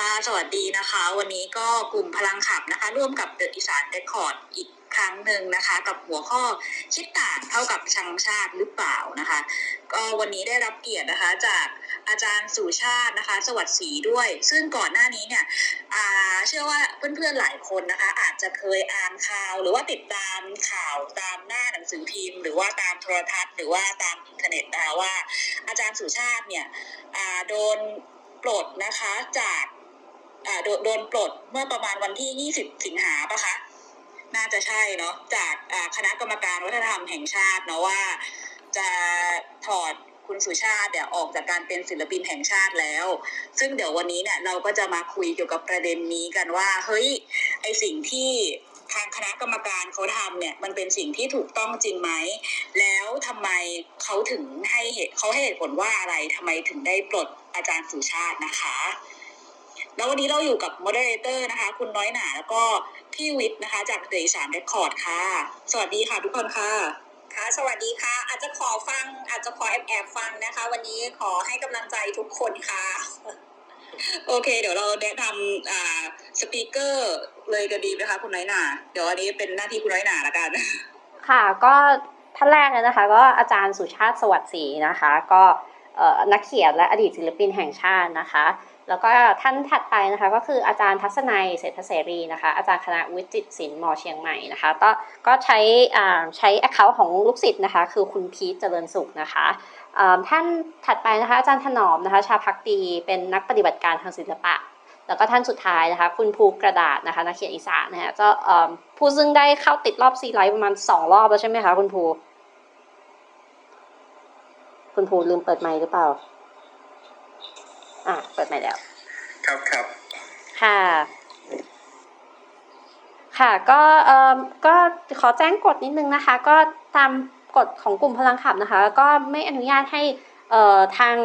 ค่ะ สวัสดีนะคะ วันนี้ก็กลุ่มพลังขับนะคะ ร่วมกับเดอะอีสานเรคคอร์ดอีกครั้งหนึ่งนะคะ กับหัวข้อคิดต่างเท่ากับชังชาติหรือเปล่านะคะ ก็วันนี้ได้รับเกียรตินะคะจากอาจารย์สุชาตินะคะ สวัสดีด้วย ซึ่งก่อนหน้านี้เนี่ยเชื่อว่าเพื่อนๆหลายคนนะคะ อาจจะเคยอ่านข่าว หรือว่าติดตามข่าวตามหน้าหนังสือพิมพ์ หรือว่าตามโทรทัศน์ หรือว่าตามอินเทอร์เน็ตนะคะว่า อาจารย์สุชาติเนี่ยโดนปลดนะคะจาก โดนโดนปลดเมื่อประมาณวันที่ 20 สิงหาปะคะ น่าจะใช่เนาะจากอ่าคณะกรรมการวัฒนธรรมแห่งชาติเนาะว่า จะถอดคุณสุชาติเนี่ยออกจากการเป็นศิลปินแห่งชาติแล้ว ซึ่งเดี๋ยววันนี้เนี่ยเราก็จะมาคุยเกี่ยวกับประเด็นนี้กันว่า เฮ้ย ไอสิ่งที่ทางคณะกรรมการเขาทำเนี่ยมันเป็นสิ่งที่ถูกต้องจริงไหม แล้วทำไมเขาถึงให้เหตุเขาให้เหตุผลว่าอะไรทำไมถึงได้ปลดอาจารย์สุชาตินะคะ แล้ววันนี้เราอยู่กับ moderator นะคะ คุณน้อยหนาแล้วก็พี่วิทย์นะคะ จาก The Isaan Record ค่ะ สวัสดีค่ะทุกคนค่ะ ค่ะ สวัสดีค่ะ อาจจะขอฟัง อาจจะขอแอบแอบฟังนะคะ วันนี้ขอให้กำลังใจทุกคนค่ะ โอเค เดี๋ยวเราแนะนำอ่า speaker เลยกันดีไหมคะคุณน้อยหนา เดี๋ยวอันนี้เป็นหน้าที่คุณน้อยหนาละกัน ค่ะ ก็ท่านแรกเลยนะคะ ก็อาจารย์สุชาติสวัสดิ์ศรีนะคะ ก็เอ่อนักเขียนและอดีตศิลปินแห่งชาตินะคะ แล้วก็ท่านถัดไปนะคะก็คืออาจารย์ทัศนัยเศรษฐเสรีนะคะ อาจารย์คณะวิจิตรศิลป์มอเชียงใหม่นะคะก็ก็ใช้อ่าใช้แอคเคาท์ของลูกศิษย์นะคะ คือคุณพีทเจริญสุขนะคะท่านถัดไปนะคะอาจารย์ถนอมนะคะ ชาพักดีเป็นนักปฏิบัติการทางศิลปะ แล้วก็ท่านสุดท้ายนะคะ คุณภูกระดาษนะคะนักเขียนอีสานนะคะจะผู้ซึ่งได้เข้าติดรอบซีไลท์ประมาณสองรอบแล้วใช่ไหมคะคุณภู คุณภูลืมเปิดไมค์หรือเปล่า อะเปิดไมค์แล้ว ครับครับค่ะ ค่ะ ก็เอ่อก็ขอแจ้งกฎนิดนึงนะคะ ก็ตามกฎของกลุ่มพลังขับนะคะ ก็ไม่อนุญาตให้เอ่อทาง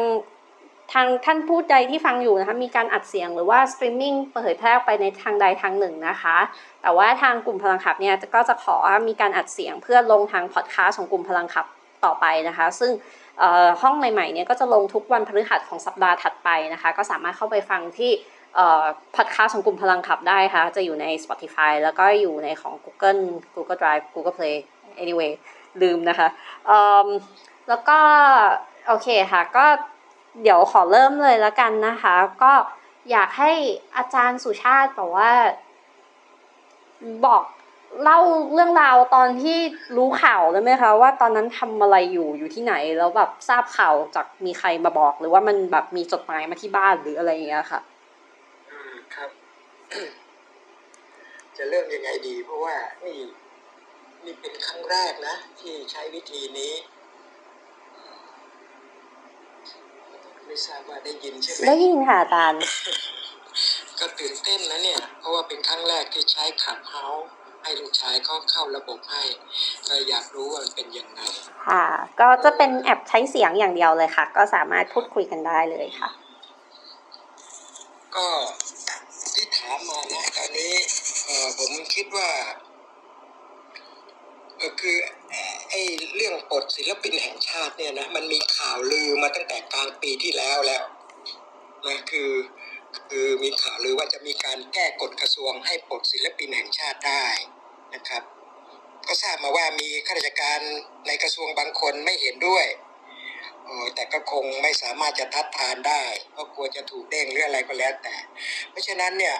ทางท่านผู้ใดที่ฟังอยู่นะคะมีการอัดเสียงหรือว่าสตรีมมิ่งเผยแพร่ออกไปในทางใดทางหนึ่งนะคะ แต่ว่าทางกลุ่มพลังขับเนี่ยก็จะขอมีการอัดเสียงเพื่อลงทางพอดแคสต์ของกลุ่มพลังขับต่อไปนะคะ ซึ่งเอ่อ ห้องใหม่ๆเนี่ยก็จะลงทุกวันพฤหัสของสัปดาห์ถัดไปนะคะ ก็สามารถเข้าไปฟังที่พอดแคสต์ของกลุ่มพลังขับได้ค่ะ จะอยู่ใน Spotify แล้วก็อยู่ในของ Google Google Drive Google Play anyway ลืมนะคะ แล้วก็ โอเคค่ะ ก็เดี๋ยวขอเริ่มเลยแล้วกันนะคะ ก็อยากให้อาจารย์สุชาติบอกว่าบอก เล่าเรื่องราวตอนที่รู้ข่าวได้ไหมคะ ว่าตอนนั้นทำอะไรอยู่อยู่ที่ไหนแล้วแบบทราบข่าวจากมีใครมาบอก หรือว่ามันแบบมีจดหมายมาที่บ้านหรืออะไรอย่างเงี้ยค่ะ อืมครับ จะเริ่มยังไงดี เพราะว่านี่นี่เป็นครั้งแรกนะ ที่ใช้วิธีนี้ไม่ทราบว่าได้ยินใช่ไหมได้ยินค่ะอาจารย์ก็ตื่นเต้นนะเนี่ย เพราะว่าเป็นครั้งแรกที่ใช้ขับเฮาส์ ให้ลูกชายเขาเข้าระบบให้ก็อยากรู้ว่ามันเป็นยังไง ค่ะ ก็จะเป็นแอปใช้เสียงอย่างเดียวเลยค่ะ ก็สามารถพูดคุยกันได้เลยค่ะ ก็ที่ถามมานะตอนนี้เออผมคิดว่าเออคือเอ่อไอ้เรื่องปลดศิลปินแห่งชาติเนี่ยนะมันมีข่าวลือมาตั้งแต่กลางปีที่แล้วแล้วนะคือ คือมีข่าวลือว่าจะมีการแก้กฎกระทรวงให้ปลดศิลปินแห่งชาติได้นะครับ ก็ทราบมาว่ามีข้าราชการในกระทรวงบางคนไม่เห็นด้วยแต่ก็คงไม่สามารถจะทัดทานได้เพราะกลัวจะถูกเด้งหรืออะไรก็แล้วแต่ เพราะฉะนั้นเนี่ย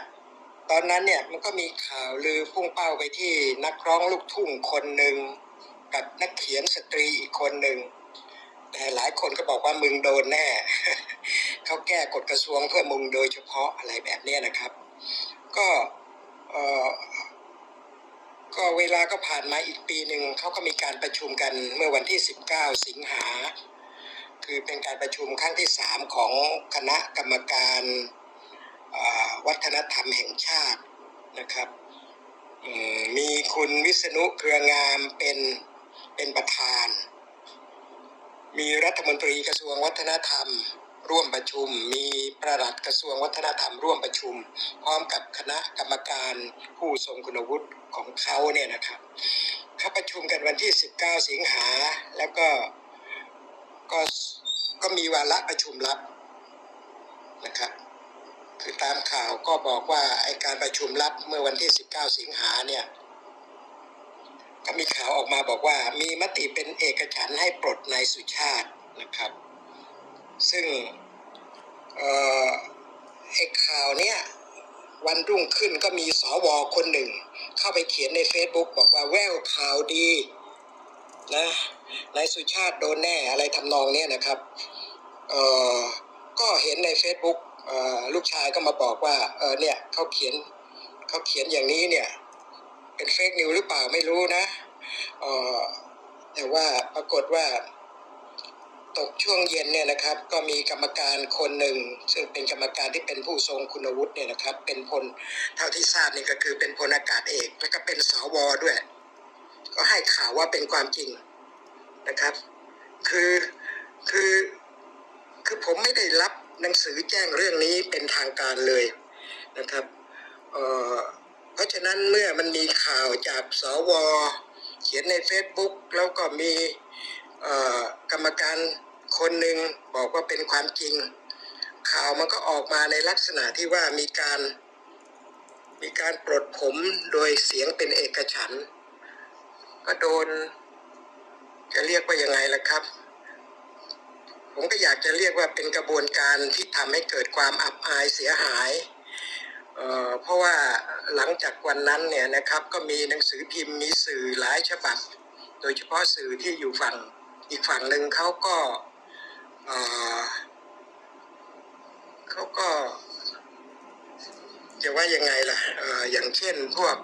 ตอนนั้นเนี่ยมันก็มีข่าวลือพุ่งเป้าไปที่นักร้องลูกทุ่งคนหนึ่งกับนักเขียนสตรีอีกคนหนึ่งแต่หลายคนก็บอกว่ามึงโดนแน่ เขาแก้กฎกระทรวงเพื่อมึงโดยเฉพาะอะไรแบบนี้นะครับ ก็ก็เวลาก็ผ่านมาอีกปีหนึ่งเขาก็มีการประชุมกันเมื่อวันที่ 19 สิงหา คือเป็นการประชุมครั้งที่สามของคณะกรรมการวัฒนธรรมแห่งชาตินะครับมมีคุณวิษณุเครืองามเป็นเป็นประธาน มีรัฐมนตรีกระทรวงวัฒนธรรม ร่วมประชุม มีประหลัดกระทรวงวัฒนธรรมร่วมประชุม พร้อมกับคณะกรรมการผู้ทรงคุณวุฒิของเขาเนี่ยนะครับเขาประชุมกันวันที่ 19 สิงหาแล้วก็ก็ก็มีวาระประชุมลับนะครับคือตามข่าวก็บอกว่าไอการประชุมลับเมื่อวันที่ 19 สิงหาเนี่ยก็มีข่าวออกมาบอกว่ามีมติเป็นเอกฉันให้ปลดนายสุชาตินะครับ ซึ่งไอ้ข่าวเนี้ยวันรุ่งขึ้นก็มีสวคนหนึ่ง เข้าไปเขียนใน Facebook บอกว่าแววข่าวดีนะนายสุชาติโดนแน่อะไรทำนองเนี้ยนะครับเออก็เห็นใน Facebook เออลูกชายก็มาบอกว่าเออเนี่ยเขาเขียนเขาเขียนอย่างนี้เนี่ย เป็นเฟกนิวหรือเปล่าไม่รู้นะเออแต่ว่าปรากฏว่า ตกช่วงเย็นเนี่ยนะครับก็มีกรรมการคนหนึ่ง ซึ่งเป็นกรรมการที่เป็นผู้ทรงคุณวุฒิเนี่ยนะครับ เป็นพลเท่าที่ทราบนี่ก็คือเป็นพลอากาศเอกแล้วก็เป็นสวด้วย ก็ให้ข่าวว่าเป็นความจริงนะครับ คือคือคือผมไม่ได้รับหนังสือแจ้งเรื่องนี้เป็นทางการเลยนะครับเเพราะฉะนั้นเมื่อมันมีข่าวจากสวเขียนใน Facebook แล้วก็มี กรรมการคนหนึ่งบอกว่าเป็นความจริง ข่าวมันก็ออกมาในลักษณะที่ว่ามีการ มีการปลดผมโดยเสียงเป็นเอกฉัน ก็โดน จะเรียกว่ายังไงล่ะครับ ผมก็อยากจะเรียกว่าเป็นกระบวนการที่ทำให้เกิดความอับอายเสียหายเเพราะว่าหลังจากวันนั้นเนี่ยนะครับก็มีหนังสือพิมพ์มีสื่อหลายฉบับ โดยเฉพาะสื่อที่อยู่ฝั่ง อีกฝั่งหนึ่งเขาก็เขาก็ จะว่ายังไงล่ะออย่างเช่นพวก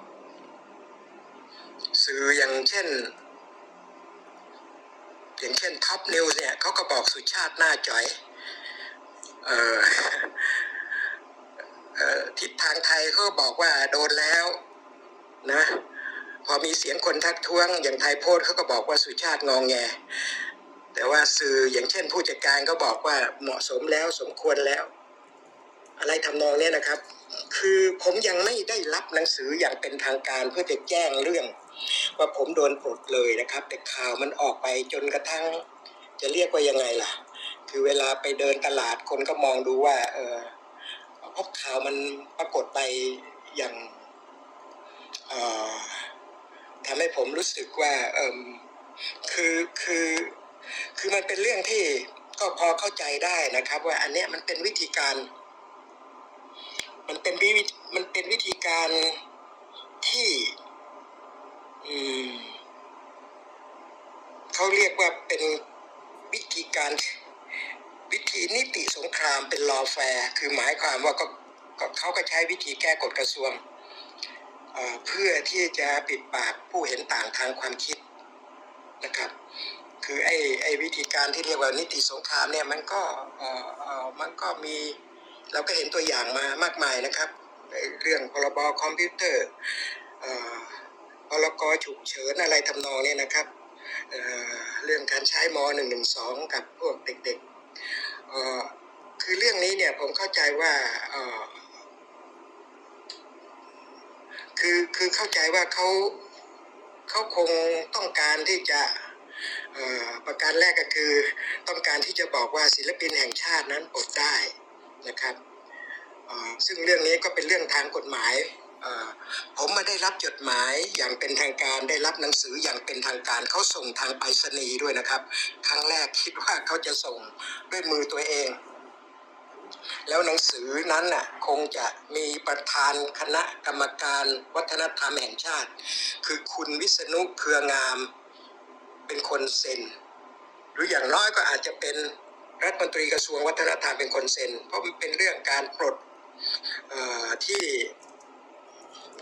สื่ออย่างเช่น อย่างเช่นท็อปนิวส์เนี่ยเขาก็บอกสุชาติหน้าจ่อยออทิศทางไทยเขาบอกว่าโดนแล้วนะ พอมีเสียงคนทักท้วง อย่างไทยโพสเขาก็บอกว่าสุชาติงองแง แต่ว่าสื่ออย่างเช่นผู้จัดการก็บอกว่าเหมาะสมแล้วสมควรแล้ว อะไรทำนองเนี้ยนะครับ คือผมยังไม่ได้รับหนังสืออย่างเป็นทางการเพื่อจะแจ้งเรื่อง ว่าผมโดนปลดเลยนะครับ แต่ข่าวมันออกไปจนกระทั่ง จะเรียกว่ายังไงล่ะ คือเวลาไปเดินตลาดคนก็มองดูว่า เออพราะข่าวมันปรากฏไปอย่างเอ่อ ทำให้ผมรู้สึกว่าเออคือคือคือมันเป็นเรื่องที่ก็พอเข้าใจได้นะครับ ว่าอันเนี้ยมันเป็นวิธีการ มันเป็นวิมันเป็นวิธีการที่อืมเขาเรียกว่าเป็นวิธีการ วิธีนิติสงครามเป็นลอแฟร์คือหมายความว่าก็ก็เขาก็ใช้วิธีแก้กฎกระทรวง เพื่อที่จะปิดปากผู้เห็นต่างทางความคิดนะครับ คือไอ้ไอ้วิธีการที่เรียกว่านิติสงครามเนี่ยมันก็มันก็มีเราก็เห็นตัวอย่างมามากมายนะครับ เรื่องพรบคอมพิวเตอร์เอ่อพรกฉุกเฉินอะไรทำนองเนี้นะครับเเรื่องการใช้ม .112 กับพวกเด็กๆคือเรื่องนี้เนี่ยผมเข้าใจว่าเอ่อ คือคือเข้าใจว่าเขาเขาคงต้องการที่จะประการแรกก็คือต้องการที่จะบอกว่าศิลปินแห่งชาตินั้นปลดได้นะครับซึ่งเรื่องนี้ก็เป็นเรื่องทางกฎหมาย ผมมาได้รับจดหมายอย่างเป็นทางการได้รับหนังสืออย่างเป็นทางการเขาส่งทางไปรษณีย์ด้วยนะครับ ครั้งแรกคิดว่าเขาจะส่งด้วยมือตัวเอง แล้วหนังสือนั้นน่ะคงจะมีประธานคณะกรรมการวัฒนธรรมแห่งชาติ คือคุณวิษณุเครืองามเป็นคนเซ็น หรืออย่างน้อยก็อาจจะเป็นรัฐมนตรีกระทรวงวัฒนธรรมเป็นคนเซ็น เพราะมันเป็นเรื่องการปลดที่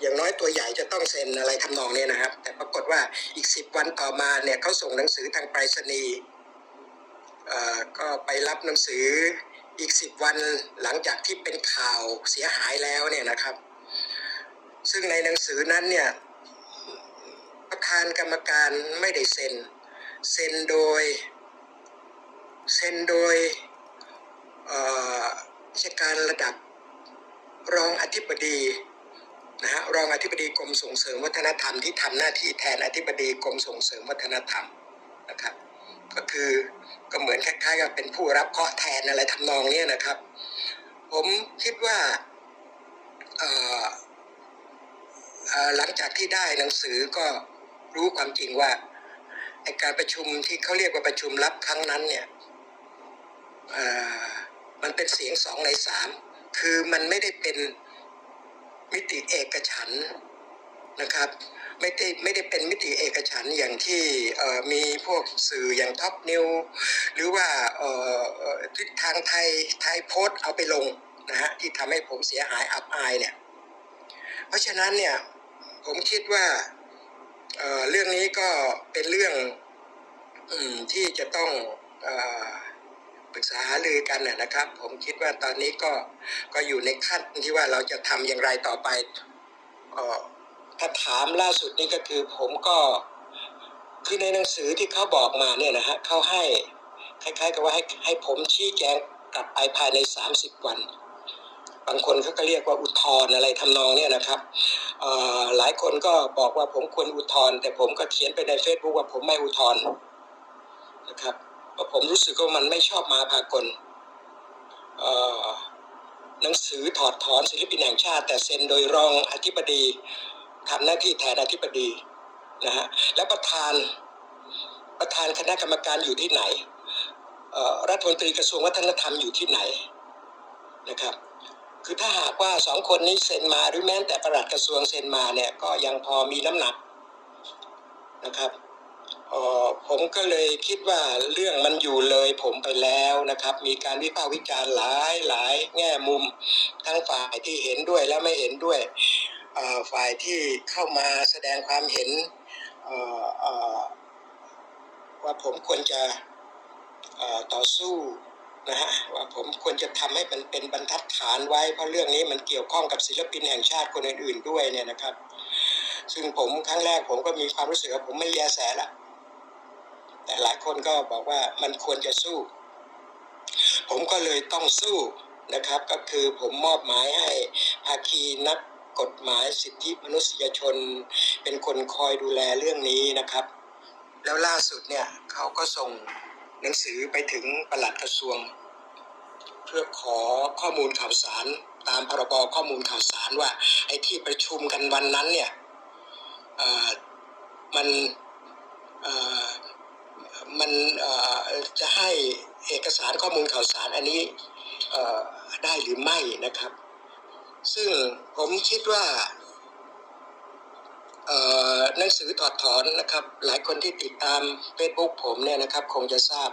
อย่างน้อยตัวใหญ่จะต้องเซ็นอะไรทำนองนี้นะครับ แต่ปรากฏว่าอีกสิบวันต่อมาเนี่ยเขาส่งหนังสือทางไปรษณีย์ก็ไปรับหนังสือ อีกสิบวันหลังจากที่เป็นข่าวเสียหายแล้วเนี่ยนะครับ ซึ่งในหนังสือนั้นเนี่ยประธานกรรมการไม่ได้เซ็น เซ็นโดย เซ็นโดยเอ่อราชการระดับรองอธิบดีนะฮะรองอธิบดีกรมส่งเสริมวัฒนธรรมที่ทำหน้าที่แทนอธิบดีกรมส่งเสริมวัฒนธรรมนะครับ ก็คือ ก็เหมือนคล้ายๆกับเป็นผู้รับเคราะห์แทนอะไรทำนองเนี้ยนะครับ ผมคิดว่าหลังจากที่ได้หนังสือก็รู้ความจริงว่าการประชุมที่เขาเรียกว่าประชุมลับครั้งนั้นเนี่ยมันเป็นเสียงสองในสามคือมันไม่ได้เป็นมิติเอกฉันนะครับ ไม่ได้ไม่ได้เป็นมิติเอกฉันอย่างที่มีพวกสื่ออย่างท็อปนิวหรือว่าทิศทางไทยไทยโพสต์เอาไปลงนะฮะที่ทำให้ผมเสียหายอับอายเนี่ย เพราะฉะนั้นเนี่ยผมคิดว่าเเรื่องนี้ก็เป็นเรื่องอที่จะต้องอปรึกษาหารือกันนะนะครับ ผมคิดว่าตอนนี้ก็ก็อยู่ในขั้นที่ว่าเราจะทำอย่างไรต่อไปออ ถ้าถามล่าสุดนี่ก็คือผมก็คือในหนังสือที่เขาบอกมาเนี่ยนะฮะเขาให้คล้ายๆกับว่าให้ให้ผมชี้แจงกลับไปภายใน 30 วัน บางคนเขาก็เรียกว่าอุทธรณ์อะไรทำนองเนี่ยนะครับหลายคนก็บอกว่าผมควรอุทธรณ์แต่ผมก็เขียนไปใน Facebook ว่าผมไม่อุทธรณ์นะครับเพราะผมรู้สึกว่ามันไม่ชอบมาพากลหนังสือถอดถอนศิลปินแห่งชาติ แต่เซ็นโดยรองอธิบดี ทำหน้าที่แทนอธิบดีนะฮะและประธานประธานคณะกรรมการอยู่ที่ไหนรัฐมนตรีกระทรวงวัฒนธรรมอยู่ที่ไหนนะครับ คือถ้าหากว่าสองคนนี้เซ็นมาหรือแม้แต่ประหลัดกระทรวงเซ็นมาเนี่ยก็ยังพอมีน้ำหนักนะครับผมก็เลยคิดว่าเรื่องมันอยู่เลยผมไปแล้วนะครับ มีการวิพากษ์วิจารณ์หลายหลายแง่มุมทั้งฝ่ายที่เห็นด้วยและไม่เห็นด้วย ฝ่ายที่เข้ามาแสดงความเห็นว่าผมควรจะต่อสู้นะฮะว่าผมควรจะทำให้มันเป็นบรรทัดฐานไว้ เพราะเรื่องนี้มันเกี่ยวข้องกับศิลปินแห่งชาติคนอื่นๆด้วยเนี่ยนะครับ ซึ่งผมครั้งแรกผมก็มีความรู้สึกว่าผมไม่แยแสละแต่หลายคนก็บอกว่ามันควรจะสู้ ผมก็เลยต้องสู้นะครับ ก็คือผมมอบหมายให้ภาคีนัก กฎหมายสิทธิมนุษยชน เป็นคนคอยดูแลเรื่องนี้นะครับ แล้วล่าสุดเนี่ยเขาก็ส่งหนังสือไปถึงปลัดกระทรวง เพื่อขอข้อมูลข่าวสารตามพรบข้อมูลข่าวสารว่า ไอ้ที่ประชุมกันวันนั้นเนี่ยมันมันจะให้เอกสารข้อมูลข่าวสารอันนี้ได้หรือไม่นะครับ ซึ่งผมคิดว่าหนังสือถอดถอนนะครับ หลายคนที่ติดตาม Facebook ผมเนี่ยนะครับ คงจะทราบ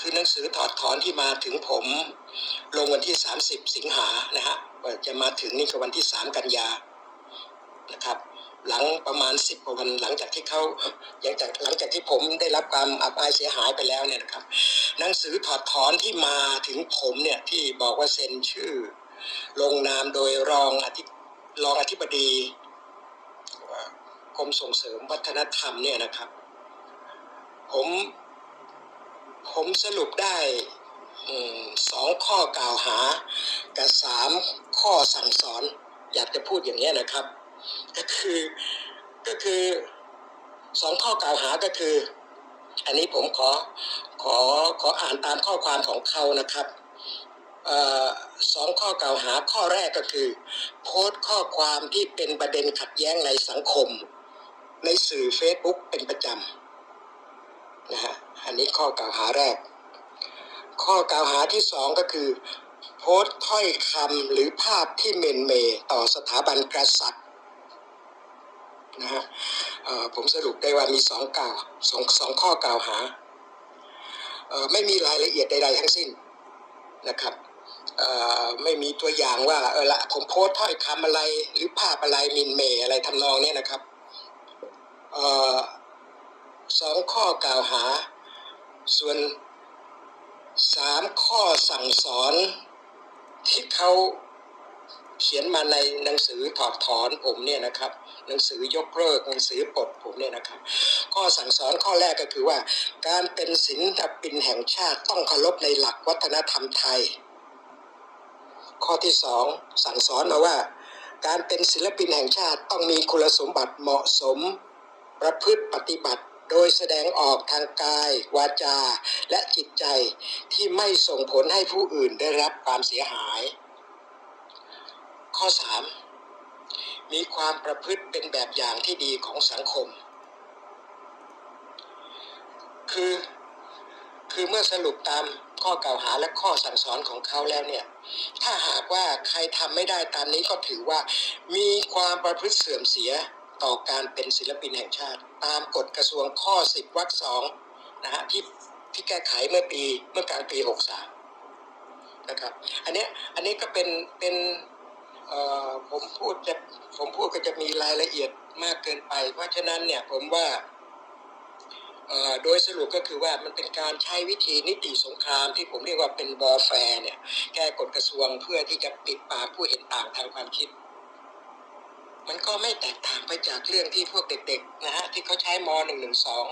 คือหนังสือถอดถอนที่มาถึงผม ลงวันที่ 30 สิงหานะฮะจะมาถึงนี่คือวันที่ 3 กันยานะครับ หลังประมาณ 10กว่าวันหลังจากที่เขาหลังจากหลังจากที่ผมได้รับความอับอายเสียหายไปแล้วเนี่ยนะครับ หนังสือถอดถอนที่มาถึงผมเนี่ยที่บอกว่าเซ็นชื่อ ลงนามโดยรองอธิรองอธิบดีกรมส่งเสริมวัฒนธรรมเนี่ยนะครับ ผมผมสรุปได้อสองข้อกล่าวหา กับสามข้อสั่งสอน อยากจะพูดอย่างนี้นะครับ ก็คือก็คือสองข้อกล่าวหาก็คือ อันนี้ผมขอขอขออ่านตามข้อความของเขานะครับ สองข้อกล่าวหาข้อแรกก็คือ โพสต์ข้อความที่เป็นประเด็นขัดแย้งในสังคม ในสื่อ Facebook เป็นประจำนะฮะอันนี้ข้อกล่าวหาแรก ข้อกล่าวหาที่สองก็คือ โพสต์ถ้อยคำหรือภาพที่เมนเมต่อสถาบันกษัตริย์นะฮะผมสรุปได้ว่ามีสองกล่าวสองสองข้อกล่าวหา ไม่มีรายละเอียดใดๆทั้งสิ้นนะครับ ไม่มีตัวอย่างว่าเออละผมโพสถ้อยคำอะไร หรือภาพอะไรมินเมอะไรทำนองเนี้ยนะครับออสองข้อกล่าวหา ส่วนสามข้อสั่งสอนที่เขาเขียนมาในหนังสือถอดถอนผมเนี่ยนะครับ หนังสือยกเลิกหนังสือปลดผมเนี่ยนะครับ ข้อสั่งสอนข้อแรกก็คือว่า การเป็นศิลปินแห่งชาติต้องเคารพในหลักวัฒนธรรมไทย ข้อที่สองสั่งสอนมาว่า การเป็นศิลปินแห่งชาติต้องมีคุณสมบัติเหมาะสม ประพฤติปฏิบัติ โดยแสดงออกทางกาย วาจา และจิตใจที่ไม่ส่งผลให้ผู้อื่นได้รับความเสียหาย ข้อ 3. มีความประพฤติเป็นแบบอย่างที่ดีของสังคม คือ คือเมื่อสรุปตาม ข้อกล่าวหาและข้อสั่งสอนของเขาแล้วเนี่ย ถ้าหากว่าใครทำไม่ได้ตามนี้ก็ถือว่ามีความประพฤติเสื่อมเสียต่อการเป็นศิลปินแห่งชาติ ตามกฎกระทรวงข้อ 10วรรคสองนะฮะที่ที่แก้ไขเมื่อปีเมื่อกลางปี 63 นะครับ อันนี้อันนี้ก็เป็นเป็นเอ่อผมพูดจะผมพูดก็จะมีรายละเอียดมากเกินไป เพราะฉะนั้นเนี่ยผมว่า โดยสรุปก็คือว่ามันเป็นการใช้วิธีนิติสงครามที่ผมเรียกว่าเป็นบอแฟร์เนี่ย แก้กฎกระทรวงเพื่อที่จะปิดปากผู้เห็นต่างทางความคิด มันก็ไม่แตกต่างไปจากเรื่องที่พวกเด็กๆนะฮะที่เขาใช้ม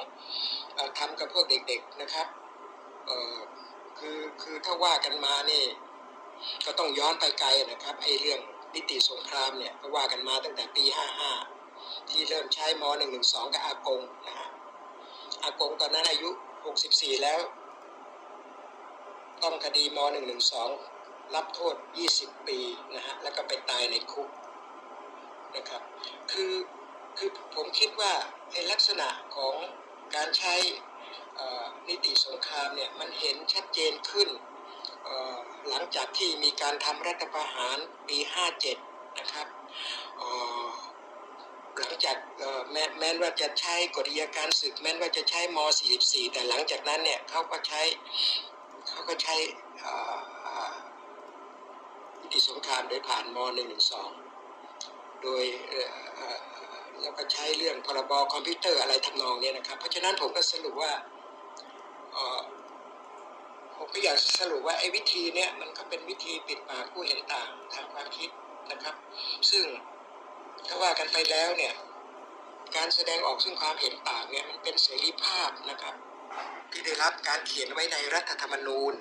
.112 ทำกับพวกเด็กๆนะครับคือคือถ้าว่ากันมานี่ ก็ต้องย้อนไปไกลนะครับไอ้เรื่องนิติสงครามเนี่ยก็ว่ากันมาตั้งแต่ปี 55 ที่เริ่มใช้ม .112 กับอากงนะฮะ อากงตอนนั้นอายุ 64 แล้ว ต้องคดีม .112 รับโทษ 20 ปีนะฮะ แล้วก็ไปตายในคุกนะครับ คือคือผมคิดว่าไอ้ลักษณะของการใช้นิติสงครามเนี่ยมันเห็นชัดเจนขึ้น หลังจากที่มีการทำรัฐประหารปี 57 นะครับ เอ่อหลังจากแม้แม้ว่าจะใช้กฎอัยการศึก แม้ว่าจะใช้ม 44 แต่หลังจากนั้นเนี่ยเขาก็ใช้เขาก็ใช้เอ่อเอ่อนิติสงครามโดยผ่านม 112 โดยแล้วก็ใช้เรื่องพรบคอมพิวเตอร์อะไรทำนองนี้นะครับ เพราะฉะนั้นผมก็สรุปว่าผมก็อยากสรุปว่าไอ้วิธีเนี้ยมันก็เป็นวิธีปิดปากผู้เห็นต่างทางความคิดนะครับ ซึ่ง ถ้าว่ากันไปแล้วเนี่ยการแสดงออกซึ่งความเห็นต่างเนี่ยมันเป็นเสรีภาพนะครับ ที่ได้รับการเขียนไว้ในรัฐธรรมนูญ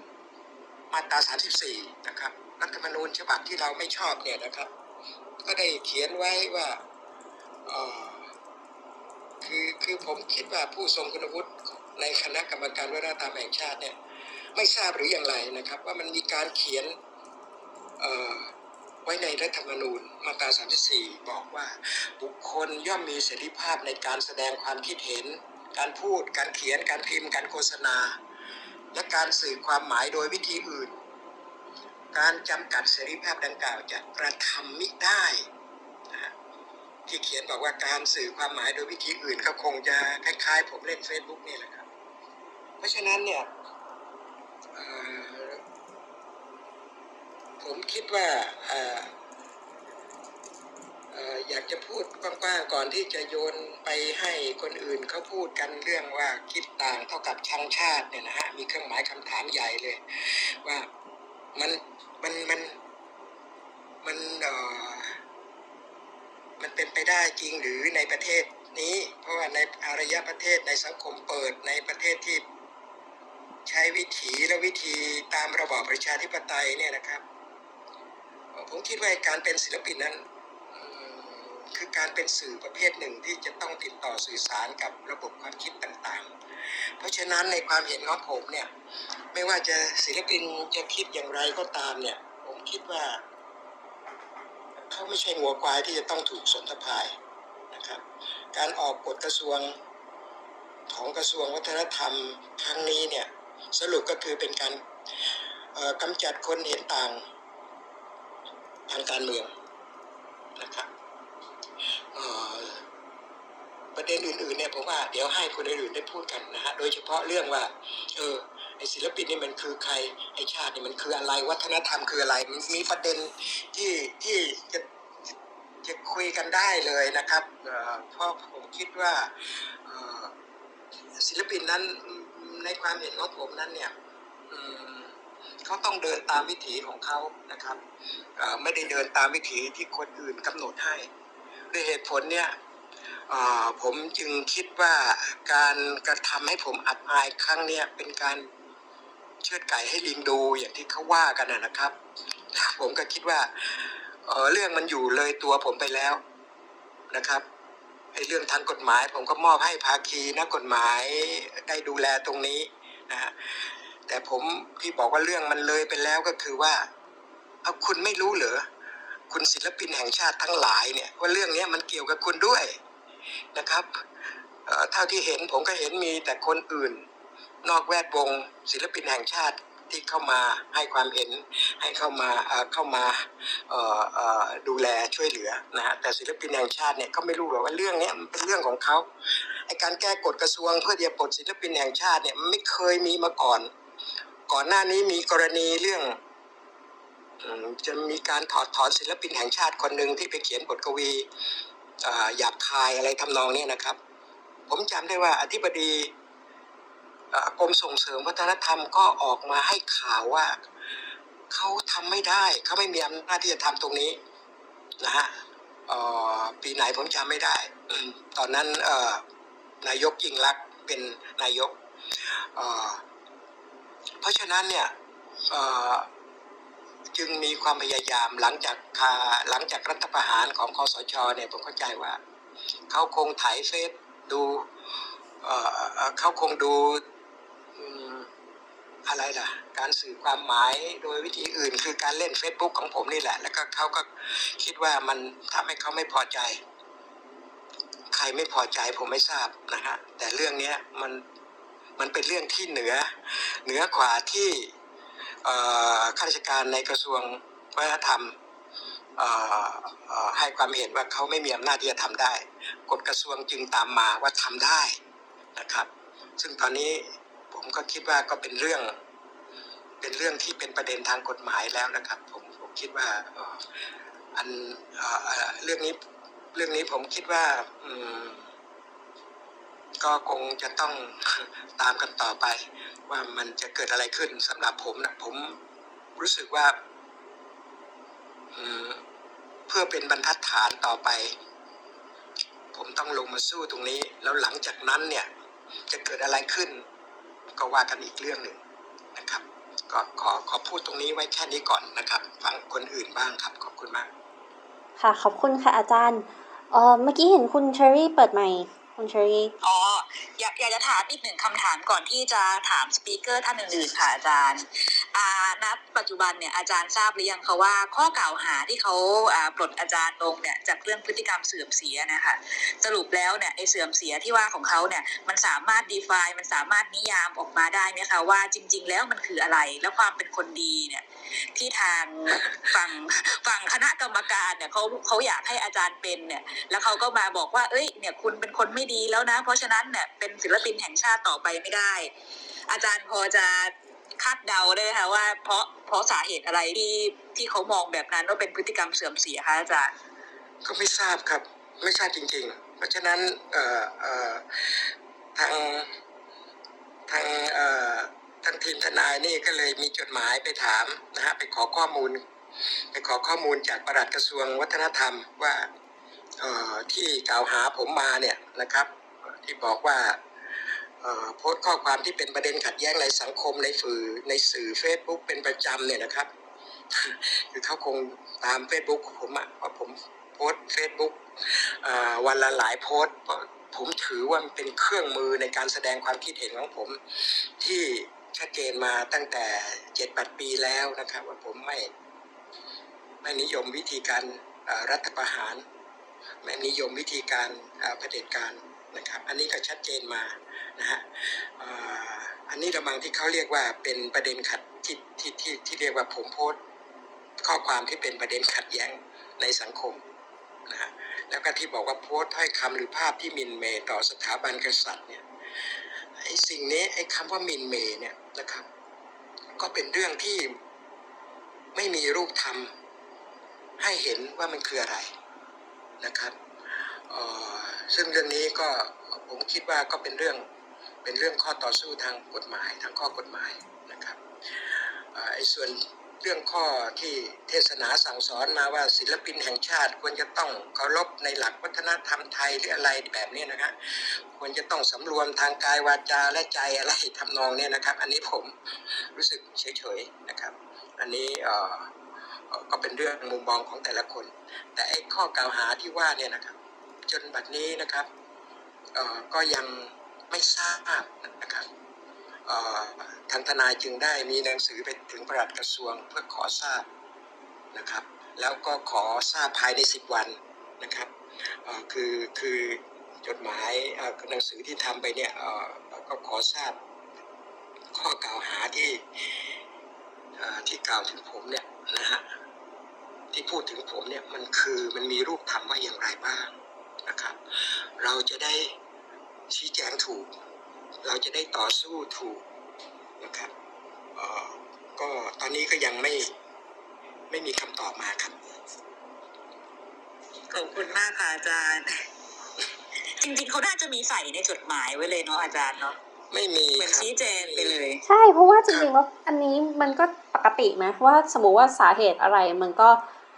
มาตรา 34 นะครับ รัฐธรรมนูญฉบับที่เราไม่ชอบเนี่ยนะครับ ก็ได้เขียนไว้ว่าคือคือผมคิดว่าผู้ทรงคุณวุฒิในคณะกรรมการวัฒนธรรมแห่งชาติเนี่ยไม่ทราบหรืออย่างไรนะครับ ว่ามันมีการเขียนเไว้ในรัฐธรรมนูญมาตรา 34 บอกว่า บุคคลย่อมมีเสรีภาพในการแสดงความคิดเห็น การพูด การเขียน การพิมพ์ การโฆษณา และการสื่อความหมายโดยวิธีอื่น การจำกัดเสรีภาพดังกล่าวจะกระทำมิได้ที่เขียนบอกว่าการสื่อความหมายโดยวิธีอื่นก็คงจะคล้ายๆ ผมเล่น Facebook นี่แหละครับ เพราะฉะนั้นเนี่ย ผมคิดว่าอยากจะพูดกว้างๆก่อนที่จะโยนไปให้คนอื่นเขาพูดกันเรื่องว่าคิดต่างเท่ากับชังชาติเนี่ยนะฮะมีเครื่องหมายคำถามใหญ่เลย ว่ามันมันมันมันเออมันเป็นไปได้จริงหรือในประเทศนี้ เพราะว่าในอารยประเทศในสังคมเปิดในประเทศที่ใช้วิถีและวิธีตามระบอบประชาธิปไตยเนี่ยนะครับ ผมคิดว่าการเป็นศิลปินนั้นคือการเป็นสื่อประเภทหนึ่งที่จะต้องติดต่อสื่อสารกับระบบความคิดต่างๆ เพราะฉะนั้นในความเห็นของผมเนี่ยไม่ว่าจะศิลปินจะคิดอย่างไรก็ตามเนี่ย ผมคิดว่าเขาไม่ใช่งัวควายที่จะต้องถูกสนทภายนะครับ การออกกฎกระทรวงของกระทรวงวัฒนธรรมครั้งนี้เนี่ยสรุปก็คือเป็นการกำจัดคนเห็นต่าง ทางการเมืองนะครับประเด็นอื่นๆเนี่ยผมว่าเดี๋ยวให้คนอื่นได้พูดกันนะฮะโดยเฉพาะเรื่องว่า เออไอศิลปินนี่มันคือใครไอชาตินี่มันคืออะไร วัฒนธรรมคืออะไรมันมีประเด็นที่ที่จะจะคุยกันได้เลยนะครับเพราะผมคิดว่าศิลปินนั้นในความเห็นของผมนั้นเนี่ยอ เขาต้องเดินตามวิถีของเขานะครับไม่ได้เดินตามวิถีที่คนอื่นกำหนดให้ด้วยเหตุผลเนี่ยผมจึงคิดว่าการกระทำให้ผมอับอายครั้งเนี้ยเป็นการเชือดไก่ให้ลิงดูอย่างที่เขาว่ากันนะครับ ผมก็คิดว่าเเรื่องมันอยู่เลยตัวผมไปแล้วนะครับไอ้เรื่องทางกฎหมาย ผมก็มอบให้ภาคีนักกฎหมายได้ดูแลตรงนี้นะฮะ แต่ผมที่บอกว่าเรื่องมันเลยไปแล้วก็คือว่าเอาคุณไม่รู้เหรอคุณศิลปินแห่งชาติทั้งหลายเนี่ยว่าเรื่องนี้มันเกี่ยวกับคุณด้วยนะครับเท่าที่เห็นผมก็เห็นมีแต่คนอื่น นอกแวดวงศิลปินแห่งชาติที่เข้ามาให้ความเห็นให้เข้ามาเข้ามาดูแลช่วยเหลือนะฮะแต่ศิลปินแห่งชาติเนี่ยก็ไม่รู้หรอกว่าเรื่องนี้มันเป็นเรื่องของเขาไอการแก้กฎกระทรวงเพื่อจะปลดศิลปินแห่งชาติเนี่ยมันไม่เคยมีมาก่อน ก่อนหน้านี้มีกรณีเรื่องจะมีการถอดถอนศิลปินแห่งชาติคนหนึ่งที่ไปเขียนบทกวีหยาบคายอะไรทำนองนี้นะครับ ผมจำได้ว่าอธิบดีกรมส่งเสริมวัฒนธรรมก็ออกมาให้ข่าวว่าเขาทำไม่ได้เขาไม่มีอำนาจที่จะทำตรงนี้นะฮะปีไหนผมจำไม่ได้ ตอนนั้นนายกยิ่งรักษณ์เป็นนายก เพราะฉะนั้นเนี่ยจึงมีความพยายามหลังจากาหลังจากรัฐประหารของคอสชเนี่ยผมเข้าใจว่า เขาคงถ่ายเฟซดูเขาคงดูอะไรล่ะ การสื่อความหมายโดยวิธีอื่น คือการเล่น Facebook ของผมนี่แหละ แล้วก็เขาก็คิดว่ามันทำให้เขาไม่พอใจ ใครไม่พอใจผมไม่ทราบนะฮะแต่เรื่องนี้มัน มันเป็นเรื่องที่เหนือเหนือกว่าที่ข้าราชการในกระทรวงวัฒนธรรมให้ความเห็นว่าเขาไม่มีอำนาจที่จะทำได้ กฎกระทรวงจึงตามมาว่าทำได้นะครับ ซึ่งตอนนี้ผมก็คิดว่าก็เป็นเรื่อง เป็นเรื่องที่เป็นประเด็นทางกฎหมายแล้วนะครับ ผมผมคิดว่าอันเรื่องนี้เรื่องนี้ผมคิดว่าอื ก็คงจะต้องตามกันต่อไป ว่ามันจะเกิดอะไรขึ้นสำหรับผมนะผมรู้สึกว่าเพื่อเป็นบรรทัดฐานต่อไป ผมต้องลงมาสู้ตรงนี้ แล้วหลังจากนั้นเนี่ย จะเกิดอะไรขึ้น ก็ว่ากันอีกเรื่องหนึ่งนะครับ ก็ขอขอพูดตรงนี้ไว้แค่นี้ก่อนนะครับ ฟังคนอื่นบ้างครับ ขอบคุณมาก ค่ะ ขอบคุณค่ะอาจารย์เออเมื่อกี้เห็นคุณเชอรี่เปิดไม คุณเชอรี่อ๋ออยากอยากจะถามอีกหนึ่งคำถามก่อนที่จะถามสปีกเกอร์ท่านอื่นๆค่ะอาจารย์อาณปัจจุบันเนี่ยอาจารย์ทราบหรือยังคะว่าข้อกล่าวหาที่เขาอ่าปลดอาจารย์ลงเนี่ยจากเรื่องพฤติกรรมเสื่อมเสียนะคะสรุปแล้วเนี่ยไอ้เสื่อมเสียที่ว่าของเขาเนี่ยมันสามารถ define มันสามารถนิยามออกมาได้ไหมคะว่าจริง ๆ แล้วมันคืออะไร แล้วความเป็นคนดีเนี่ย ที่ทางฝั่งฝั่งคณะกรรมการเนี่ยเขาเขาอยากให้อาจารย์เป็นเนี่ย แล้วเขาก็มาบอกว่า เอ้ย เนี่ยคุณเป็นคนไม่ดีแล้วนะ เพราะฉะนั้นเนี่ยเป็นศิลปินแห่งชาติต่อไปไม่ได้ อาจารย์พอจะคาดเดาได้ไหมคะว่าเพราะเพราะสาเหตุอะไรที่ที่เขามองแบบนั้นว่าเป็นพฤติกรรมเสื่อมเสียคะอาจารย์ก็ไม่ทราบครับ ไม่ทราบจริง ๆ เพราะฉะนั้นเอ่อเอ่อทางทางเอ่อ ทางทีมทนายนี่ก็เลยมีจดหมายไปถามนะฮะไปขอข้อมูล ไปขอข้อมูลจากประหลัดกระทรวงวัฒนธรรมว่าเออที่กล่าวหาผมมาเนี่ยนะครับ ที่บอกว่าโพสต์ข้อความที่เป็นประเด็นขัดแย้งในสังคมในสื่อในสื่อ Facebook เป็นประจำเนี่ยนะครับคือเขาคงตาม Facebook ผมอะว่าผมโพสเฟซบุ๊กวันละหลายโพสต์ผมถือว่ามันเป็นเครื่องมือในการแสดงความคิดเห็นของผมที่ ชัดเจนมาตั้งแต่เจ็ดแปดปีแล้วนะครับ ว่าผมไม่ไม่นิยมวิธีการรัฐประหาร ไม่นิยมวิธีการเผด็จการนะครับ อันนี้ก็ชัดเจนมานะฮะอันนี้ระมังที่เขาเรียกว่าเป็นประเด็นขัดที่ที่ที่ที่เรียกว่าผมโพสข้อความที่เป็นประเด็นขัดแย้งในสังคมนะฮะแล้วก็ที่บอกว่าโพสต์ถ้อยคำหรือภาพที่มินเมย์ต่อสถาบันกษัตริย์เนี่ย ไอ้สิ่งนี้ไอ้คำว่ามินเมย์เนี่ยนะครับ ก็เป็นเรื่องที่ไม่มีรูปธรรม ให้เห็นว่ามันคืออะไรนะครับออซึ่งเรื่องนี้ก็ผมคิดว่าก็เป็นเรื่องเป็นเรื่องข้อต่อสู้ทางกฎหมายทางข้อกฎหมายนะครับออไอ้ส่วน เรื่องข้อที่เทศนาสั่งสอนมาว่าศิลปินแห่งชาติ ควรจะต้องเคารพในหลักวัฒนธรรมไทยหรืออะไรแบบนี้นะครับควรจะต้องสำรวมทางกายวาจาและใจอะไรทำนองเนี้นะครับ อันนี้ผมรู้สึกเฉยๆนะครับ อันนี้ก็เป็นเรื่องมุมมองของแต่ละคน แต่ไอ้ข้อกล่าวหาที่ว่าเนี่ยนะครับ จนบัดนี้นะครับก็ยังไม่ทราบนะครับ ทางทนายจึงได้มีหนังสือไปถึงประหลัดกระทรวงเพื่อขอทราบนะครับ แล้วก็ขอทราบภายใน 10 วันนะครับคือคือจดหมายหนังสือที่ทำไปเนี่ยก็ขอทราบข้อกล่าวหาที่ที่กล่าวถึงผมเนี่ยนะฮะที่พูดถึงผมเนี่ยมันคือมันมีรูปธรรมว่าอย่างไรบ้างนะครับ เราจะได้ชี้แจงถูก เราจะได้ต่อสู้ถูกนะครับเอ่อก็ตอนนี้ก็ยังไม่ไม่มีคำตอบมาครับ ขอบคุณมากค่ะอาจารย์ จริงๆเขาน่าจะมีใส่ในจดหมายไว้เลยเนาะอาจารย์เนาะไม่มีเหมือนครับชี้แจงไปเลย ใช่เพราะว่าจริงๆแล้วอันนี้มันก็ปกติไหมว่าสมมติว่าสาเหตุอะไรมันก็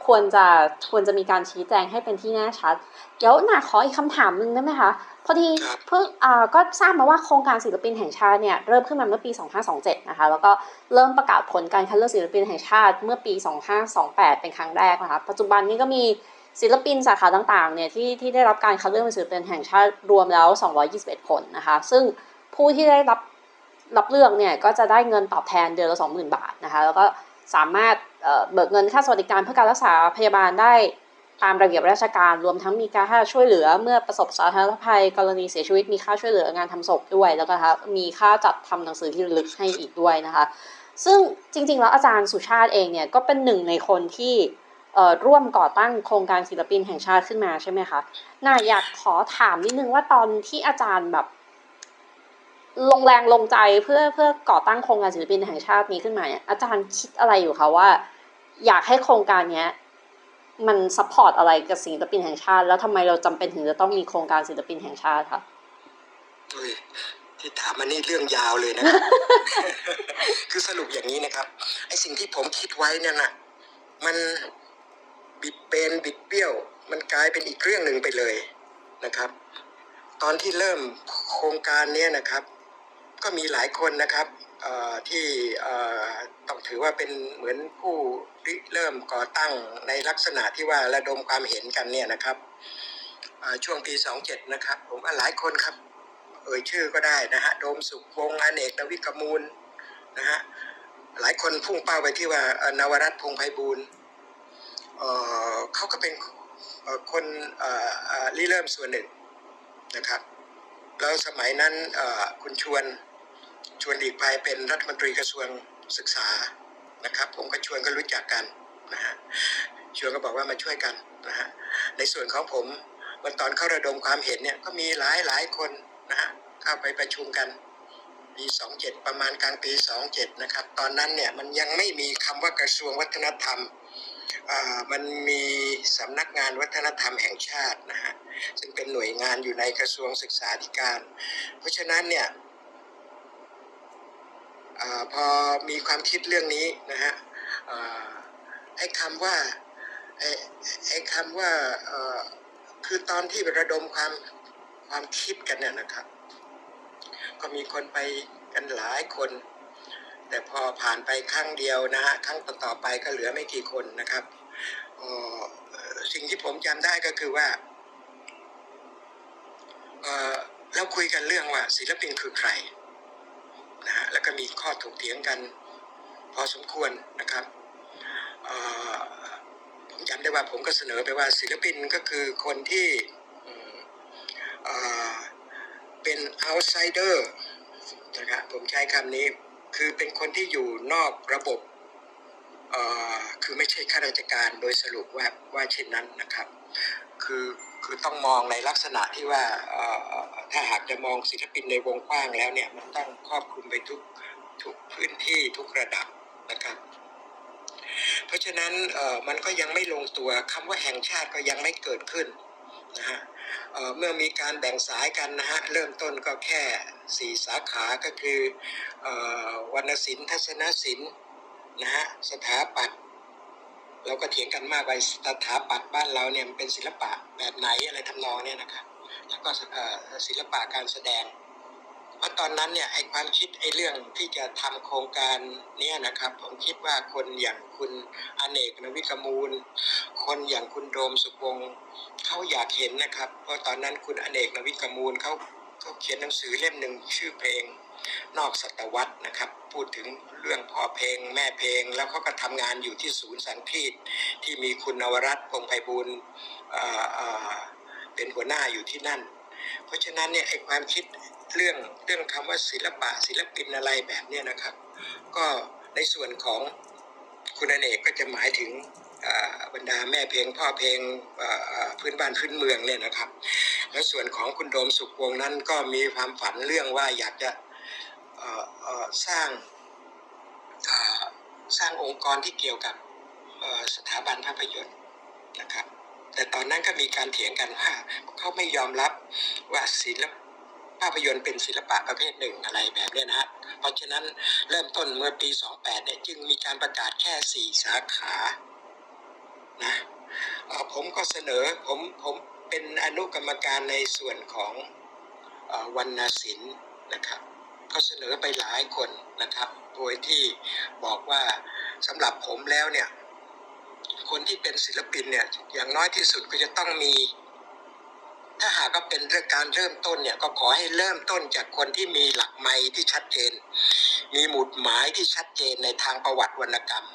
ควรจะควรจะมีการชี้แจงให้เป็นที่แน่ชัด เดี๋ยวหนาขออีกคำถามหนึ่งได้ไหมคะพอดีครับเพิ่งอ่าก็ทราบมาว่าโครงการศิลปินแห่งชาติเนี่ยเริ่มขึ้นมาเมื่อปี 2527 นะคะ แล้วก็เริ่มประกาศผลการคัดเลือกศิลปินแห่งชาติเมื่อปี 2528 เป็นครั้งแรกนะคะ ปัจจุบันนี้ก็มีศิลปินสาขาต่างๆเนี่ยที่ที่ได้รับการคัดเลือกเป็นศิลปินแห่งชาติรวมแล้ว 221 คนนะคะ ซึ่งผู้ที่ได้รับรับเลือกเนี่ยก็จะได้เงินตอบแทนเดือนละ 20,000 บาทนะคะ แล้วก็ สามารถเบิกเงินค่าสวัสดิการเพื่อการรักษาพยาบาลได้ตามระเบียบราชการรวมทั้งมีการค่าช่วยเหลือ เมื่อประสบสาธารณภัย กรณีเสียชีวิตมีค่าช่วยเหลืองานทำศพด้วยแล้วก็คะมีค่าจัดทำหนังสือที่ระลึกให้อีกด้วยนะคะ ซึ่งจริงๆ แล้วอาจารย์สุชาติเองเนี่ยก็เป็นหนึ่งในคนที่ร่วมก่อตั้งโครงการศิลปินแห่งชาติขึ้นมาใช่ไหมคะน่าอยากขอถามนิดนึงว่าตอนที่อาจารย์แบบ ลงแรงลงใจเพื่อเพื่อก่อตั้งโครงการศิลปินแห่งชาตินี้ขึ้นมาเนี่ยอาจารย์คิดอะไรอยู่คะว่า อยากให้โครงการเนี้ยมัน support อะไรกับศิลปินแห่งชาติ แล้วทำไมเราจำเป็นถึงจะต้องมีโครงการศิลปินแห่งชาติคะที่ถามมันนี่เรื่องยาวเลยนะ คือสรุปอย่างนี้นะครับไอ้สิ่งที่ผมคิดไว้เนี่ยนะมันบิดเบนบิดเบี้ยว มันกลายเป็นอีกเรื่องหนึ่งไปเลยนะครับ ตอนที่เริ่มโครงการเนี้ยนะครับ ก็มีหลายคนนะครับที่ต้องถือว่าเป็นเหมือนผู้ริเริ่มก่อตั้งในลักษณะที่ว่าระดมความเห็นกันเนี่ยนะครับช่วงปี 27 นะครับ ผมว่าหลายคนครับ เอ่ยชื่อก็ได้นะฮะโดมสุขวงอเนกนวิกมูลนะฮะหลายคนพุ่งเป้าไปที่ว่านวรัตพงไพบูลย์เขาก็เป็นคนริเริ่มส่วนหนึ่งนะครับ แล้วสมัยนั้นคุณชวน ชวนหลีกภัยเป็นรัฐมนตรีกระทรวงศึกษานะครับ ผมก็ชวนก็รู้จักกันนะฮะชวนก็บอกว่ามาช่วยกันนะฮะในส่วนของผมวันตอนเข้าระดมความเห็นเนี่ยก็มีหลายหลายคนนะฮะเข้าไปประชุมกันปี27 ประมาณกลางปี 27 นะครับ ตอนนั้นเนี่ยมันยังไม่มีคำว่ากระทรวงวัฒนธรรมอ่ามันมีสำนักงานวัฒนธรรมแห่งชาตินะฮะซึ่งเป็นหน่วยงานอยู่ในกระทรวงศึกษาธิการ เพราะฉะนั้นเนี่ย อพอมีความคิดเรื่องนี้นะฮะไอ้คำว่าไอ้ไอ้คำว่าคือตอนที่ระดมความความคิดกันเนี่ยนะครับ ก็มีคนไปกันหลายคน แต่พอผ่านไปครั้งเดียวนะฮะครั้งต่อๆไปก็เหลือไม่กี่คนนะครับสิ่งที่ผมจำได้ก็คือว่าเราคุยกันเรื่องว่าศิลปินคือใคร นะฮะแล้วก็มีข้อถกเถียงกัน พอสมควรนะครับผมจำได้ว่าผมก็เสนอไปว่าศิลปินก็คือคนที่เอ่อเป็น outsider นะครับผมใช้คำนี้คือเป็นคนที่อยู่นอกระบบคือไม่ใช่ข้าราชการโดยสรุปว่าว่าเช่นนั้นนะครับ คือ คือต้องมองในลักษณะที่ว่าถ้าหากจะมองศิลปินในวงกว้างแล้วเนี่ยมันต้องครอบคลุมไปทุกทุกพื้นที่ทุกระดับนะครับ เพราะฉะนั้นมันก็ยังไม่ลงตัวคำว่าแห่งชาติก็ยังไม่เกิดขึ้นนะฮะเมื่อมีการแบ่งสายกันนะฮะเริ่มต้นก็แค่สี่สาขาก็คืออวรรณศิลป์ทัศนศิลป์นะฮะสถาปัตย์ เราก็เถียงกันมากว่าสถาปัตย์บ้านเราเนี่ยมันเป็นศิลปะแบบไหนอะไรทำนองเนี่ยนะครับแล้วก็ศิลปะการแสดงเพราะตอนนั้นเนี่ยไอความคิดไอเรื่องที่จะทำโครงการเนี่ยนะครับ ผมคิดว่าคนอย่างคุณอเนกนวิกมูล คนอย่างคุณโดมสุวงเขาอยากเห็นนะครับ เพราะตอนนั้นคุณอเนกนวิกมูลเขาเขาเขียนหนังสือเล่มหนึ่งชื่อเพลง นอกศตวรรษนะครับ พูดถึงเรื่องพ่อเพลง แม่เพลง แล้วเขาก็ทำงานอยู่ที่ศูนย์สังคีตที่มีคุณนวรัตน์พงไพบูลเเเป็นหัวหน้าอยู่ที่นั่น เพราะฉะนั้นเนี่ยไอ้ความคิดเรื่องเรื่องคำว่าศิลปะศิลปินอะไรแบบเนี้ยนะครับ ก็ในส่วนของคุณอเนกก็จะหมายถึงบรรดาแม่เพลงพ่อเพลงพื้นบ้านพื้นเมืองเนี่ยนะครับ และส่วนของคุณโดมสุขวงศ์นั้นก็มีความฝันเรื่องว่าอยากจะ สร้างสร้างองค์กรที่เกี่ยวกับสถาบันภาพยนตร์นะครับ แต่ตอนนั้นก็มีการเถียงกันว่าเขาไม่ยอมรับว่าศิลปภาพยนตร์เป็นศิลปะประเภทหนึ่งอะไรแบบนี้นะฮะ เพราะฉะนั้นเริ่มต้นเมื่อปี 28 เนี่ยจึงมีการประกาศแค่ 4 สาขานะผมก็เสนอผมผมเป็นอนุกรรมการในส่วนของอวรรณศิลป์นะครับ ก็เสนอไปหลายคนนะครับ โดยที่บอกว่าสำหรับผมแล้วเนี่ยคนที่เป็นศิลปินเนี่ยอย่างน้อยที่สุดก็จะต้องมี ถ้าหากว่าเป็นเรื่องการเริ่มต้นเนี่ยก็ขอให้เริ่มต้นจากคนที่มีหลักไม้ที่ชัดเจน มีหมุดหมายที่ชัดเจนในทางประวัติวรรณกรรม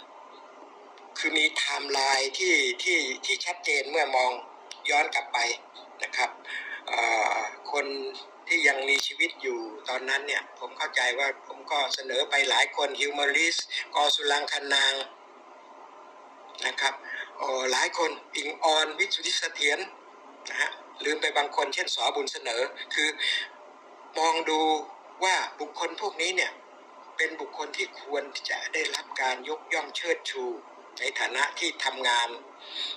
คือมีไทม์ไลน์ที่ที่ที่ชัดเจนเมื่อมองย้อนกลับไปนะครับคน ที่ยังมีชีวิตอยู่ตอนนั้นเนี่ย ผมเข้าใจว่าผมก็เสนอไปหลายคนฮิวมาริสกอสุลังคนางนะครับหลายคนอิงออนวิสุทธิเสถียรนะฮะลืมไปบางคนเช่นสอบุญเสนอ คือมองดูว่าบุคคลพวกนี้เนี่ยเป็นบุคคลที่ควรจะได้รับการยกย่องเชิดชู ในฐานะที่ทำงาน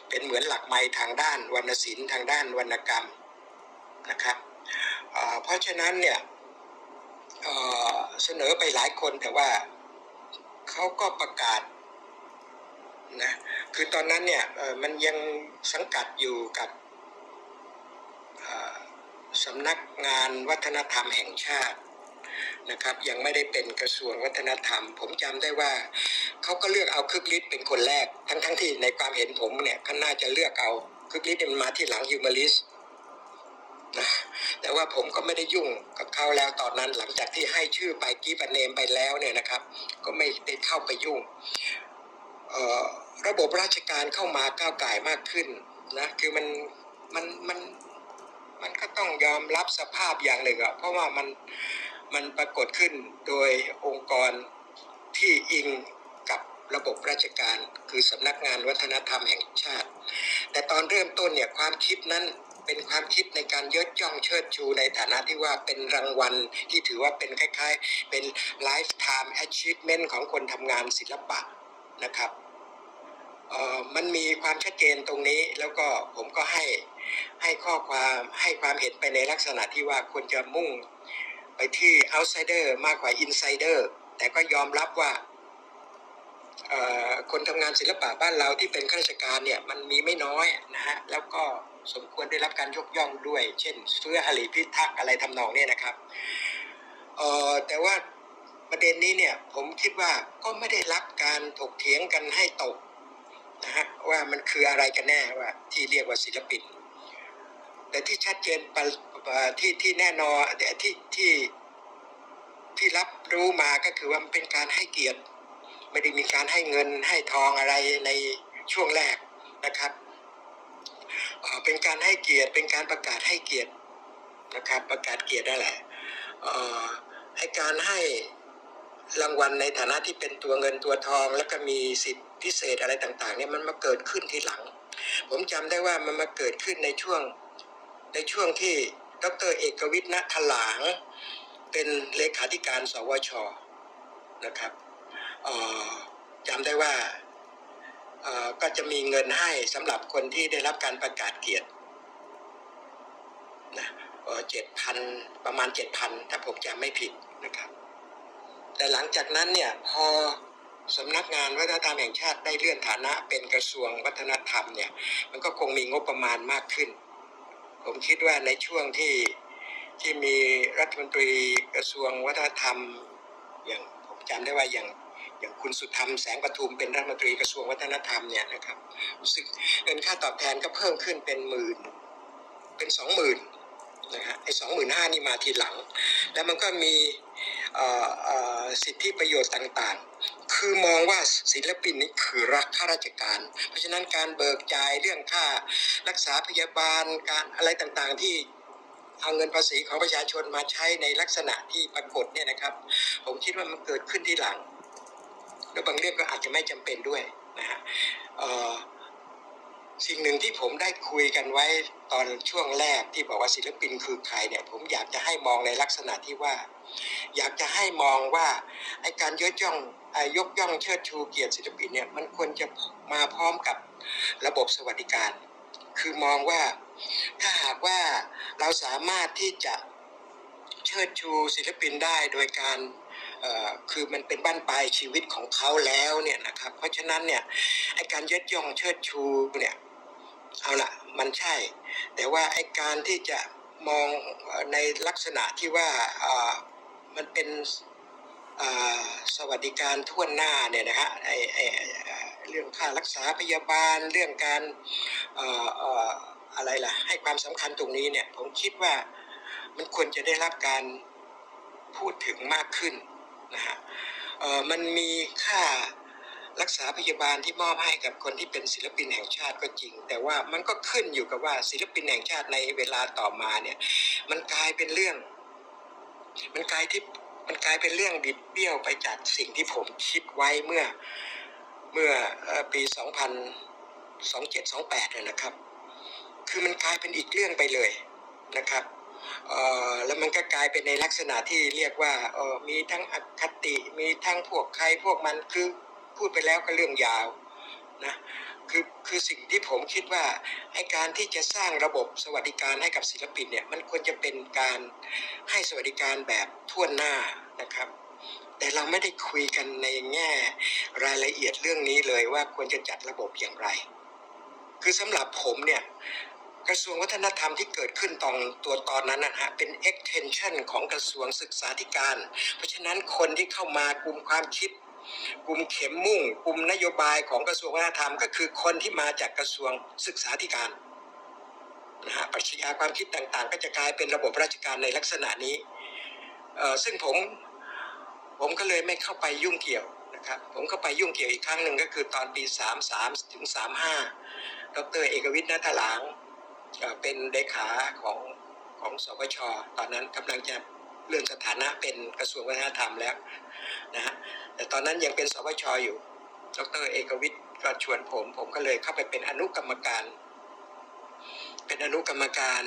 เป็นเหมือนหลักไม้ทางด้านวรรณศิลป์ทางด้านวรรณกรรมนะครับ เพราะฉะนั้นเนี่ยเสนอไปหลายคนแต่ว่าเขาก็ประกาศนะคือตอนนั้นเนี่ยมันยังสังกัดอยู่กับสำนักงานวัฒนธรรมแห่งชาตินะครับยังไม่ได้เป็นกระทรวงวัฒนธรรม ผมจำได้ว่าเขาก็เลือกเอาคึกฤทธิ์เป็นคนแรก ทั้งทั้งที่ในความเห็นผมเนี่ยเขาน่าจะเลือกเอาคึกฤทธิ์เนี่ยมันมาที่หลังฮิวมาริส นะแต่ว่าผมก็ไม่ได้ยุ่งกับเขาแล้วตอนนั้นหลังจากที่ให้ชื่อไปกีบันเนมไปแล้วเนี่ยนะครับ ก็ไม่ได้เข้าไปยุ่งระบบราชการเข้ามาก้าวไก่มากขึ้นนะคือมันมันมันมันก็ต้องยอมรับสภาพอย่างหนึ่งอะเพราะว่ามันมันปรากฏขึ้นโดยองค์กรที่อิงกับระบบราชการ คือสำนักงานวัฒนธรรมแห่งชาติ แต่ตอนเริ่มต้นเนี่ยความคิดนั้น เป็นความคิดในการยศย่องเชิดชูในฐานะที่ว่าเป็นรางวัลที่ถือว่าเป็นคล้าย ๆ เป็น lifetime achievement ของคนทำงานศิลปะนะครับมันมีความชัดเจนตรงนี้แล้วก็ผมก็ให้ให้ข้อความให้ความเห็นไปในลักษณะที่ว่าควรจะมุ่งไปที่ outsider มากกว่า insider แต่ก็ยอมรับว่าคนทำงานศิลปะบ้านเราที่เป็นข้าราชการเนี่ยมันมีไม่น้อยนะฮะแล้วก็ สมควรได้รับการยกย่องด้วย เช่นเฟื้อหลีพิทักษ์อะไรทำนองนี้นะครับเอ่อแต่ว่าประเด็นนี้เนี่ยผมคิดว่าก็ไม่ได้รับการถกเถียงกันให้ตกนะฮะว่ามันคืออะไรกันแน่ว่าที่เรียกว่าศิลปิน แต่ที่ชัดเจนปะปะที่ที่แน่นอนที่ที่ที่รับรู้มาก็คือว่ามันเป็นการให้เกียรติ ไม่ได้มีการให้เงินให้ทองอะไรในช่วงแรกนะครับ เป็นการให้เกียรติเป็นการประกาศให้เกียรตินะครับ ประกาศเกียรตินั่นแหละเอ่อไอการให้รางวัลในฐานะที่เป็นตัวเงินตัวทอง แล้วก็มีสิทธิพิเศษอะไรต่างๆเนี่ยมันมาเกิดขึ้นทีหลัง ผมจำได้ว่ามันมาเกิดขึ้นในช่วงในช่วงที่ดรเอกวิทย์ณถลางเป็นเลขาธิการสวชนะครับจำได้ว่า ก็จะมีเงินให้สำหรับคนที่ได้รับการประกาศเกียรตินะเจ็ดพันประมาณเจ็ดพันถ้าผมจำไม่ผิดนะครับ แต่หลังจากนั้นเนี่ยพอสำนักงานวัฒนธรรมแห่งชาติได้เลื่อนฐานะเป็นกระทรวงวัฒนธรรมเนี่ย มันก็คงมีงบประมาณมากขึ้น ผมคิดว่าในช่วงที่ที่มีรัฐมนตรีกระทรวงวัฒนธรรมอย่างผมจำได้ว่าอย่าง อย่างคุณสุธรรมแสงประทุมเป็นรัฐมนตรีกระทรวงวัฒนธรรมเนี่ยนะครับรู้สึกเงินค่าตอบแทนก็เพิ่มขึ้นเป็นหมื่นเป็นสองหมื่นนะฮะไอ้สองหมื่นห้านี่มาทีหลัง แล้วมันก็มีสิทธิประโยชน์ต่างๆ คือมองว่าศิลปินนี่คือรักข้าราชการ เพราะฉะนั้นการเบิกจ่ายเรื่องค่ารักษาพยาบาลการอะไรต่างๆที่เอาเงินภาษีของประชาชนมาใช้ในลักษณะที่ปรากฏเนี่ยนะครับ ผมคิดว่ามันเกิดขึ้นที่หลัง แล้วบางเรื่องก็อาจจะไม่จำเป็นด้วยนะฮะสิ่งหนึ่งที่ผมได้คุยกันไว้ตอนช่วงแรกที่บอกว่าศิลปินคือใครเนี่ย ผมอยากจะให้มองในลักษณะที่ว่า อยากจะให้มองว่าไอการยกย่องอยกย่องเชิดชูเกียรติศิลปินเนี่ยมันควรจะมาพร้อมกับระบบสวัสดิการ คือมองว่าถ้าหากว่าเราสามารถที่จะเชิดชูศิลปินได้โดยการ คือมันเป็นบ้านปลายชีวิตของเขาแล้วเนี่ยนะครับ เพราะฉะนั้นเนี่ยไอการยดย่องเชิดชูเนี่ยเอาละมันใช่ แต่ว่าไอการที่จะมองในลักษณะที่ว่ามันเป็นสวัสดิการทั่วหน้าเนี่ยนะฮะไอไอเรื่องค่ารักษาพยาบาลเรื่องการอะไรล่ะ ให้ความสำคัญตรงนี้เนี่ยผมคิดว่ามันควรจะได้รับการพูดถึงมากขึ้น นะฮะมันมีค่ารักษาพยาบาลที่มอบให้กับคนที่เป็นศิลปินแห่งชาติก็จริง แต่ว่ามันก็ขึ้นอยู่กับว่าศิลปินแห่งชาติในเวลาต่อมาเนี่ยมันกลายเป็นเรื่อง มันกลายที่มันกลายเป็นเรื่องบิดเบี้ยวไปจากสิ่งที่ผมคิดไว้เมื่อเมื่อเอ่อปี 2027-28เลยนะครับ คือมันกลายเป็นอีกเรื่องไปเลยนะครับ แล้วมันก็กลายเป็นในลักษณะที่เรียกว่าออมีทั้งอคติ มีทั้งพวกใครพวกมันคือพูดไปแล้วก็เรื่องยาวนะคือคือสิ่งที่ผมคิดว่าไอการที่จะสร้างระบบสวัสดิการให้กับศิลปินเนี่ยมันควรจะเป็นการให้สวัสดิการแบบทั่วหน้านะครับ แต่เราไม่ได้คุยกันในแง่รายละเอียดเรื่องนี้เลยว่าควรจะจัดระบบอย่างไร คือสำหรับผมเนี่ย กระทรวงวัฒนธรรมที่เกิดขึ้นตอนตัวตอนนั้นนะฮะเป็น extension ของกระทรวงศึกษาธิการ เพราะฉะนั้นคนที่เข้ามากลุ่มความคิดกลุ่มเข็มมุ่งกลุ่มนโยบายของกระทรวงวัฒนธรรม ก็คือคนที่มาจากกระทรวงศึกษาธิการนะฮะปรัชญาความคิดต่างๆ ก็จะกลายเป็นระบบราชการในลักษณะนี้เอ่อซึ่งผมผมก็เลยไม่เข้าไปยุ่งเกี่ยวนะครับผมเข้าไปยุ่งเกี่ยวอีกครั้งหนึ่งก็คือตอนปี 33 ถึง 35 ดรเอกวิทย์นัทหลาง เป็นเลขาของของสวชตอนนั้นกำลังจะเลื่อนสถานะเป็นกระทรวงวัฒนธรรมแล้วนะฮะแต่ตอนนั้นยังเป็นสวชอยู่ ดรเอกวิทย์ก็ชวนผม ผมก็เลยเข้าไปเป็นอนุกรรมการ เป็นอนุกรรมการ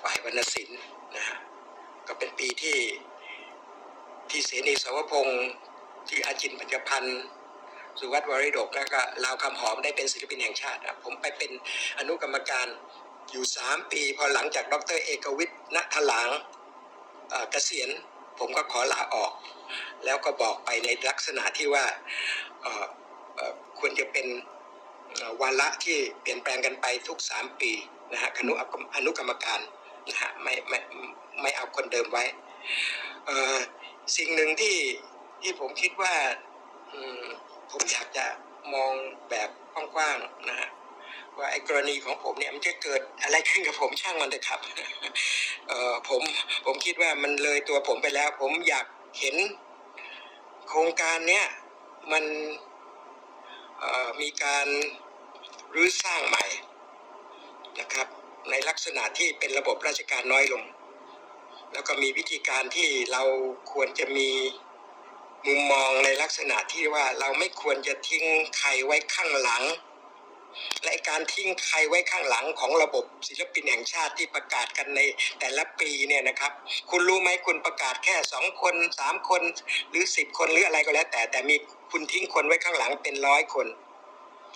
ฝ่ายวรรณศิลป์นะฮะก็เป็นปีที่ที่เสนีสวพงศ์ที่อาจินปัญญพันธ์ สุวัตวริดกแล้วก็ลาวคำหอมได้เป็นศิลปินแห่งชาติผมไปเป็นอนุกรรมการอยู่สามปี พอหลังจากดรเอกวิทย์ณถลางเกษียณผมก็ขอลาออก แล้วก็บอกไปในลักษณะที่ว่าควรจะเป็นวาระที่เปลี่ยนแปลงกันไปทุกสามปีนะฮะอนุอนุกรรมการนะฮะไม่ไม่ไม่เอาคนเดิมไว้ สิ่งหนึ่งที่ที่ผมคิดว่า ผมอยากจะมองแบบกว้างๆนะฮะว่าไอ้กรณีของผมเนี่ยมันจะเกิดอะไรขึ้นกับผมช่างมันเลยครับเอ่อผมผมคิดว่ามันเลยตัวผมไปแล้ว ผมอยากเห็นโครงการเนี้ยมันเอ่อมีการรื้อสร้างใหม่นะครับ ในลักษณะที่เป็นระบบราชการน้อยลง แล้วก็มีวิธีการที่เราควรจะมี มุมมองในลักษณะที่ว่าเราไม่ควรจะทิ้งใครไว้ข้างหลัง และการทิ้งใครไว้ข้างหลังของระบบศิลปินแห่งชาติที่ประกาศกันในแต่ละปีเนี่ยนะครับ คุณรู้ไหมคุณประกาศแค่สองคนสามคนหรือสิบคนหรืออะไรก็แล้ว แต่แต่มีคุณทิ้งคนไว้ข้างหลังเป็นร้อยคน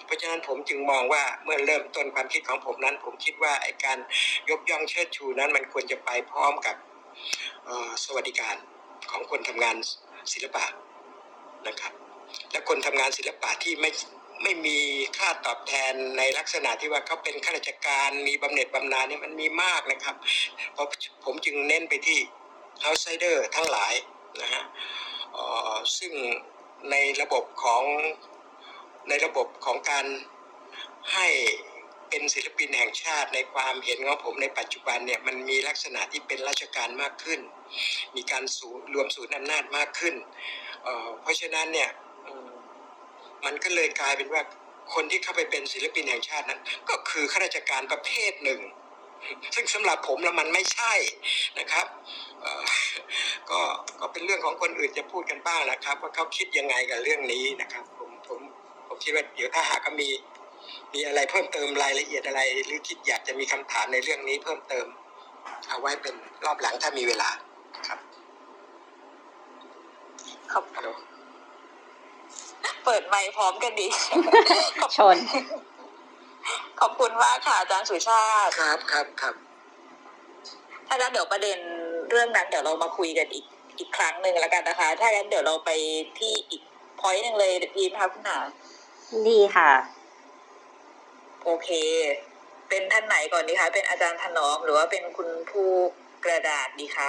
เพราะฉะนั้นผมจึงมองว่าเมื่อเริ่มต้นความคิดของผมนั้น ผมคิดว่าไอการยกย่องเชิดชูนั้นมันควรจะไปพร้อมกับสวัสดิการของคนทำงาน ศิลปะนะครับ และคนทำงานศิลปะที่ไม่ไม่มีค่าตอบแทนในลักษณะที่ว่าเขาเป็นข้าราชการมีบำเหน็จบำนาญเนี่ยมันมีมากนะครับเพราะผมจึงเน้นไปที่ outsider ทั้งหลายนะฮะซึ่งในระบบของในระบบของการให้ เป็นศิลปินแห่งชาติในความเห็นของผมในปัจจุบันเนี่ยมันมีลักษณะที่เป็นราชการมากขึ้น มีการสูรวมศูนย์อำนาจมากขึ้นเเพราะฉะนั้นเนี่ยมันก็เลยกลายเป็นว่าคนที่เข้าไปเป็นศิลปินแห่งชาตินั้น ก็คือข้าราชการประเภทหนึ่ง ซึ่งสำหรับผมแล้วมันไม่ใช่นะครับก็ก็เป็นเรื่องของคนอื่นจะพูดกันบ้างนะครับ ว่าเขาคิดยังไงกับเรื่องนี้นะครับ ผมผมผมคิดว่าเดี๋ยวถ้าหากมี มีอะไรเพิ่มเติมรายละเอียดอะไร หรือคิดอยากจะมีคำถามในเรื่องนี้เพิ่มเติม เอาไว้เป็นรอบหลังถ้ามีเวลาครับขอบฮัลโหลเปิดไมค์พร้อมกันดีขอบชน ขอบคุณมากค่ะอาจารย์สุชาติ ครับครับครับถ้างั้นเดี๋ยวประเด็นเรื่องนั้นเดี๋ยวเรามาคุยกันอีกอีกครั้งหนึ่งแล้วกันนะคะ ถ้างั้นเดี๋ยวเราไปที่อีกพอยต์หนึ่งเลยดีไหมคะคุณหนาดีค่ะ โอเค เป็นท่านไหนก่อนดีคะ เป็นอาจารย์ถนอมหรือว่าเป็นคุณผู้กระดาษดีคะ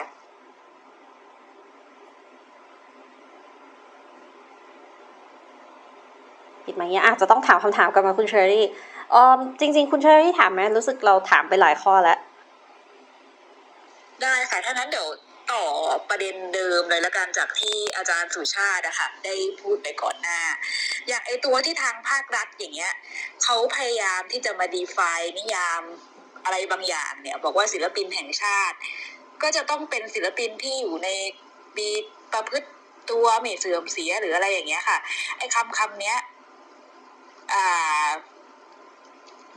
ผิดไหมเนี่ยอาจจะต้องถามคำถามกลับมาคุณเชอรี่เออจริง ๆ คุณเชอรี่ถามไหมรู้สึกเราถามไปหลายข้อแล้ว ได้ค่ะถ้านั้นเดี๋ยว ต่อประเด็นเดิมเลยละกันจากที่อาจารย์สุชาติอะค่ะได้พูดไปก่อนหน้า อย่างไอตัวที่ทางภาครัฐอย่างเงี้ยเขาพยายามที่จะมาดีไฟนิยามอะไรบางอย่างเนี่ยบอกว่าศิลปินแห่งชาติ ก็จะต้องเป็นศิลปินที่อยู่ในมีประพฤติตัวไม่เสื่อมเสียหรืออะไรอย่างเงี้ยค่ะไอ้คำคำเนี้ยอ่า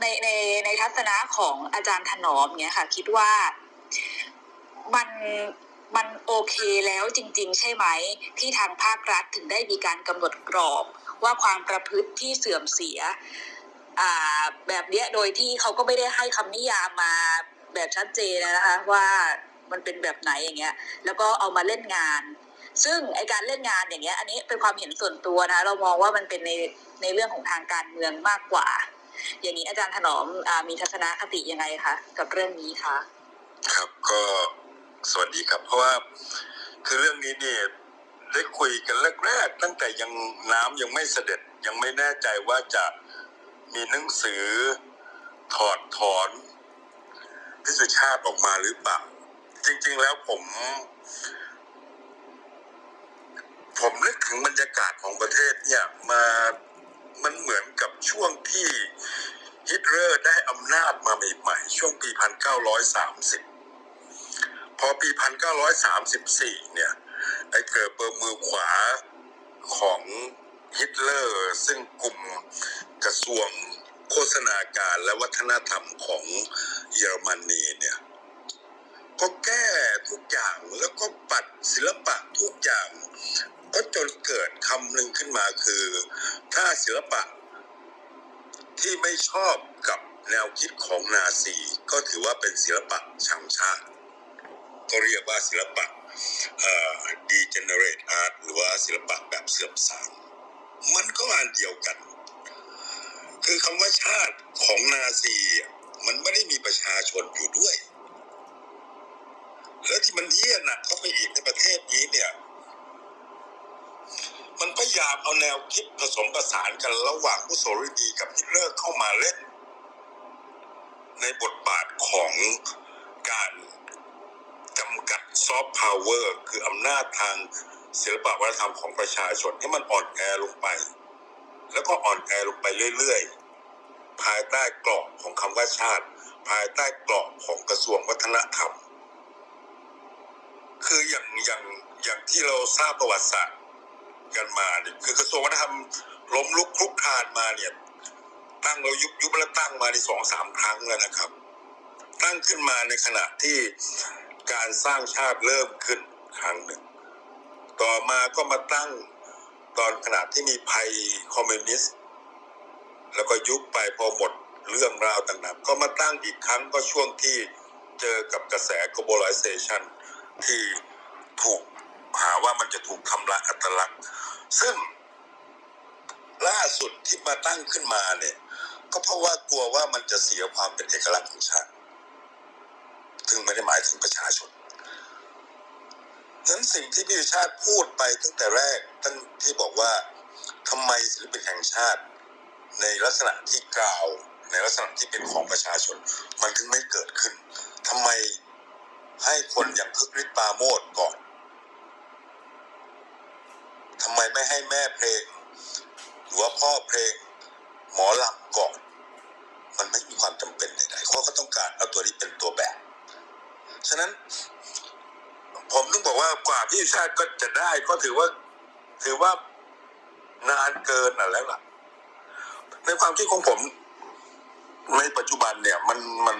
ในในในทัศนะของอาจารย์ถนอมเนี้ยค่ะ คิดว่ามัน มันโอเคแล้วจริง ๆ ใช่ไหม ที่ทางภาครัฐถึงได้มีการกำหนดกรอบ ว่าความประพฤติที่เสื่อมเสียแบบเนี้ยโดยที่เขาก็ไม่ได้ให้คำนิยามมาแบบชัดเจนนะคะว่ามันเป็นแบบไหนอย่างเงี้ย แล้วก็เอามาเล่นงาน ซึ่งไอการเล่นงานอย่างเงี้ย อันนี้เป็นความเห็นส่วนตัวนะ เรามองว่ามันเป็นในในเรื่องของทางการเมืองมากกว่า อย่างนี้อาจารย์ถนอมอมีทัศนคติยังไงคะกับเรื่องนี้คะ ครับก็ สวัสดีครับ เพราะว่าคือเรื่องนี้เนี่ยได้คุยกันแรกๆตั้งแต่ยังน้ำยังไม่เสด็จยังไม่แน่ใจว่าจะมีหนังสือถอดถอนพิสุชาติออกมาหรือเปล่า จริง ๆ แล้วผม ผมนึกถึงบรรยากาศของประเทศเนี่ยมามันเหมือนกับช่วงที่ฮิตเลอร์ได้อำนาจมาใหม่ๆ ช่วงปี 1930 พอปี 1934 เนี่ยไอ้เกิดเปิดมือขวาของฮิตเลอร์ ซึ่งกลุ่มกระทรวงโฆษณาการและวัฒนธรรมของเยอรมนีเนี่ยก็แก้ทุกอย่างแล้วก็ปัดศิลปะทุกอย่าง ก็จนเกิดคำหนึ่งขึ้นมาคือ ถ้าศิลปะที่ไม่ชอบกับแนวคิดของนาซี ก็ถือว่าเป็นศิลปะชังชาติ ก็เรียกว่าศิลปะเอ่อ degenerate art หรือว่าศิลปะแบบเสื่อมทรามมันก็อันเดียวกัน คือคำว่าชาติของนาซีมันไม่ได้มีประชาชนอยู่ด้วย แล้วที่มันเยี่ยหนักเข้าไปอีกในประเทศนี้เนี่ย มันพยายามเอาแนวคิดผสมผสานกันระหว่างมุสโสลินีกับฮิตเลอร์เข้ามาเล่น ในบทบาทของ ซอฟต์พาวเวอร์คืออำนาจทางศิลปวัฒนธรรมของประชาชนให้มันอ่อนแอลงไป แล้วก็อ่อนแอลงไปเรื่อยๆ ภายใต้กรอบของคำว่าชาติ ภายใต้กรอบของกระทรวงวัฒนธรรม คืออย่างอย่างอย่างที่เราทราบประวัติศาสตร์กันมาเนี่ยคือกระทรวงวัฒนธรรมล้มลุกคลุกคลานมาเนี่ยตั้งเรายุบยุบแล้วตั้งมาในสองสามครั้งแล้วนะครับ ตั้งขึ้นมาในขณะที่ การสร้างชาติเริ่มขึ้นครั้งหนึ่ง ต่อมาก็มาตั้งตอนขณะที่มีภัยคอมมิวนิสต์ แล้วก็ยุบไปพอหมดเรื่องราวต่างๆ ก็มาตั้งอีกครั้งก็ช่วงที่เจอกับกระแส globalization ที่ถูกหาว่ามันจะถูกทำลายอัตลักษณ์ ซึ่งล่าสุดที่มาตั้งขึ้นมาเนี่ย ก็เพราะว่ากลัวว่ามันจะเสียความเป็นเอกลักษณ์ของชาติ ซึ่งไม่ได้หมายถึงประชาชนนั้นสิ่งที่พี่ชาติพูดไปตั้งแต่แรกตั้งที่บอกว่าทำไมศิลปินแห่งชาติ ในลักษณะที่กล่าว ในลักษณะที่เป็นของประชาชน มันถึงไม่เกิดขึ้นทำไมให้คนอย่างคึกฤทธิ์ปาโมดก่อนทำไมไม่ให้แม่เพลง หรือว่าพ่อเพลง หมอลำก่อน มันไม่มีความจำเป็นใดๆเขาก็ต้องการเอาตัวนี้เป็นตัวแบบ ฉะนั้น ผมต้องบอกว่ากว่าที่ชาติก็จะได้ก็ถือว่า ถือว่านานเกินน่ะแล้วล่ะ ในความคิดของผม ในปัจจุบันเนี่ย มันมัน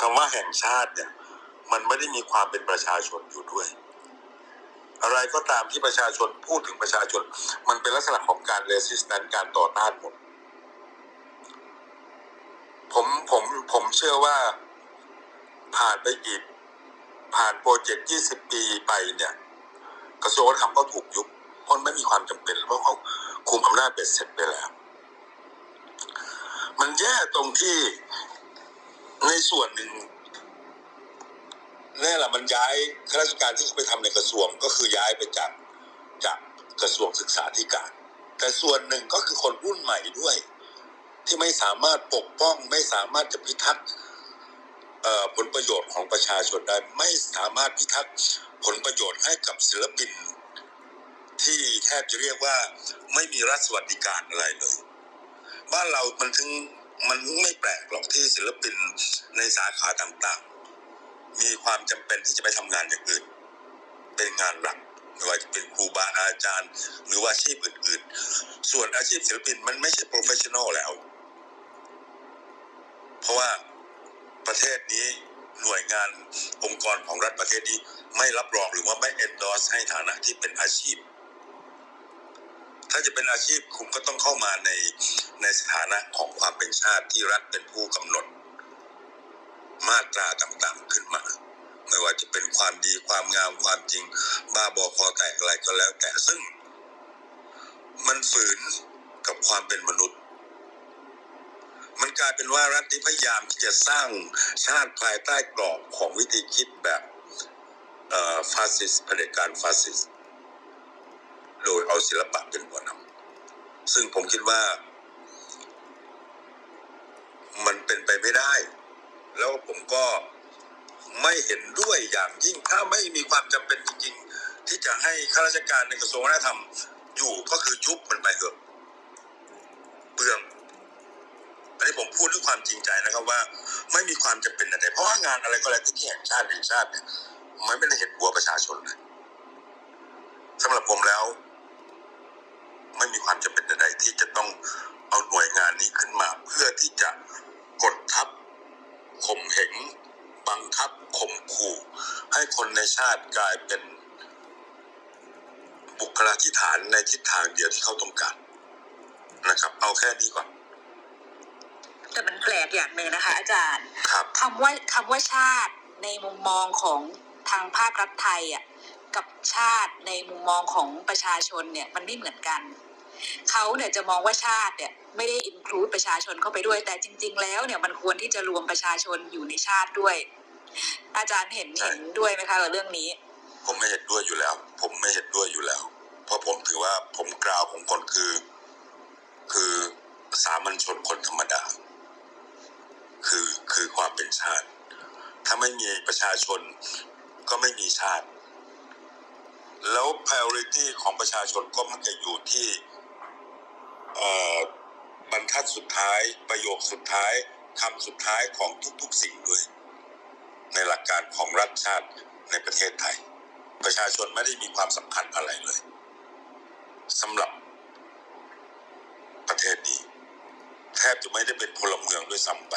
คำว่าแห่งชาติเนี่ย มันไม่ได้มีความเป็นประชาชนอยู่ด้วย อะไรก็ตามที่ประชาชนพูดถึงประชาชน มันเป็นลักษณะของการเรสิสแตนการต่อต้านหมดผมผมผมเชื่อว่า ผ่านไปอีก ผ่านโปรเจกต์ 20 ปีไปเนี่ย กระทรวงวัฒนธรรมก็ถูกยุบเพราะไม่มีความจำเป็นเพราะเขาคุมอำนาจเบ็ดเสร็จไปแล้ว มันแย่ตรงที่ในส่วนหนึ่งนี่แหละมันย้ายข้าราชการที่ไปทำในกระทรวงก็คือย้ายไปจากจากกระทรวงศึกษาธิการ แต่ส่วนหนึ่งก็คือคนรุ่นใหม่ด้วย ที่ไม่สามารถปกป้องไม่สามารถจะพิทักษ์ ผลประโยชน์ของประชาชนได้ไม่สามารถพิทักษ์ผลประโยชน์ให้กับศิลปิน ที่แทบจะเรียกว่าไม่มีรัฐสวัสดิการอะไรเลย บ้านเรามันถึงมันไม่แปลกหรอกที่ศิลปินในสาขาต่างๆ มีความจำเป็นที่จะไปทำงานอย่างอื่น เป็นงานหลักไม่ว่าจะเป็นครูบาอาจารย์ หรือว่าอาชีพอื่นๆ ส่วนอาชีพศิลปินมันไม่ใช่ professional แล้ว เพราะว่า ประเทศนี้หน่วยงานองค์กรของรัฐประเทศนี้ไม่รับรองหรือว่าไม่ endorse ให้ฐานะที่เป็นอาชีพ ถ้าจะเป็นอาชีพคุณก็ต้องเข้ามาในในสถานะของความเป็นชาติที่รัฐเป็นผู้กำหนด มาตราต่างๆขึ้นมาไม่ว่าจะเป็นความดีความงามความจริง บ้าบอคอแตกอะไรก็แล้วแต่ซึ่ง มันฝืนกับความเป็นมนุษย์ มันกลายเป็นว่ารัฐที่พยายามที่จะสร้างชาติภายใต้กรอบของวิธีคิดแบบฟาสซิสเผด็จการฟาสซิสโดยเอาศิลปะเป็นหัวนำซึ่งผมคิดว่า มันเป็นไปไม่ได้ แล้วผมก็ไม่เห็นด้วยอย่างยิ่งถ้าไม่มีความจำเป็นจริงๆ ที่จะให้ข้าราชการในกระทรวงวัฒนธรรมอยู่ก็คือยุบมันไปเถอะเปลือง อันนี้ผมพูดด้วยความจริงใจนะครับว่า ไม่มีความจำเป็นอะไรเพราะว่างานอะไรก็แล้วที่แห่งชาติแห่งชาติเนี่ยมันไม่ได้เห็นหัวประชาชนเลยสำหรับผมแล้ว ไม่มีความจำเป็นใดๆที่จะต้องเอาหน่วยงานนี้ขึ้นมา เพื่อที่จะกดทับข่มเหงบังคับข่มขู่ ให้คนในชาติกลายเป็นบุคลาธิฐานในทิศทางเดียวที่เขาต้องการนะครับ เอาแค่นี้ก่อน แต่มันแปลกอย่างหนึ่งนะคะ อาจารย์ครับคำว่าคำว่าชาติในมุมมองของทางภาครัฐไทยอะกับชาติในมุมมองของประชาชนเนี่ยมันไม่เหมือนกันเขาเนี่ยจะมองว่าชาติเนี่ยไม่ได้อินคลูดประชาชนเข้าไปด้วย แต่จริง ๆ แล้วเนี่ยมันควรที่จะรวมประชาชนอยู่ในชาติด้วย อาจารย์เห็นใช่เห็นด้วยไหมคะกับเรื่องนี้ ผมไม่เห็นด้วยอยู่แล้ว ผมไม่เห็นด้วยอยู่แล้ว เพราะผมถือว่าผมกล่าวของคนคือ คือสามัญชนคนธรรมดา คือคือความเป็นชาติ ถ้าไม่มีประชาชนก็ไม่มีชาติ แล้ว priority ของประชาชนก็มักจะอยู่ที่บรรทัดสุดท้ายประโยคสุดท้ายคำสุดท้ายของทุกๆสิ่งด้วย ในหลักการของรัฐชาติในประเทศไทย ประชาชนไม่ได้มีความสำคัญอะไรเลยสำหรับประเทศนี้ แทบจะไม่ได้เป็นพลเมืองด้วยซ้ำไป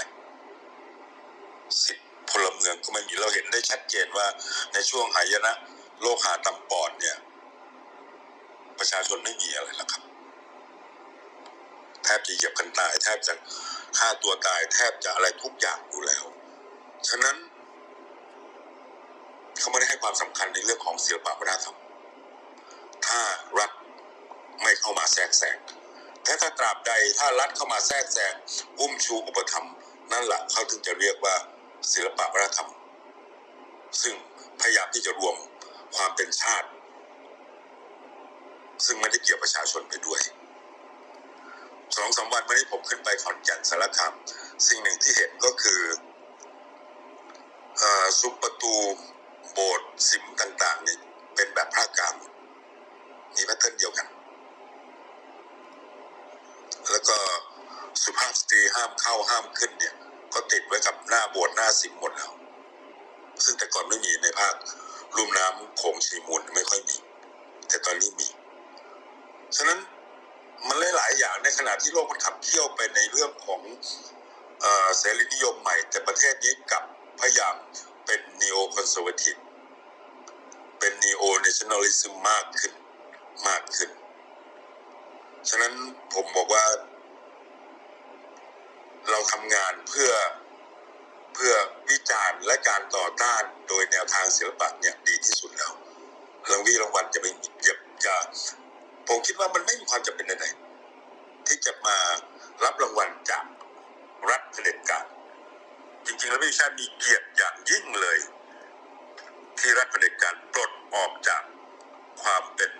สิทธิพลเมืองก็ไม่มีเราเห็นได้ชัดเจนว่าในช่วงหายนะโรคหาตำปอดเนี่ย ประชาชนไม่มีอะไรแล้วครับ แทบจะเหยียบกันตาย แทบจะฆ่าตัวตาย แทบจะอะไรทุกอย่างอยู่แล้ว ฉะนั้น เขาไม่ได้ให้ความสำคัญในเรื่องของศิลปะวัฒนธรรมถ้ารัฐไม่เข้ามาแทรกแซงแต่ถ้าตราบใดถ้ารัฐเข้ามาแทรกแซงอุ้มชูอุปถัมนั่นแหละเขาถึงจะเรียกว่า ศิลปะวัฒนธรรม ซึ่งพยายามที่จะรวมความเป็นชาติ ซึ่งไม่ได้เกี่ยวประชาชนไปด้วยสองสามวันมานี้ผมขึ้นไปขอนแก่นสารคามสิ่งหนึ่งที่เห็นก็คือซุ้มประตูโบสถ์สิมต่างๆนี่เป็นแบบภาคกลางมี pattern เดียวกัน แล้วก็สุภาพสตรีห้ามเข้าห้ามขึ้นเนี่ย ก็ติดไว้กับหน้าโบสถ์หน้าสิมหมดแล้ว ซึ่งแต่ก่อนไม่มีในภาคลุ่มน้ำโขงชีมูลไม่ค่อยมี แต่ตอนนี้มี ฉะนั้นมันหลายๆอย่างในขณะที่โลกมันขับเคี่ยวไปในเรื่องของเสรีนิยมใหม่ แต่ประเทศนี้กับพยายามเป็น neo conservative เป็น neo nationalism มากขึ้นมากขึ้น ฉะนั้นผมบอกว่า เราทำงานเพื่อเพื่อวิจารณ์และการต่อต้านโดยแนวทางศิลปะเนี่ยดีที่สุดแล้วรางวีรางวัลจะไม่อย่าอย่าผมคิดว่ามันไม่มีความจำเป็นใดๆที่จะมารับรางวัลจากรัฐเผด็จการจริงๆ แล้วพี่ชาติมีเกียรติอย่างยิ่งเลย ที่รัฐเผด็จการปลดออกจากความเป็น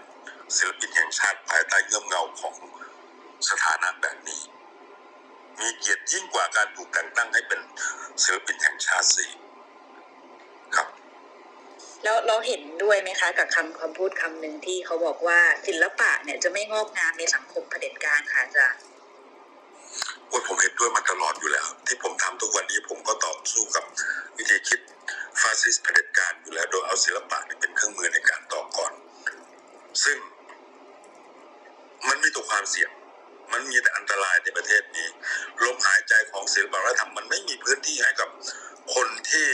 ศิลปินแห่งชาติภายใต้เงื่อมเงาของสถานะแบบนี้ มีเกียรติยิ่งกว่าการถูกแต่งตั้งให้เป็นศิลปินแห่งชาติสิครับ แล้วเราเห็นด้วยไหมคะ กับคำคำพูดคำหนึ่งที่เขาบอกว่าศิลปะเนี่ยจะไม่งอกงามในสังคมเผด็จการค่ะอาจารย์โอ้ยผมเห็นด้วยมาตลอดอยู่แล้ว ที่ผมทำทุกวันนี้ผมก็ต่อสู้กับวิธีคิดฟาสซิสต์เผด็จการอยู่แล้ว โดยเอาศิลปะเนี่ยเป็นเครื่องมือในการต่อกรซึ่งมันมีตัวความเสี่ยง มันมีแต่อันตรายในประเทศนี้ลมหายใจของศิลปะวัฒนธรรมมันไม่มีพื้นที่ให้กับคนที่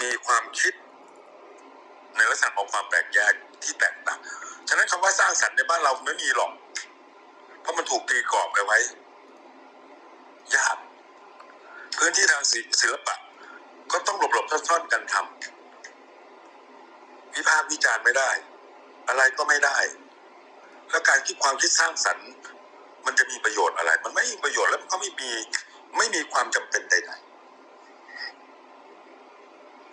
มีความคิด ในลักษณะของความแปลกแยกที่แตกต่างฉะนั้นคำว่าสร้างสรรค์ในบ้านเราไม่มีหรอก เพราะมันถูกตีกรอบเอาไว้ ยาก พื้นที่ทางศิศลปะ ก็ต้องหลบหลบๆซ่อนๆกันทำวิพากษ์วิจารณ์ไม่ได้ อะไรก็ไม่ได้ แล้วการคิดความคิดสร้างสรรค์ มันจะมีประโยชน์อะไร มันไม่มีประโยชน์แล้วมันก็ไม่มีไม่มีความจำเป็นใด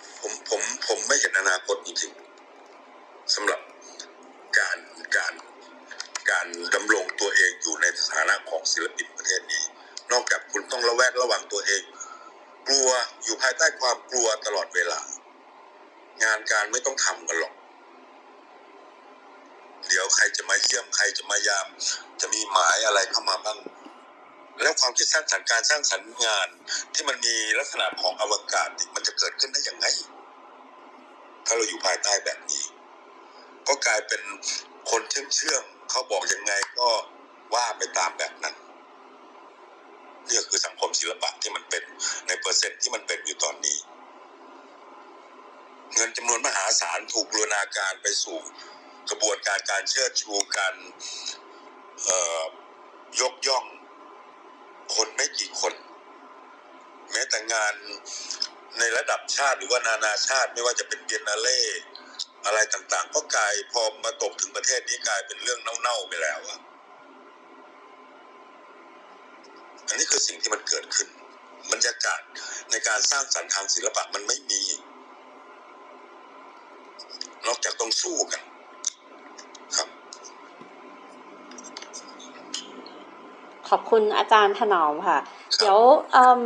ๆผมผมผมไม่เห็นอนาคตจริงๆสำหรับการการการดำรงตัวเองอยู่ในสถานะของศิลปินประเทศนี้ นอกจากคุณต้องระแวดระวังตัวเอง กลัวอยู่ภายใต้ความกลัวตลอดเวลา งานการไม่ต้องทำกันหรอก เดี๋ยวใครจะมาเยี่ยมใครจะมายาม จะมีหมายอะไรเข้ามาบ้าง แล้วความคิดสร้างสรรค์การสร้างสรรค์งาน ที่มันมีลักษณะของอวกาศมันจะเกิดขึ้นได้อย่างไงถ้าเราอยู่ภายใต้แบบนี้ ก็กลายเป็นคนเชื่องเชื่องๆเขาบอกยังไงก็ว่าไปตามแบบนั้นนี่ก็คือสังคมศิลปะที่มันเป็นในเปอร์เซ็นต์ที่มันเป็นอยู่ตอนนี้ เงินจำนวนมหาศาลถูกบูรณาการไปสู่ กระบวนการการเชิดชูการยกย่อง คนไม่กี่คน แม้แต่งานในระดับชาติหรือว่านานาชาติไม่ว่าจะเป็นเบียนนาเล่อะไรต่างๆ ก็กลายพอมาตกถึงประเทศนี้กลายเป็นเรื่องเน่าๆไปแล้วอะอันนี้คือสิ่งที่มันเกิดขึ้นบรรยากาศในการสร้างสรรค์ทางศิลปะมันไม่มี นอกจากต้องสู้กัน ครับ ขอบคุณอาจารย์ถนอมค่ะ เดี๋ยวเอ่ม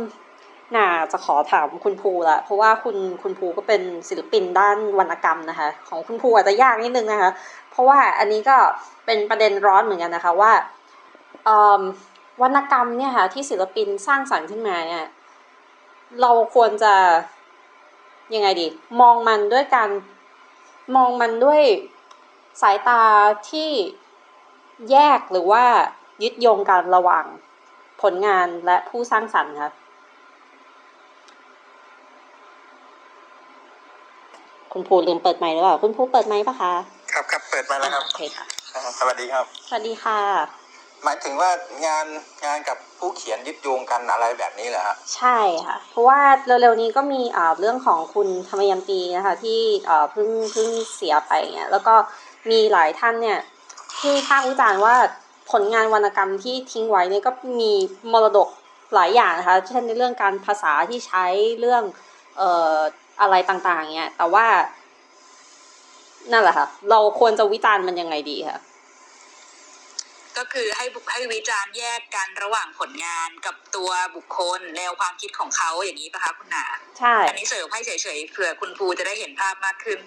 น่าจะขอถามคุณภูละเพราะว่าคุณคุณภูก็เป็นศิลปินด้านวรรณกรรมนะคะ ของคุณภูอาจจะยากนิดนึงนะคะ เพราะว่าอันนี้ก็เป็นประเด็นร้อนเหมือนกันนะคะว่าเอ่มวรรณกรรมเนี่ยค่ะที่ศิลปินสร้างสรรค์ขึ้นมาเนี่ยเราควรจะยังไงดีมองมันด้วยการมองมันด้วยสายตาที่แยกหรือว่า ยึดโยงกันระหว่างผลงานและผู้สร้างสรรค์คะคุณภูลืมเปิดไมค์หรือเปล่า คุณภูเปิดไมค์ปะคะครับครับเปิดมาแล้วครับโอเคค่ะ สวัสดีครับ สวัสดีค่ะ หมายถึงว่างานงานกับผู้เขียนยึดโยงกันอะไรแบบนี้เหรอฮะใช่ค่ะ เพราะว่าเร็วๆนี้ก็มีอ่าเรื่องของคุณธรรมยันตีนะคะ ที่อ่าเพิ่งเพิ่งเสียไปเนี่ยแล้วก็มีหลายท่านเนี่ยที่ภาควิจารณ์ว่า ผลงานวรรณกรรมที่ทิ้งไว้เนี่ยก็มีมรดกหลายอย่างนะคะ เช่นในเรื่องการภาษาที่ใช้เรื่องเอ่ออะไรต่างๆเนี่ยแต่ว่านั่นแหละค่ะ เราควรจะวิจารณ์มันยังไงดีคะก็คือให้บุให้วิจารณ์แยกกันระหว่างผลงานกับตัวบุคคลแนวความคิดของเขาอย่างนี้ปะคะคุณหนาใช่ อันนี้เสริมให้เฉยๆเผื่อคุณภูจะได้เห็นภาพมากขึ้น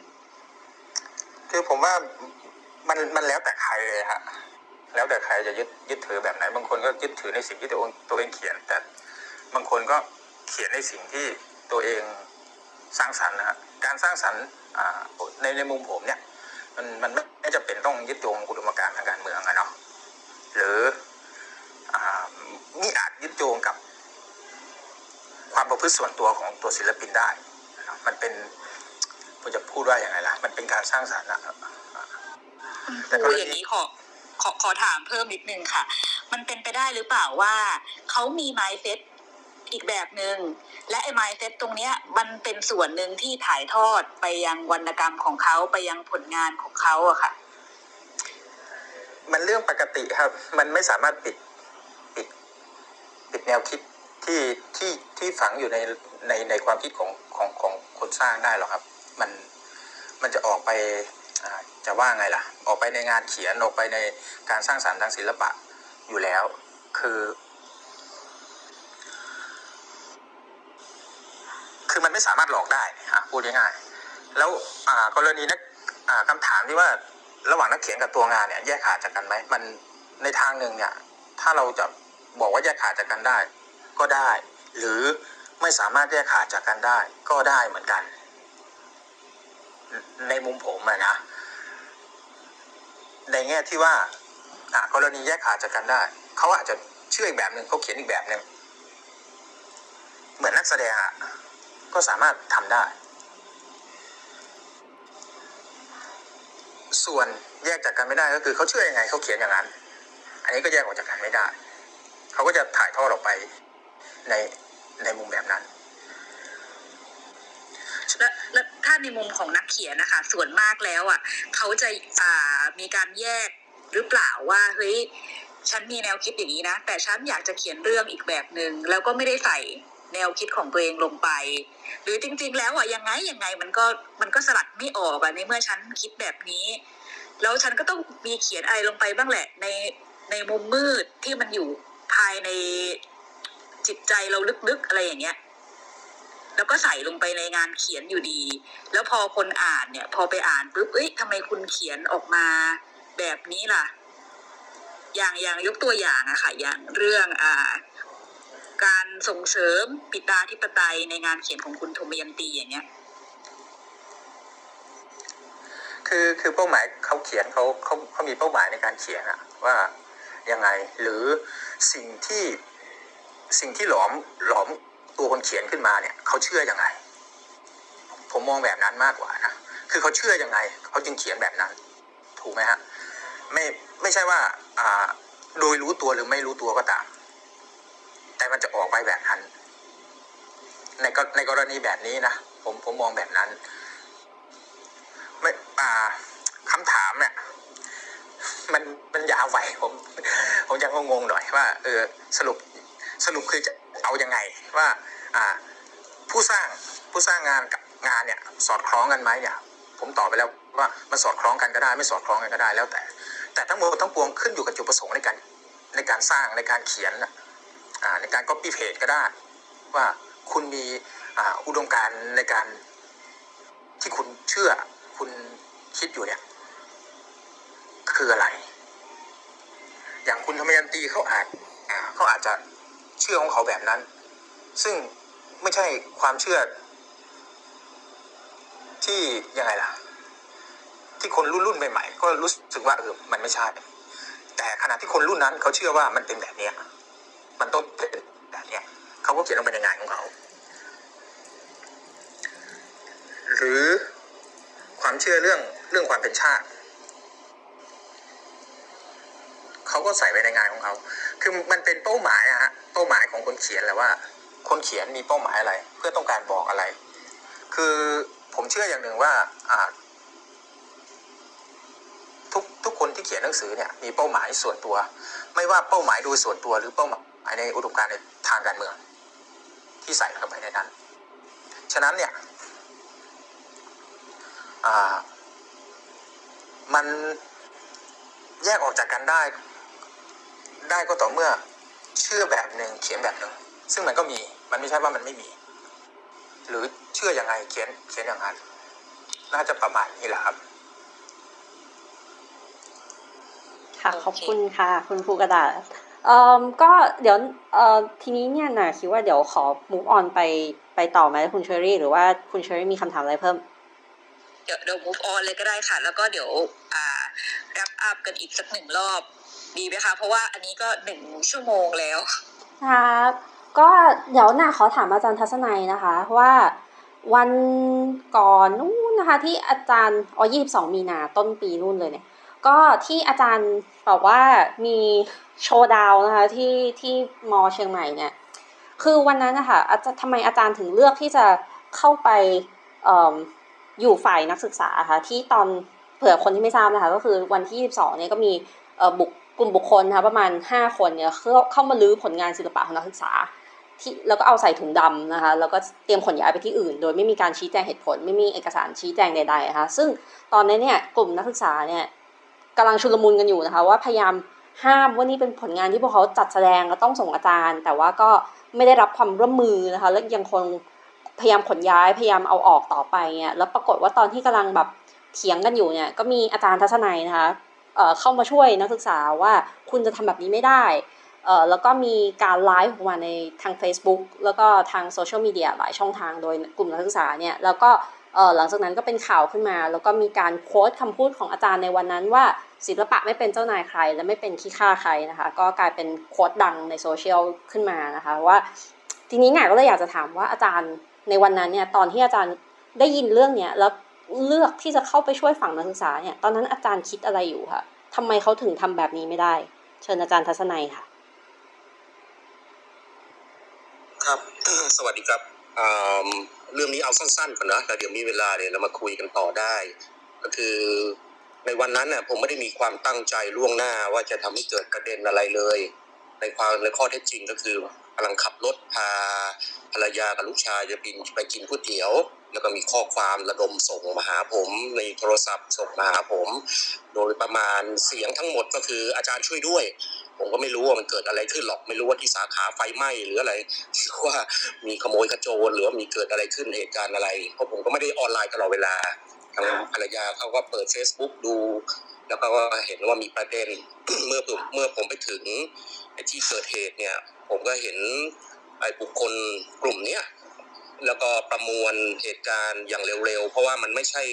คือผมว่ามันมันแล้วแต่ใครเลยฮะ แล้วแต่ใครจะยึดยึดถือแบบไหน บางคนก็ยึดถือในสิ่งที่ตัวเองตัวเองเขียน แต่บางคนก็เขียนในสิ่งที่ตัวเองสร้างสรรค์นะฮะการสร้างสรรค์ในในมุมผมเนี่ยมันมันไม่จำเป็นต้องยึดโยงอุดมการณ์ทางการเมืองอะเนาะหรืออ่านี่อาจยึดโยงกับความประพฤติส่วนตัวของตัวศิลปินได้นะมันเป็นผมจะพูดว่าอย่างไรล่ะ มันเป็นการสร้างสรรค์นะแต่กรณีอย่างนี้ขอ ขอขอถามเพิ่มนิดนึงค่ะ มันเป็นไปได้หรือเปล่าว่าเขามีไมเซ็ตอีกแบบหนึง่งและไอ้ไมเซ็ตตรงเนี้ยมันเป็นส่วนหนึ่งที่ถ่ายทอดไปยังวรรณกรรมของเขาไปยังผลงานของเขาอะค่ะ มันเรื่องปกติครับ มันไม่สามารถปิดปิดปิดแนวคิดที่ที่ที่ฝังอยู่ในในในความคิดของของของคนสร้างได้หรอกครับ มันมันจะออกไป จะว่าไงล่ะ ออกไปในงานเขียนออกไปในการสร้างสรรค์ทางศิลปะอยู่แล้ว คือ คือมันไม่สามารถหลอกได้อะพูดง่ายๆแล้วกรณีนักคำถามที่ว่าระหว่างนักเขียนกับตัวงานเนี่ยแยกขาดจากกันไหมมันในทางหนึ่งเนี่ย ถ้าเราจะบอกว่าแยกขาดจากกันได้ ก็ได้ หรือไม่สามารถแยกขาดจากกันได้ ก็ได้เหมือนกัน ในมุมผมอะนะ ในแง่ที่ว่าอะกรณีแยกขาดจากกันได้ เขาอาจจะเชื่ออีกแบบหนึ่งเขาเขียนอีกแบบหนึ่งเหมือนนักแสดงอะก็สามารถทำได้ ส่วนแยกจากกันไม่ได้ก็คือเขาเชื่อยังไงเขาเขียนอย่างนั้น อันนี้ก็แยกออกจากกันไม่ได้ เขาก็จะถ่ายทอดออกไปในในมุมแบบนั้น และและถ้าในมุมของนักเขียนนะคะส่วนมากแล้วอะเขาจะอ่ามีการแยกหรือเปล่าว่าเฮ้ยฉันมีแนวคิดอย่างนี้นะ แต่ฉันอยากจะเขียนเรื่องอีกแบบหนึ่งแล้วก็ไม่ได้ใส่แนวคิดของตัวเองลงไป หรือจริง ๆ แล้วอะยังไงยังไงมันก็มันก็สลัดไม่ออกอะในเมื่อฉันคิดแบบนี้ แล้วฉันก็ต้องมีเขียนอะไรลงไปบ้างแหละ ในในมุมมืดที่มันอยู่ภายในจิตใจเราลึกๆอะไรอย่างเงี้ย แล้วก็ใส่ลงไปในงานเขียนอยู่ดี แล้วพอคนอ่านเนี่ย พอไปอ่านปุ๊บเอ้ยทำไมคุณเขียนออกมาแบบนี้ล่ะ อย่างอย่างยกตัวอย่างอะค่ะ อย่างเรื่องอ่า การส่งเสริมปิตาธิปไตยในงานเขียนของคุณโทมยันตีอย่างเงี้ยคือคือเป้าหมายเขาเขียนเขาเขาเขามีเป้าหมายในการเขียนอะว่ายังไงหรือสิ่งที่สิ่งที่หลอมหลอม ตัวคนเขียนขึ้นมาเนี่ยเขาเชื่อยังไง ผมมองแบบนั้นมากกว่านะคือเขาเชื่อยังไงเขาจึงเขียนแบบนั้น ถูกไหมฮะไม่ไม่ใช่ว่าอ่าโดยรู้ตัวหรือไม่รู้ตัวก็ตาม แต่มันจะออกไปแบบนั้นในกในกรณีแบบนี้นะผมผมมองแบบนั้น ไม่อ่าคำถามเนี่ยมันมันยาวไหวผม ผมยังงงๆหน่อยว่าเออสรุปสรุปคือจะ เอายังไงว่าผู้สร้างผู้สร้างงานกับงานเนี่ยสอดคล้องกันไหมเนี่ยผมตอบไปแล้วว่ามันสอดคล้องกันก็ได้ ไม่สอดคล้องกันก็ได้แล้วแต่ แต่ทั้งหมดทั้งปวงขึ้นอยู่กับจุดประสงค์ในการในการสร้างในการเขียนน่ะในการ copy paste ก็ได้ ว่าคุณมีอุดมการณ์ในการที่คุณเชื่อคุณคิดอยู่เนี่ยคืออะไร อย่างคุณธรรมยันตีเขาอาจเขาอาจจะ เชื่อของเขาแบบนั้น ซึ่งไม่ใช่ความเชื่อ ที่ยังไงล่ะ ที่คนรุ่นรุ่นใหม่ๆก็รู้สึกว่าเออมันไม่ใช่ แต่ขณะที่คนรุ่นนั้นเขาเชื่อว่ามันเป็นแบบเนี้ยมันต้องเป็นแบบเนี้ยเขาก็เขียนลงไปในงานของเขา หรือความเชื่อเรื่องเรื่องความเป็นชาติ เขาก็ใส่ไว้ในงานของเขา คือมันเป็นเป้าหมายอะฮะ เป้าหมายของคนเขียนแหละว่า คนเขียนมีเป้าหมายอะไร เพื่อต้องการบอกอะไร คือผมเชื่ออย่างหนึ่งว่าอ่าทุกทุกคนที่เขียนหนังสือเนี่ยมีเป้าหมายส่วนตัว ไม่ว่าเป้าหมายโดยส่วนตัวหรือเป้าหมายในอุดมการณ์ในทางการเมือง ที่ใส่เข้าไปในนั้น ฉะนั้นเนี่ยอ่ามันแยกออกจากกันได้ ได้ก็ต่อเมื่อเชื่อแบบหนึ่งเขียนแบบหนึ่งซึ่งมันก็มีมันไม่ใช่ว่ามันไม่มี หรือเชื่อยังไงเขียนเขียนอย่างนั้นน่าจะประมาณนี้แหละครับ ค่ะโอเคขอบคุณค่ะ คุณครูกระดาษเอ่อก็เดี๋ยวเอ่อทีนี้เนี่ยนะคิดว่าเดี๋ยวขอ move on ไปไปต่อไหมคุณเชอรี่ หรือว่าคุณเชอรี่มีคำถามอะไรเพิ่ม เดี๋ยวเดี๋ยว move on เลยก็ได้ค่ะ แล้วก็เดี๋ยวอ่า wrap up กันอีกสักหนึ่งรอบ ดีไหมคะ เพราะว่าอันนี้ก็หนึ่งชั่วโมงแล้ว ครับ ก็เดี๋ยวหน่ะขอถามอาจารย์ทัศนัยนะคะ ว่าวันก่อนนู้นนะคะ ที่อาจารย์อ๋อ22มีนาต้นปีนู่นเลยเนี่ย ก็ที่อาจารย์บอกว่ามีโชว์ดาวนะคะที่ที่มอเชียงใหม่เนี่ย คือวันนั้นนะคะอาจารย์ทำไมอาจารย์ถึงเลือกที่จะเข้าไปเออยู่ฝ่ายนักศึกษาค่ะที่ตอนเผื่อคนที่ไม่ทราบนะคะ ก็คือวันที่ 22เนี่ยก็มีเอ่อบุค กลุ่มบุคคลนะคะประมาณ 5 คนเนี่ยเข้าเข้ามาลื้อผลงานศิลปะของนักศึกษาที่แล้วก็เอาใส่ถุงดำนะคะแล้วก็เตรียมขนย้ายไปที่อื่น โดยไม่มีการชี้แจงเหตุผล ไม่มีเอกสารชี้แจงใดๆนะคะซึ่งตอนนี้เนี่ยกลุ่มนักศึกษาเนี่ยกำลังชุลมุนกันอยู่นะคะว่าพยายามห้ามว่านี่เป็นผลงานที่พวกเขาจัดแสดงก็ต้องส่งอาจารย์ แต่ว่าก็ไม่ได้รับความร่วมมือนะคะและยังคงพยายามขนย้ายพยายามเอาออกต่อไปเนี่ยแล้วปรากฏว่าตอนที่กำลังแบบเถียงกันอยู่เนี่ยก็มีอาจารย์ทัศนัยนะคะ เข้ามาช่วยนักศึกษาว่าคุณจะทำแบบนี้ไม่ได้ แล้วก็มีการไลฟ์ออกมาในทาง Facebook แล้วก็ทางโซเชียลมีเดียหลายช่องทางโดยกลุ่มนักศึกษาเนี่ยแล้วก็หลังจากนั้นก็เป็นข่าวขึ้นมา แล้วก็มีการโค้ดคำพูดของอาจารย์ในวันนั้นว่าศิลปะไม่เป็นเจ้านายใคร และไม่เป็นขี้ข้าใครนะคะก็กลายเป็นโค้ดดังในโซเชียลขึ้นมานะคะว่าทีนี้เนี่ยก็เลยอยากจะถามว่าอาจารย์ในวันนั้นเนี่ยตอนที่อาจารย์ได้ยินเรื่องเนี้ยแล้ว เลือกที่จะเข้าไปช่วยฝั่งนักศึกษาเนี่ยตอนนั้นอาจารย์คิดอะไรอยู่คะทำไมเขาถึงทำแบบนี้ไม่ได้ เชิญอาจารย์ทัศนัยค่ะ ครับสวัสดีครับเรื่องนี้เอาสั้นๆก่อนนะแล้วเดี๋ยวมีเวลาเนี่ยวเรามาคุยกันต่อได้ ก็คือในวันนั้นน่ะผมไม่ได้มีความตั้งใจล่วงหน้าว่าจะทำให้เกิดประเด็นอะไรเลย ในความในข้อเท็จจริงก็คือกำลังขับรถพาภรรยากับลูกชายจะบินไปกินก๋วยเตี๋ยว แล้วก็มีข้อความระดมส่งมาหาผม ในโทรศัพท์ส่งมาหาผม โดยประมาณเสียงทั้งหมดก็คืออาจารย์ช่วยด้วย ผมก็ไม่รู้ว่ามันเกิดอะไรขึ้นหรอกไม่รู้ว่าที่สาขาไฟไหม้หรืออะไรหรือว่ามีขโมยขโจรหรือว่ามีเกิดอะไรขึ้นเหตุการณ์อะไรเพราะผมก็ไม่ได้ออนไลน์ตลอดเวลาทางภรรยาเขาก็เปิด Facebook ดู แล้วก็เห็นว่ามีประเด็นเมื่อผมเมื่อผมไปถึงที่เกิดเหตุเนี่ย ผมก็เห็นไอ้บุคคลกลุ่มเนี้ย แล้วก็ประมวลเหตุการณ์อย่างเร็วๆ เพราะว่ามันไม่ใช่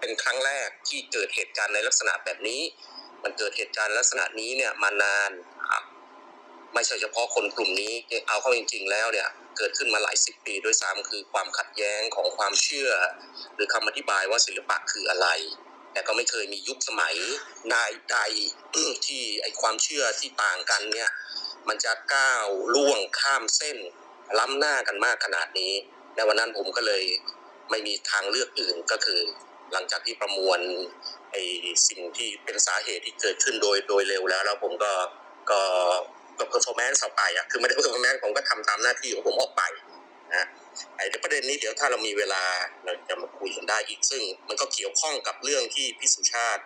เป็นครั้งแรกที่เกิดเหตุการณ์ในลักษณะแบบนี้ มันเกิดเหตุการณ์ลักษณะนี้เนี่ยมานานครับไม่ใช่เฉพาะคนกลุ่มนี้เอาเข้าจริง ๆ แล้วเนี่ยเกิดขึ้นมาหลายสิบปีด้วยซ้ำคือความขัดแย้งของความเชื่อ หรือคำอธิบายว่าศิลปะคืออะไร แต่ก็ไม่เคยมียุคสมัยนายใดที่ไอความเชื่อที่ต่างกันเนี่ยมันจะก้าวล่วงข้ามเส้นล้ำหน้ากันมากขนาดนี้ ในวันนั้นผมก็เลยไม่มีทางเลือกอื่นก็คือ หลังจากที่ประมวลไอ้สิ่งที่เป็นสาเหตุที่เกิดขึ้นโดยโดยเร็วแล้ว แล้วผมก็ก็ก็ performance ออกไปอะคือไม่ได้ performance ผมก็ทำตามหน้าที่ของผมออกไปนะไอ้ประเด็นนี้เดี๋ยวถ้าเรามีเวลาเราจะมาคุยกันได้อีกซึ่ง มันก็เกี่ยวข้องกับเรื่องที่พี่สุชาติ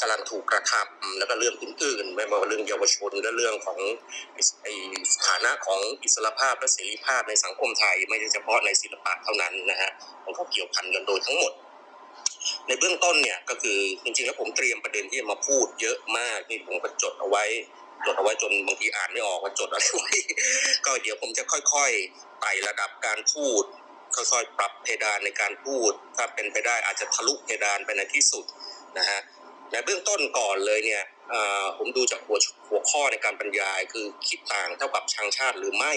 กำลังถูกกระทำแล้วก็เรื่องอื่นๆไม่ว่าเรื่องเยาวชนและเรื่องของสถานะของอิสรภาพและเสรีภาพในสังคมไทย ไม่ใช่เฉพาะในศิลปะเท่านั้นนะฮะมันก็เกี่ยวพันกันโดยทั้งหมด ในเบื้องต้นเนี่ยก็คือจริงๆแล้วผมเตรียมประเด็นที่จะมาพูดเยอะมากนี่ผมก็จดเอาไว้จดเอาไว้จนบางทีอ่านไม่ออกว่าจดอะไรไว้ก็เดี๋ยวผมจะค่อยๆไต่ระดับการพูดค่อยๆปรับเพดานในการพูด ถ้าเป็นไปได้อาจจะทะลุเพดานไปในที่สุดนะฮะ ในเบื้องต้นก่อนเลยเนี่ยผมดูจากหัวหัวข้อในการบรรยายคือคิดต่างเท่ากับชังชาติหรือไม่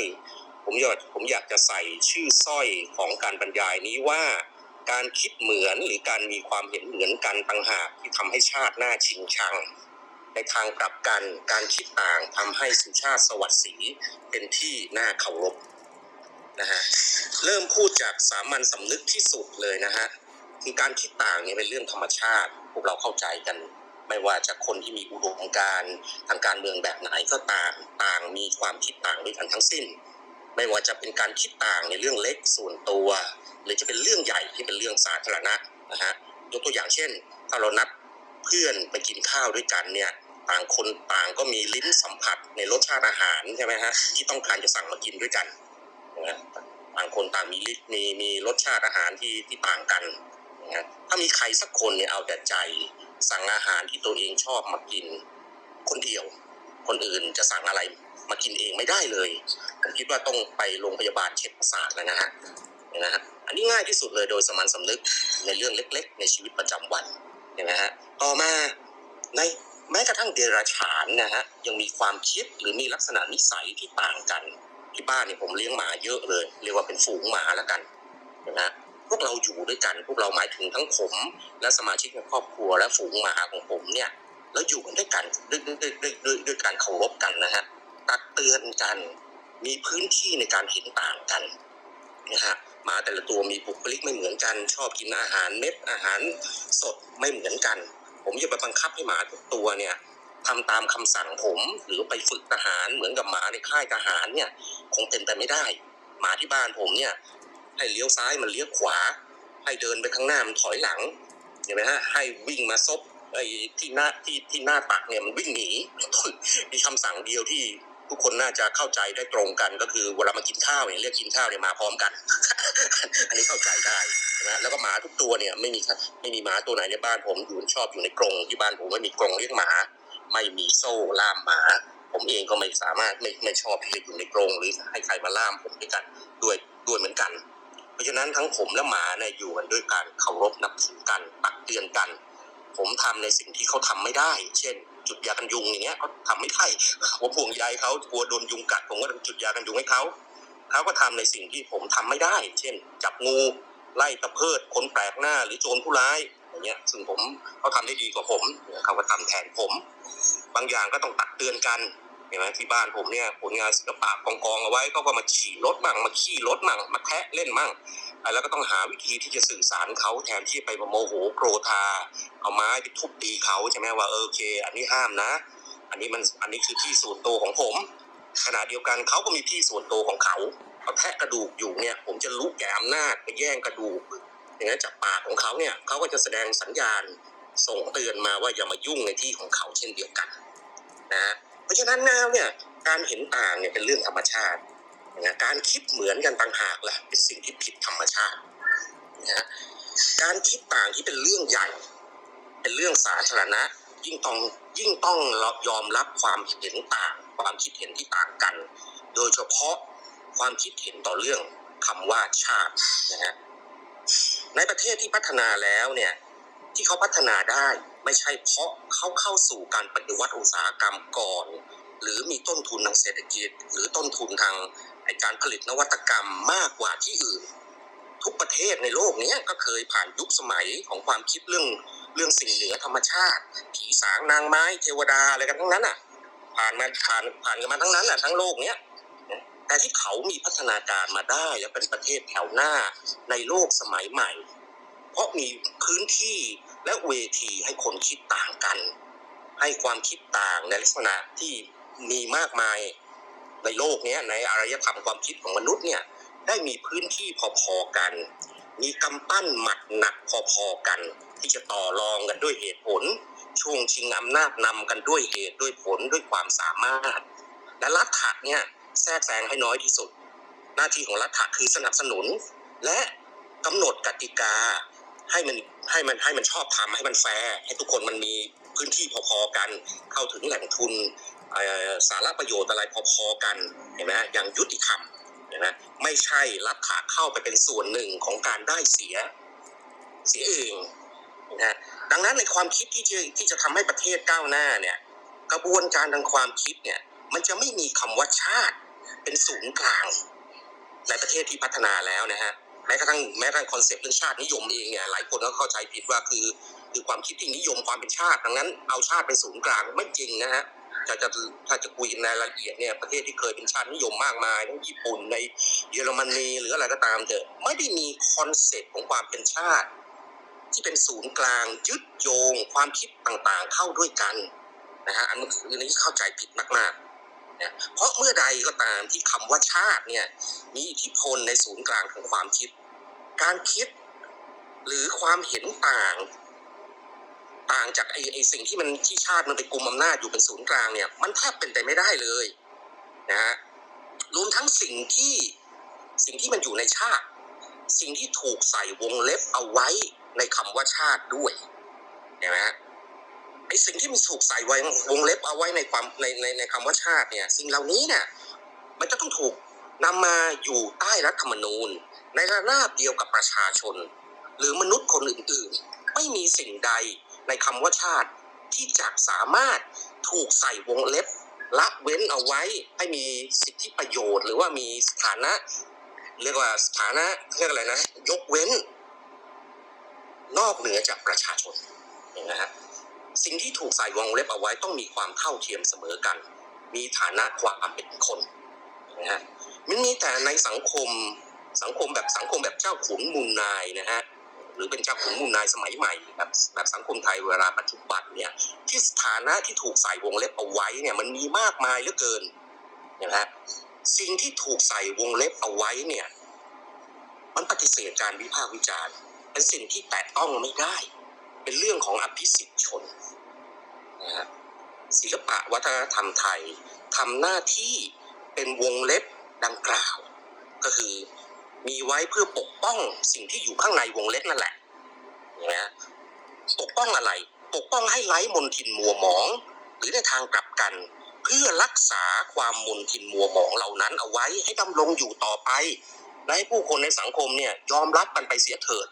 ผมอยากผมอยากจะใส่ชื่อสร้อยของการบรรยายนี้ว่าการคิดเหมือนหรือการมีความเห็นเหมือนกันต่างหากที่ทำให้ชาติหน้าชิงชัง ในทางกลับกันการคิดต่างทำให้สุชาติสวัสดิ์ศรีเป็นที่น่าเคารพนะฮะเริ่มพูดจากสามัญสำนึกที่สุดเลยนะฮะ คือการคิดต่างเนี่ยเป็นเรื่องธรรมชาติ พวกเราเข้าใจกัน ไม่ว่าจะคนที่มีอุดมการทางการเมืองแบบไหนก็ต่ามต่างมีความคิดต่างด้วยกันทั้งสิ้น ไม่ว่าจะเป็นการคิดต่างในเรื่องเล็กส่วนตัว หรือจะเป็นเรื่องใหญ่ที่เป็นเรื่องสาธารณะนะฮะยกตัวอย่างเช่น ถ้าเรานัดเพื่อนไปกินข้าวด้วยกันเนี่ยต่างคนต่างก็มีลิ้นสัมผัสในรสชาติอาหารใช่ไหมฮะที่ต้องการจะสั่งมากินด้วยกันนะต่างคนต่างมีลิ้นมีมีรสชาติอาหารที่ที่ต่างกัน นะถ้ามีใครสักคนเนี่ยเอาแต่ใจ สั่งอาหารที่ตัวเองชอบมากิน คนเดียว คนอื่นจะสั่งอะไรมากินเองไม่ได้เลยผมคิดว่าต้องไปโรงพยาบาลเช็คประสาทแล้วนะฮะนะฮะอันนี้ง่ายที่สุดเลยโดยสมัญสำนึกในเรื่องเล็ก ๆ ในชีวิตประจำวันเห็นไหมฮะต่อมาในแม้กระทั่งเดรัจฉานนะฮะยังมีความคิดหรือมีลักษณะนิสัยที่ต่างกัน ที่บ้านเนี่ยผมเลี้ยงหมาเยอะเลย เรียกว่าเป็นฝูงหมาแล้วกันนไหมฮะ พวกเราอยู่ด้วยกัน พวกเราหมายถึงทั้งผม และสมาชิกในครอบครัวและฝูงหมาของผมเนี่ยแล้วอยู่กันด้วยกันด้วยด้วยด้วยด้วยด้วยการเคารพกันนะฮะตักเตือนกันมีพื้นที่ในการเห็นต่างกันนะฮะหมาแต่ละตัวมีบุคลิกไม่เหมือนกัน ชอบกินอาหารเม็ดอาหารสดไม่เหมือนกัน ผมจะไปบังคับให้หมาทุกตัวเนี่ยทำตามคำสั่งผมหรือไปฝึกทหารเหมือนกับหมาในค่ายทหารเนี่ยคงเป็นไปไม่ได้ หมาที่บ้านผมเนี่ย ให้เลี้ยวซ้ายมันเลี้ยวขวา ให้เดินไปข้างหน้ามันถอยหลังเห็นไหมฮะให้วิ่งมาซบไอ้ที่หน้าที่ที่หน้าตักเนี่ยมันวิ่งหนีมีคำสั่งเดียวที่ทุกคนน่าจะเข้าใจได้ตรงกัน ก็คือเวลามากินข้าวเนี่ยเรียกกินข้าวเนี่ยมาพร้อมกัน อันนี้เข้าใจได้นะแล้วก็หมาทุกตัวเนี่ยไม่มีไม่มีหมาตัวไหนในบ้านผมอยู่ชอบอยู่ในกรงที่บ้านผมไม่มีกรงเลี้ยงหมา ไม่มีโซ่ล่ามหมา ผมเองก็ไม่สามารถไม่ไม่ชอบที่จะอยู่ในกรงหรือให้ใครมาล่ามผมด้วยกันด้วยด้วยเหมือนกัน เพราะฉะนั้นทั้งผมและหมาเนี่ยอยู่กันด้วยการเคารพนับถือกันตักเตือนกัน ผมทำในสิ่งที่เขาทำไม่ได้ เช่น จุดยากันยุงอย่างเงี้ยเขาทำไม่ได้ผมห่วงใยเขากลัวโดนยุงกัดผมก็จุดยากันยุงให้เขาเขาก็ทำในสิ่งที่ผมทำไม่ได้ เช่น จับงูไล่ตะเพิดคนแปลกหน้าหรือโจรผู้ร้ายอย่างเงี้ยซึ่งผมเขาทำได้ดีกว่าผมเขาก็ทำแทนผม บางอย่างก็ต้องตักเตือนกัน เห็นไหมที่บ้านผมเนี่ยผลงานศิลปะกองกองๆเอาไว้ก็มาฉี่รถมั่งมาขี้รถมั่งมาแทะเล่นมั่งแล้วก็ต้องหาวิธีที่จะสื่อสารเขาแทนที่ไปโมโหโกรธา เอาไม้ไปทุบตีเขาใช่ไหมว่าเออโอเค อันนี้ห้ามนะ อันนี้มันอันนี้คือที่ส่วนตัวของผม ขณะเดียวกันเขาก็มีที่ส่วนตัวของเขาเขาแทะกระดูกอยู่เนี่ย ผมจะลุกแก่อำนาจไปแย่งกระดูกอย่างนั้นจากปากของเขาเนี่ยเขาก็จะแสดงสัญญาณส่งเตือนมาว่าอย่ามายุ่งในที่ของเขาเช่นเดียวกันนะฮะ เพราะฉะนั้นแล้วเนี่ยการเห็นต่างเนี่ยเป็นเรื่องธรรมชาตินะการคิดเหมือนกันต่างหากล่ะเป็นสิ่งที่ผิดธรรมชาตินะการคิดต่างที่เป็นเรื่องใหญ่ เป็นเรื่องสาธารณะ ยิ่งต้องยิ่งต้องยอมรับความเห็นต่าง ความคิดเห็นที่ต่างกัน โดยเฉพาะความคิดเห็นต่อเรื่องคำว่าชาตินะฮะในประเทศที่พัฒนาแล้วเนี่ย ที่เขาพัฒนาได้ ไม่ใช่เพราะเขาเข้าสู่การปฏิวัติอุตสาหกรรมก่อน หรือมีต้นทุนทางเศรษฐกิจ หรือต้นทุนทางการผลิตนวัตกรรมมากกว่าที่อื่น ทุกประเทศในโลกนี้ก็เคยผ่านยุคสมัยของความคิดเรื่องเรื่องสิ่งเหนือธรรมชาติ ผีสางนางไม้เทวดาอะไรกันทั้งนั้นอะ ผ่านมาผ่านผ่านกันมาทั้งนั้นอะทั้งโลกเนี้ยแต่ที่เขามีพัฒนาการมาได้และเป็นประเทศแถวหน้าในโลกสมัยใหม่ เพราะมีพื้นที่และเวทีให้คนคิดต่างกัน ให้ความคิดต่างในลักษณะที่มีมากมายในโลกนี้ในอารยธรรมความคิดของมนุษย์เนี่ยได้มีพื้นที่พอๆกัน มีกำปั้นหมัดหนักพอๆกัน ที่จะต่อรองกันด้วยเหตุผล ช่วงชิงอำนาจนำกันด้วยเหตุด้วยผลด้วยความสามารถ และรัฐะเนี่ยแทรกแซงให้น้อยที่สุด หน้าที่ของรัฐะคือสนับสนุน และกำหนดกติกา ให้มันให้มันให้มันชอบทำให้มันแฟร์ให้ทุกคนมันมีพื้นที่พอๆกัน เข้าถึงแหล่งทุนสาระประโยชน์อะไรพอๆกันเห็นไหมอย่างยุติธรรมเห็นไหมไม่ใช่รับขาเข้าไปเป็นส่วนหนึ่งของการได้เสียเสียเองนะฮะดังนั้นในความคิดที่จะที่จะทำให้ประเทศก้าวหน้าเนี่ยกระบวนการทางความคิดเนี่ยมันจะไม่มีคำว่าชาติเป็นศูนย์กลางในประเทศที่พัฒนาแล้วนะฮะ แม้กระทั่งแม้กระทั่งคอนเซปต์เรื่องชาตินิยมเองเนี่ยหลายคนก็เข้าใจผิดว่าคือ คือความคิดที่นิยมความเป็นชาติดังนั้นเอาชาติเป็นศูนย์กลางไม่จริงนะฮะถ้าจะถ้าจะคุยในรายละเอียดเนี่ยประเทศที่เคยเป็นชาตินิยมมากมายทั้งญี่ปุ่นในเยอรมนีหรืออะไรก็ตามเถอะไม่ได้มี concept ของความเป็นชาติ ที่เป็นศูนย์กลางยึดโยง ความคิดต่างๆ เข้าด้วยกันนะฮะอันนี้คืออันนี้เข้าใจผิดมากๆ นะเพราะเมื่อใดก็ตามที่คำว่าชาติเนี่ยมีอิทธิพลในศูนย์กลางของความคิด การคิดหรือความเห็นต่าง ต่างจากไอ้ไอ้สิ่งที่มันที่ชาติมันไปกลุ่มอำนาจอยู่เป็นศูนย์กลางเนี่ยมันแทบเป็นไปไม่ได้เลยนะฮะรวมทั้งสิ่งที่สิ่งที่มันอยู่ในชาติ สิ่งที่ถูกใส่วงเล็บเอาไว้ในคำว่าชาติด้วยเห็นไหมฮะ ไอ้สิ่งที่มันถูกใส่ไว้วงเล็บเอาไว้ในความในในในคำว่าชาติเนี่ย สิ่งเหล่านี้เนี่ยมันจะต้องถูกนำมาอยู่ใต้รัฐธรรมนูญ ในระนาบเดียวกับประชาชน หรือมนุษย์คนอื่นๆ ไม่มีสิ่งใดในคำว่าชาติที่จะสามารถถูกใส่วงเล็บละเว้นเอาไว้ให้มีสิทธิประโยชน์ หรือว่ามีสถานะ เรียกว่าสถานะเรียกอะไรนะ ยกเว้น นอกเหนือจากประชาชนนไหมฮะ สิ่งที่ถูกใส่วงเล็บเอาไว้ต้องมีความเท่าเทียมเสมอกัน มีฐานะความเป็นคนนะฮะมันมีแต่ในสังคมสังคมแบบสังคมแบบเจ้าขุนมูลนายนะฮะหรือเป็นเจ้าขุนมูลนายสมัยใหม่แบบแบบสังคมไทยเวลาปัจจุบันเนี่ยที่สถานะที่ถูกใส่วงเล็บเอาไว้เนี่ยมันมีมากมายเหลือเกินนะฮะสิ่งที่ถูกใส่วงเล็บเอาไว้เนี่ย มันปฏิเสธการวิพากษ์วิจารณ์เป็นสิ่งที่แตะต้องไม่ได้ เป็นเรื่องของอภิสิทธิชนนะฮะศิลปะวัฒนธรรมไทยทำหน้าที่เป็นวงเล็บดังกล่าว ก็คือมีไว้เพื่อปกป้องสิ่งที่อยู่ข้างในวงเล็บนั่นแหละนะฮะปกป้องอะไร ปกป้องให้ไร้มนทินมัวหมอง หรือในทางกลับกัน เพื่อรักษาความมนทินมัวหมองเหล่านั้นเอาไว้ให้ดำรงอยู่ต่อไปและให้ผู้คนในสังคมเนี่ยยอมรับมันไปเสียเถิด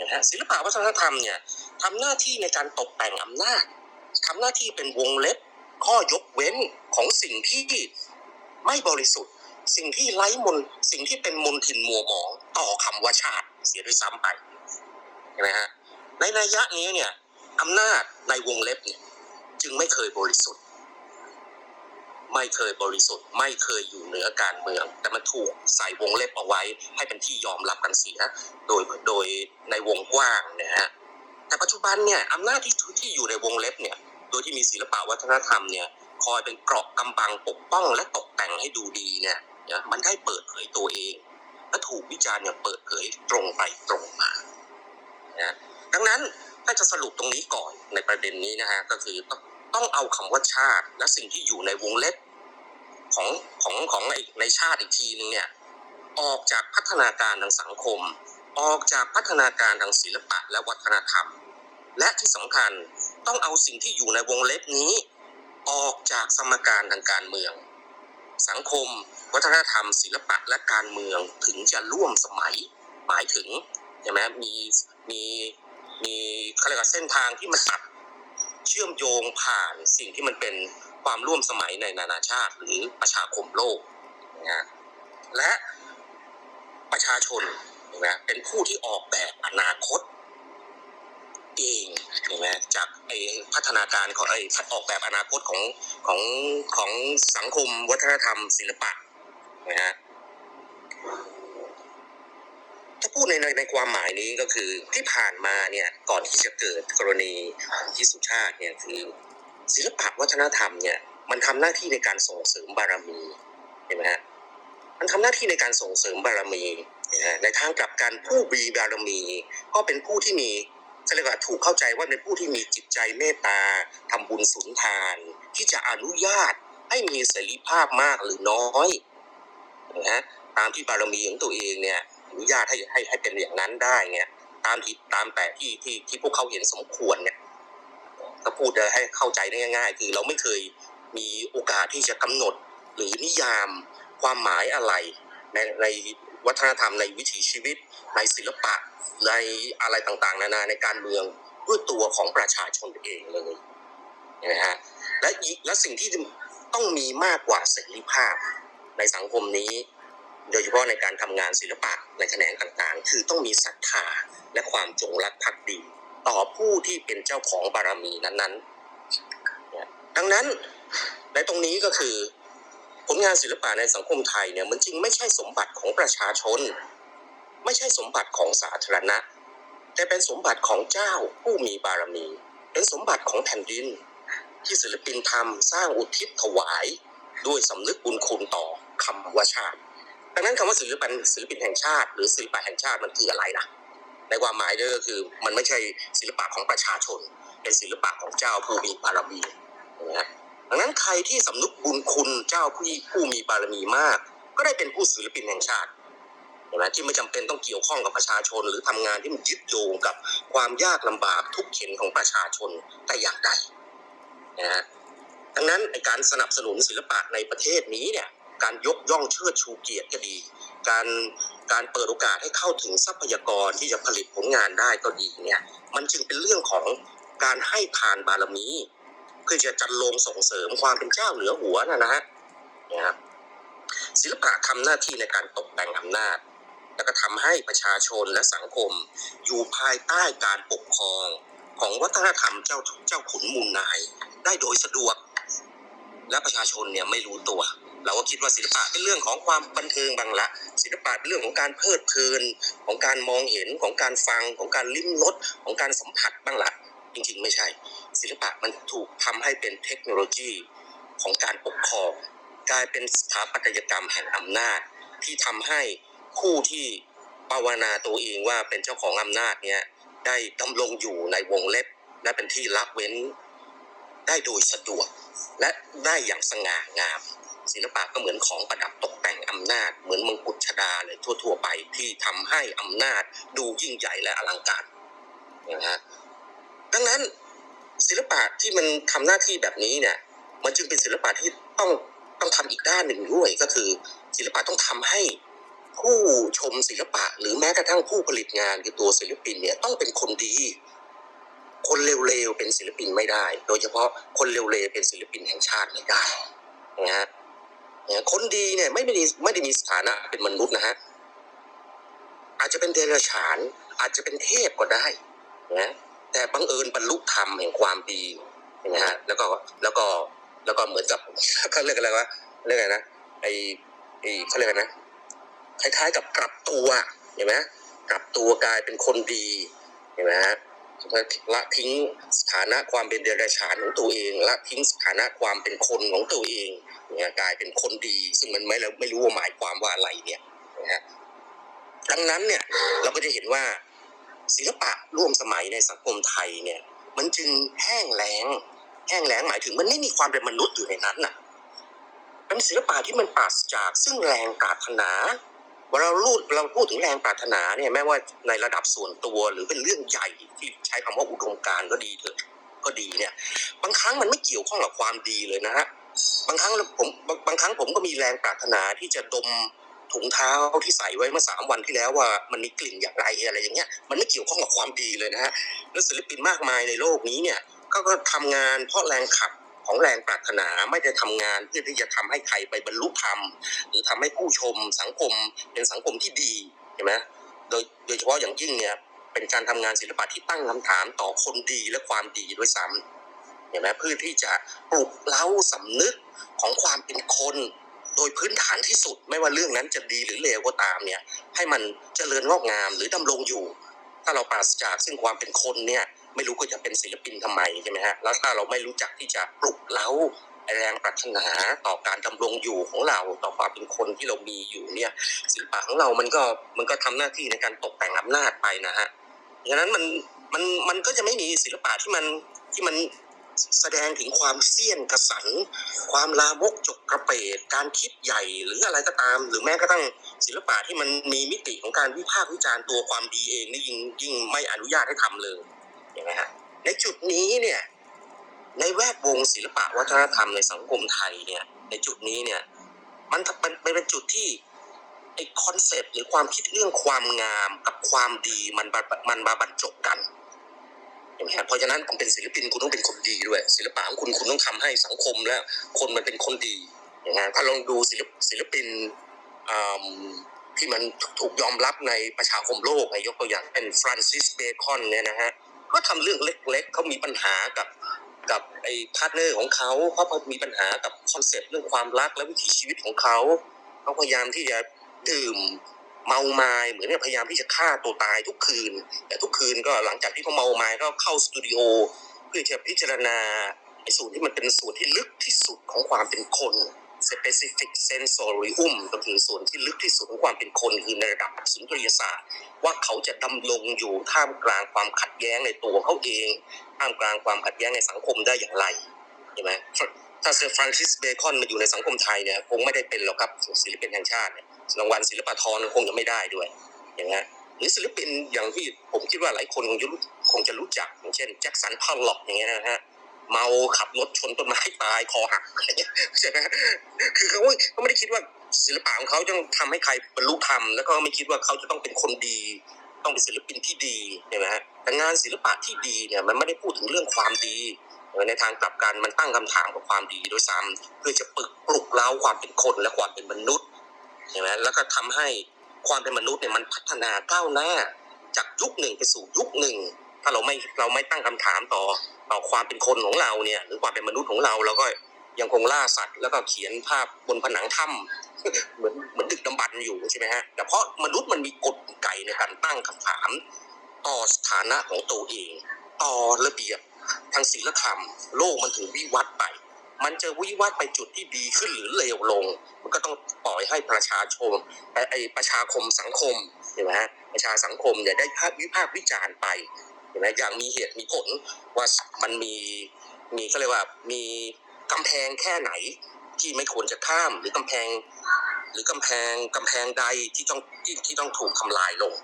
นะฮะศิลปะวัฒนธรรมเนี่ยทำหน้าที่ในการตกแต่งอำนาจทำหน้าที่เป็นวงเล็บ ข้อยกเว้นของสิ่งที่ไม่บริสุทธิ์ สิ่งที่ไร้มนสิ่งที่เป็นมนทินมัวหมองต่อคำว่าชาติเสียด้วยซ้ำไปเห็นไหมฮะในนัยยะนี้เนี่ยอำนาจในวงเล็บเนี่ยจึงไม่เคยบริสุทธิ์ ไม่เคยบริสุทธิ์ ไม่เคยอยู่เหนือการเมือง แต่มันถูกใส่วงเล็บเอาไว้ ให้เป็นที่ยอมรับกันเสีย โดยโดยในวงกว้างนะฮะแต่ปัจจุบันเนี่ยอำนาจที่ที่อยู่ในวงเล็บเนี่ยโดยที่มีศิลปะวัฒนธรรมเนี่ยคอยเป็นเกราะกำบังปกป้องและตกแต่งให้ดูดีเนี่ยนะมันได้เปิดเผยตัวเอง และถูกวิจารณ์อย่างเปิดเผยตรงไปตรงมานะดังนั้นถ้าจะสรุปตรงนี้ก่อนในประเด็นนี้นะฮะก็คือต้อง ต้องเอาคำว่าชาติ และสิ่งที่อยู่ในวงเล็บของของของในในชาติอีกทีนึงเนี่ยออกจากพัฒนาการทางสังคม ออกจากพัฒนาการทางศิลปะและวัฒนธรรม และที่สำคัญต้องเอาสิ่งที่อยู่ในวงเล็บนี้ ออกจากสมการทางการเมือง สังคม วัฒนธรรม ศิลปะและการเมืองถึงจะร่วมสมัยหมายถึงใช่ไหมมีมีมีเขาเรียกว่าเส้นทางที่มันตัด เชื่อมโยงผ่านสิ่งที่มันเป็นความร่วมสมัยในนานาชาติ หรือประชาคมโลกนะฮะและประชาชนนะเป็นผู้ที่ออกแบบอนาคตเองใช่ไหมจากไอพัฒนาการของไอออกแบบอนาคตของของของสังคมวัฒนธรรมศิลปะนะฮะ ถ้าพูดในในในความหมายนี้ก็คือที่ผ่านมาเนี่ยก่อนที่จะเกิดกรณีที่สุชาติเนี่ยคือศิลปะวัฒนธรรมเนี่ยมันทำหน้าที่ในการส่งเสริมบารมีเห็นไหมฮะมันทำหน้าที่ในการส่งเสริมบารมีนะในทางกลับกันผู้มีบารมี ก็เป็นผู้ที่มีเขาเรียกว่าถูกเข้าใจว่าเป็นผู้ที่มีจิตใจเมตตาทำบุญสุนทาน ที่จะอนุญาตให้มีเสรีภาพมากหรือน้อยนะตามที่บารมีของตัวเองเนี่ย อนุญาตให้ให้ให้เป็นอย่างนั้นได้เนี่ย ตามที่ตามแต่ที่ที่ที่พวกเขาเห็นสมควรเนี่ยก็พูดให้เข้าใจได้ง่าย ๆ คือเราไม่เคยมีโอกาสที่จะกำหนด หรือนิยามความหมายอะไร ในในวัฒนธรรมในวิถีชีวิต ในศิลปะในอะไรต่างๆ นานาในการเมืองด้วยตัวของประชาชนเองเลยนะฮะและอีกและสิ่งที่ต้องมีมากกว่าเสรีภาพในสังคมนี้ โดยเฉพาะในการทำงานศิลปะในแขนงต่างๆ คือต้องมีศรัทธาและความจงรักภักดี ต่อผู้ที่เป็นเจ้าของบารมีนั้นๆ ดังนั้นในตรงนี้ก็คือ ผลงานศิลปะในสังคมไทยเนี่ยมันจริงไม่ใช่สมบัติของประชาชน ไม่ใช่สมบัติของสาธารณะ แต่เป็นสมบัติของเจ้าผู้มีบารมี เป็นสมบัติของแผ่นดิน ที่ศิลปินทำสร้างอุทิศถวาย ด้วยสำนึกบุญคุณต่อคำว่าชาติ ดังนั้นคำว่าศิลปินศิลปินแห่งชาติ หรือศิลปะแห่งชาติมันคืออะไรล่ะในความหมายเนี่ยก็คือมันไม่ใช่ศิลปะของประชาชน เป็นศิลปะของเจ้าผู้มีบารมีนะดังนั้นใครที่สำนึกบุญคุณเจ้าผู้ผู้มีบารมีมาก ก็ได้เป็นผู้ศิลปินแห่งชาติเห็นไหมที่ไม่จำเป็นต้องเกี่ยวข้องกับประชาชน หรือทำงานที่มันยึดโยงกับความยากลำบากทุกข์เข็นของประชาชนแต่อย่างใดนะฮะดังนั้นในการสนับสนุนศิลปะในประเทศนี้เนี่ย การยกย่องเชิดชูเกียรติก็ดี การการเปิดโอกาสให้เข้าถึงทรัพยากรที่จะผลิตผลงานได้ก็ดีเนี่ยมันจึงเป็นเรื่องของการให้ทานบารมีเพื่อจะจันลงส่งเสริมความเป็นเจ้าเหนือหัวนะนะฮะนะครับศิลปะทำหน้าที่ในการตกแต่งอำนาจ แล้วก็ทำให้ประชาชนและสังคม อยู่ภายใต้การปกครองของวัฒนธรรมเจ้าเจ้าขุนมูลนาย ได้โดยสะดวก และประชาชนเนี่ยไม่รู้ตัว เราก็คิดว่าศิลปะเป็นเรื่องของความบันเทิงบางละ ศิลปะเป็นเรื่องของการเพลิดเพลิน ของการมองเห็นของการฟังของการลิ้มรสของการสัมผัสบ้างละจริงๆ ไม่ใช่ ศิลปะมันถูกทำให้เป็นเทคโนโลยีของการปกครองกลายเป็นสถาปัตยกรรมแห่งอำนาจ ที่ทำให้คู่ที่ภาวนาตัวเองว่าเป็นเจ้าของอำนาจเนี่ยได้ดำรงอยู่ในวงเล็บ และเป็นที่ละเว้นได้โดยสะดวก และได้อย่างสง่างาม ศิลปะก็เหมือนของประดับตกแต่งอำนาจ เหมือนมงกุฎชดาเลยทั่ว ๆ ไปที่ทำให้อำนาจดูยิ่งใหญ่และอลังการนะฮะดังนั้นศิลปะที่มันทำหน้าที่แบบนี้เนี่ย มันจึงเป็นศิลปะที่ต้องต้องทำอีกด้านหนึ่งด้วยก็คือ ศิลปะต้องทำให้ผู้ชมศิลปะ หรือแม้กระทั่งผู้ผลิตงานคือตัวศิลปินเนี่ยต้องเป็นคนดี คนเร็วๆเป็นศิลปินไม่ได้ โดยเฉพาะคนเร็วๆเป็นศิลปินแห่งชาติไม่ได้นะฮะ คนดีเนี่ยไม่ได้ไม่ได้มีสถานะเป็นมนุษย์นะฮะอาจจะเป็นเดรัจฉาน อาจจะเป็นเทพก็ได้นะแต่บังเอิญบรรลุธรรมแห่งความดีนะฮะแล้วก็แล้วก็แล้วก็เหมือนกับเขาเรียกอะไรวะเรียกอะไรนะไอไอเขาเรียกอะไรนะคล้ายๆกับกลับตัวเห็นไหมกลับตัวกลายเป็นคนดีเห็นไหมฮะ ละทิ้งสถานะความเป็นเดรัจฉานของตัวเองละทิ้งสถานะความเป็นคนของตัวเองเนี่ยกลายเป็นคนดี ซึ่งมันไม่เราไม่รู้ว่าหมายความว่าอะไรเนี่ยนะฮะดังนั้นเนี่ยเราก็จะเห็นว่าศิลปะร่วมสมัยในสังคมไทยเนี่ย มันจึงแห้งแล้ง แห้งแล้งหมายถึงมันไม่มีความเป็นมนุษย์อยู่ในนั้นน่ะเป็นศิลปะที่มันปราศจากซึ่งแรงปรารถนา เวลาเราพูดเราพูดถึงแรงปรารถนาเนี่ยแม้ว่าในระดับส่วนตัวหรือเป็นเรื่องใหญ่ที่ใช้คำว่าอุดมการก็ดีเถอะก็ดีเนี่ย บางครั้งมันไม่เกี่ยวข้องกับความดีเลยนะฮะบางครั้งผมบางบางครั้งผมก็มีแรงปรารถนาที่จะดมถุงเท้าที่ใส่ไว้เมื่อสามวันที่แล้วว่ามันมีกลิ่นอย่างไรอะไรอย่างเงี้ยมันไม่เกี่ยวข้องกับความดีเลยนะฮะแล้วศิลปินมากมายในโลกนี้เนี่ยก็ก็ทำงานเพราะแรงขับ ของแรงปรารถนาไม่ได้ทำงานเพื่อที่จะทำให้ใครไปบรรลุธรรมหรือทำให้ผู้ชมสังคมเป็นสังคมที่ดีเห็นไหมโดยโดยเฉพาะอย่างยิ่งเนี่ยเป็นการทำงานศิลปะที่ตั้งคำถามต่อคนดีและความดีด้วยซ้ำเห็นไหมเพื่อที่จะปลุกเล้าสำนึกของความเป็นคนโดยพื้นฐานที่สุดไม่ว่าเรื่องนั้นจะดีหรือเลวก็ตามเนี่ยให้มันเจริญงอกงามหรือดำรงอยู่ ถ้าเราปราศจากซึ่งความเป็นคนเนี่ย ไม่รู้ก็จะเป็นศิลปินทำไมใช่ไหมฮะแล้วถ้าเราไม่รู้จักที่จะปลุกเล้าแรงปรารถนาต่อการดำรงอยู่ของเราต่อความเป็นคนที่เรามีอยู่เนี่ยศิลปะของเรามันก็มันก็ทำหน้าที่ในการตกแต่งอำนาจไปนะฮะดังนั้นมันมันมันก็จะไม่มีศิลปะที่มันที่มันแสดงถึงความเสี้ยนกระสัน ความลามกจกกระเปดการคิดใหญ่หรืออะไรก็ตาม หรือแม้กระทั่งศิลปะที่มันมีมิติของการวิพากษ์วิจารณ์ตัวความดีเองนี่ยิ่งยิ่งไม่อนุญาตให้ทำเลย เห็นไหมฮะในจุดนี้เนี่ยในแวดวงศิลปะวัฒนธรรมในสังคมไทยเนี่ยในจุดนี้เนี่ยมันเป็นเป็นจุดที่ไอคอนเซปต์หรือความคิดเรื่องความงามกับความดีมันมามันมาบรรจบกันเห็นไหมฮะเพราะฉะนั้นคุณเป็นศิลปินคุณต้องเป็นคนดีด้วย ศิลปะของคุณคุณต้องทำให้สังคมและคนมันเป็นคนดีอย่างนั้นถ้าลองดูศิลปศิลปินที่มันถูกยอมรับในประชาคมโลกยกตัวอย่างเป็นฟรานซิสเบคอนเนี่ยนะฮะ ก็ทำเรื่องเล็กๆเขามีปัญหากับกับไอ้ partner ของเขาเขามีปัญหากับ concept เรื่องความรักและวิถีชีวิตของเขาเขาพยายามที่จะดื่มเมาไม้เหมือนกับพยายามที่จะฆ่าตัวตายทุกคืน แต่ทุกคืนก็หลังจากที่เขาเมาไม้ก็เข้าสตูดิโอเพื่อจะพิจารณาไอ้ส่วนที่มันเป็นส่วนที่ลึกที่สุดของความเป็นคน specific sensorium ก็คือส่วนที่ลึกที่สุดของความเป็นคนคือในระดับสุนทรียศาสตร์ ว่าเขาจะดำรงอยู่ท่ามกลางความขัดแย้งในตัวเขาเอง ท่ามกลางความขัดแย้งในสังคมได้อย่างไรใช่ไหมถ้าเซอร์ฟรานซิสเบคอนมาอยู่ในสังคมไทยเนี่ยคงไม่ได้เป็นหรอกครับศิลปินแห่งชาติเนี่ยรางวัลศิลปาธรคงจะไม่ได้ด้วย อย่างเงี้ยหรือศิลปินอย่างที่ผมคิดว่าหลายคนคงจะรู้คงจะรู้จักอย่างเช่นแจ็คสันพอลล็อกอย่างเงี้ยนะฮะ เมาขับรถชนต้นไม้ตายคอหักอะไรเงี้ยใช่ไหมคือเขาเขาไม่ได้คิดว่าศิลปะของเขาจะทำให้ใครบรรลุธรรมแล้วก็ไม่คิดว่าเขาจะต้องเป็นคนดี ต้องเป็นศิลปินที่ดีใช่ไหมฮะแต่งานศิลปะที่ดีเนี่ยมันไม่ได้พูดถึงเรื่องความดีในทางกลับกันมันตั้งคำถามกับความดีโดยซ้ำเพื่อจะปลุกปลุกเร้าความเป็นคนและความเป็นมนุษย์ใช่ไหมแล้วก็ทำให้ความเป็นมนุษย์เนี่ยมันพัฒนาก้าวหน้า จากยุคหนึ่งไปสู่ยุคหนึ่ง ถ้าเราไม่เราไม่ตั้งคำถามต่อต่อความเป็นคนของเราเนี่ย หรือความเป็นมนุษย์ของเราเราก็ยังคงล่าสัตว์ แล้วก็เขียนภาพบนผนังถ้ำเหมือนเหมือนดึกดำบรรพ์อยู่ใช่ไหมฮะแต่เพราะมนุษย์มันมีกฎไก่ในการตั้งคำถาม ต่อสถานะของตัวเอง ต่อระเบียบทางศีลธรรม โลกมันถึงวิวัฒน์ไป มันจะวิวัฒน์ไปจุดที่ดีขึ้นหรือเลวลง มันก็ต้องปล่อยให้ประชาชนไอ้ประชาคมสังคมเห็นไหมฮะประชาสังคมเนี่ยได้ภาควิพากษ์วิจารณ์ไป เห็นไหมอย่างมีเหตุมีผลว่ามันมีมีก็เรียกว่ามีกำแพงแค่ไหนที่ไม่ควรจะข้ามหรือกำแพง หรือกำแพงกำแพงใดที่ต้องที่ที่ต้องถูกทำลายลง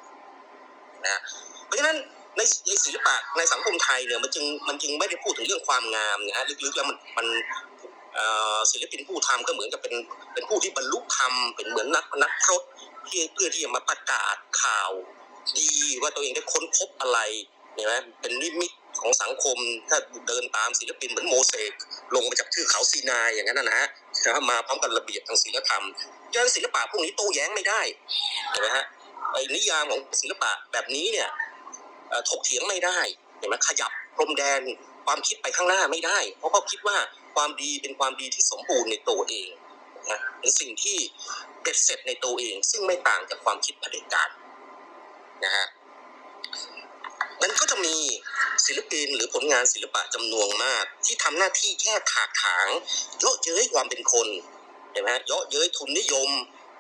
นะเพราะฉะนั้นในในศิลปะในสังคมไทยเนี่ยมันจึงมันจึงไม่ได้พูดถึงเรื่องความงามนะฮะลึกๆแล้วมันมันศิลปินผู้ทำก็เหมือนกับเป็นเป็นผู้ที่บรรลุธรรมเป็นเหมือนนักนักพรตที่อเพื่อที่จะมาประกาศข่าว ดีว่าตัวเองได้ค้นพบอะไร เนี่ยนะเป็นนิมิตของสังคมถ้าเดินตามศิลปินเหมือนโมเสกลงมาจากทือเขาซีนายอย่างนั้นนะฮะมาพร้อมกับระเบียบทางศิลธรรมดังนั้นศิลปะพวกนี้โต้แย้งไม่ได้เห็นไหมฮะไอ้นิยามของศิลปะแบบนี้เนี่ยถกเถียงไม่ได้เห็นไหมขยับพรมแดนความคิดไปข้างหน้าไม่ได้ เพราะเขาคิดว่าความดีเป็นความดีที่สมบูรณ์ในตัวเองนะเป็นสิ่งที่เบ็ดเสร็จในตัวเอง ซึ่งไม่ต่างจากความคิดเผด็จการนะฮะ มันก็จะมีศิลปินหรือผลงานศิลปะจำนวนมาก ที่ทำหน้าที่แค่ถากถางเยาะเย้ยความเป็นคนเห็นไหมฮะเยาะเย้ยทุนนิยม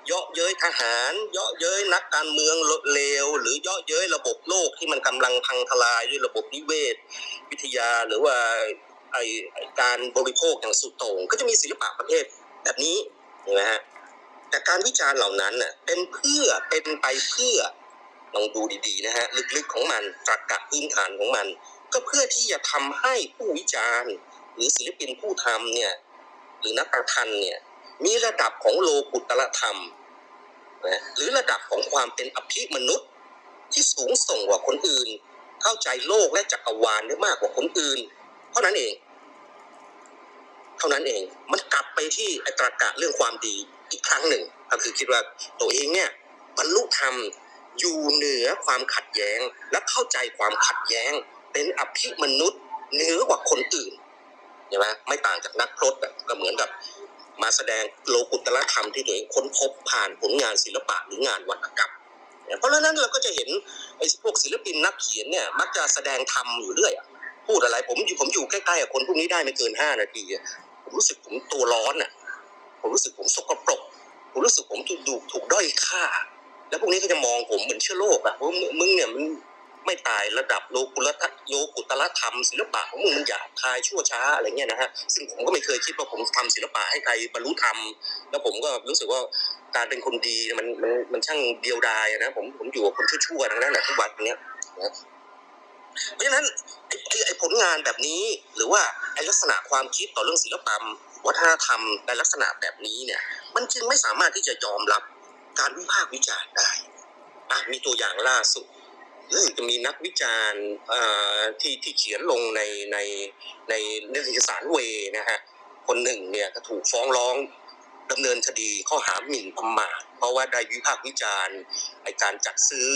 เยาะเย้ยทหาร เยาะเย้ยนักการเมืองเลวหรือเยาะเย้ยระบบโลกที่มันกำลังพังทลายด้วยระบบนิเวศ วิทยาหรือว่าไอการบริโภคอย่างสุดโต่งก็จะมีศิลปะประเภทแบบนี้เห็นไหมฮะแต่การวิจารณ์เหล่านั้นน่ะเป็นเพื่อเป็นไปเพื่อ ลองดูดีๆนะฮะลึกๆของมันตรรกะพื้นฐานของมัน ก็เพื่อที่จะทำให้ผู้วิจารณ์ หรือศิลปินผู้ทำเนี่ยหรือนักประพันธ์เนี่ยมีระดับของโลกุตรธรรมนะหรือระดับของความเป็นอภิมนุษย์ ที่สูงส่งกว่าคนอื่น เข้าใจโลกและจักรวาลได้มากกว่าคนอื่น เท่านั้นเอง เท่านั้นเองมันกลับไปที่ไอ้ตรรกะเรื่องความดีอีกครั้งหนึ่ง ก็คือคิดว่าตัวเองเนี่ยบรรลุธรรม อยู่เหนือความขัดแย้งและเข้าใจความขัดแย้ง เป็นอภิมนุษย์เหนือกว่าคนอื่นใช่ไหมไม่ต่างจากนักพรตอะก็เหมือนกับ มาแสดงโลกุตรธรรมที่ตัวเองค้นพบผ่านผลงานศิลปะหรืองานวรรณกรรมเนี่ยเพราะฉะนั้นเราก็จะเห็นไอ้พวกศิลปินนักเขียนเนี่ยมักจะแสดงธรรมอยู่เรื่อยอะพูดอะไรผมอยู่ผมอยู่ใกล้ๆกับคนพวกนี้ได้ไม่เกินห้านาทีผมรู้สึกผมตัวร้อนอะผมรู้สึกผมสกปรกผมรู้สึกผมถูกดูถูกด้อยค่า แล้วพวกนี้ก็จะมองผมเหมือนเชื้อโรคอะว่ามึงมึงเนี่ยมันไม่ตายระดับโลกุตะโลกุตละธรรมศิลปะของมึงมันหยาบคายชั่วช้าอะไรเงี้ยนะฮะซึ่งผมก็ไม่เคยคิดว่าผมทำศิลปะให้ใครบรรลุธรรม แล้วผมก็รู้สึกว่าการเป็นคนดีมันมันมันช่างเดียวดายนะผมผมอยู่กับคนชั่วๆทั้งนั้นแหละทุกวันเนี้ยนะเพราะฉะนั้นไอ้ไอ้ไอ้ผลงานแบบนี้ หรือว่าไอ้ลักษณะความคิดต่อเรื่องศิลปะวัฒนธรรมในลักษณะแบบนี้เนี่ย มันจึงไม่สามารถที่จะยอมรับ การวิพากษ์วิจารณ์ได้อะมีตัวอย่างล่าสุดเรื่องจะมีนักวิจารณ์ที่ที่เขียนลงในในในนิตยสารเวนะฮะคนหนึ่งเนี่ยก็ถูกฟ้องร้องดำเนินคดีข้อหาหมิ่นประมาทเพราะว่าได้วิพากษ์วิจารณ์ไอการจัดซื้อ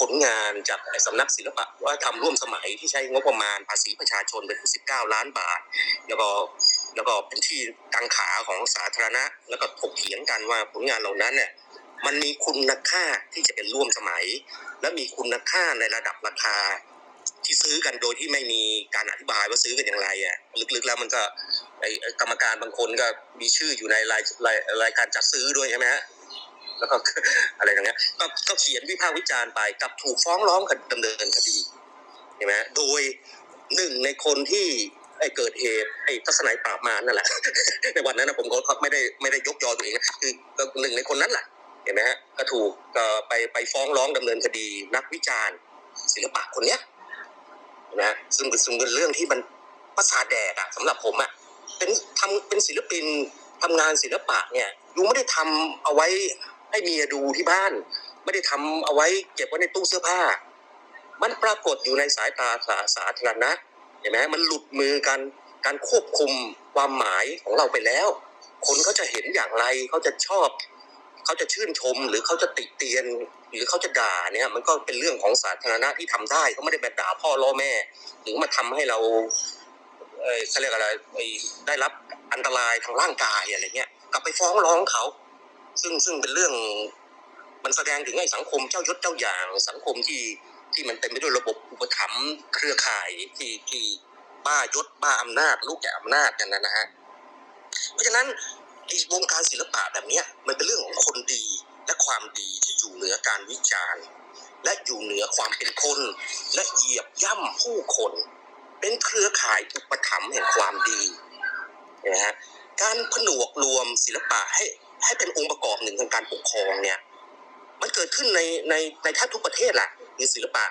ผลงานจากสำนักศิลปะว่าทำร่วมสมัยที่ใช้งบประมาณภาษีประชาชนเป็น19 ล้านบาท แล้วก็แล้วก็เป็นที่กังขาของสาธารณะ แล้วก็ถกเถียงกันว่าผลงานเหล่านั้นเนี่ย มันมีคุณค่าที่จะเป็นร่วมสมัย และมีคุณค่าในระดับราคา ที่ซื้อกันโดยที่ไม่มีการอธิบายว่าซื้อกันอย่างไรอะลึกๆแล้วมันก็ไอกรรมการบางคนก็มีชื่ออยู่ในรายรายรายการจัดซื้อด้วยใช่ไหมฮะแล้วก็อะไรอย่างเงี้ยก็ก็เขียนวิพากษ์วิจารณ์ไปกับถูกฟ้องร้องดำเนินคดีใช่ไหมฮะโดยหนึ่งในคนที่ไอ้เกิดเหตุไอ้ทัศนัยปราบมารนั่นแหละในวันนั้นนะผมก็ไม่ได้ไม่ได้ยกยอตัวเองคือหนึ่งในคนนั้นแหละ เห็นไหมฮะก็ถูกก็ไปไปฟ้องร้องดำเนินคดีนักวิจารณ์ ศิลปะคนเนี้ยนะซึ่งซึ่งเป็นเรื่องที่มันภาษาแดกอะสำหรับผมอะเป็นทำเป็นศิลปินทำงานศิลปะเนี่ยยูไม่ได้ทำเอาไว้ให้เมียดูที่บ้าน ไม่ได้ทำเอาไว้เก็บไว้ในตู้เสื้อผ้า มันปรากฏอยู่ในสายตาสาสาธารณะเห็นไหมมันหลุดมือกันการควบคุมความหมายของเราไปแล้ว คนเขาจะเห็นอย่างไรเขาจะชอบ เขาจะชื่นชมหรือเขาจะติเตียน หรือเขาจะด่าเนี่ยมันก็เป็นเรื่องของสาธารณะที่ทำได้เขาไม่ได้แบบด่าพ่อล่อแม่ หรือมาทำให้เราเออเขาเรียกอะไรได้รับอันตรายทางร่างกายอะไรเงี้ยกลับไปฟ้องร้องเขา ซึ่งซึ่งเป็นเรื่อง มันแสดงถึงไอ้สังคมเจ้ายศเจ้าอย่าง สังคมที่ที่มันเต็มไปด้วยระบบอุปถัมภ์เครือข่ายที่ที่บ้ายศบ้าอำนาจ ลูกแก่อำนาจกันนะฮะเพราะฉะนั้น วงการศิลปะแบบเนี้ยมันเป็นเรื่องของคนดีและความดีที่อยู่เหนือการวิจารณ์ และอยู่เหนือความเป็นคน และเหยียบย่ำผู้คน เป็นเครือข่ายอุปถัมภ์แห่งความดีนไหมฮะการผนวกรวมศิลปะให้ให้เป็นองค์ประกอบหนึ่งทางการปกครองเนี่ยมันเกิดขึ้นในในในแทบทุกประเทศแหละคือศิลปะ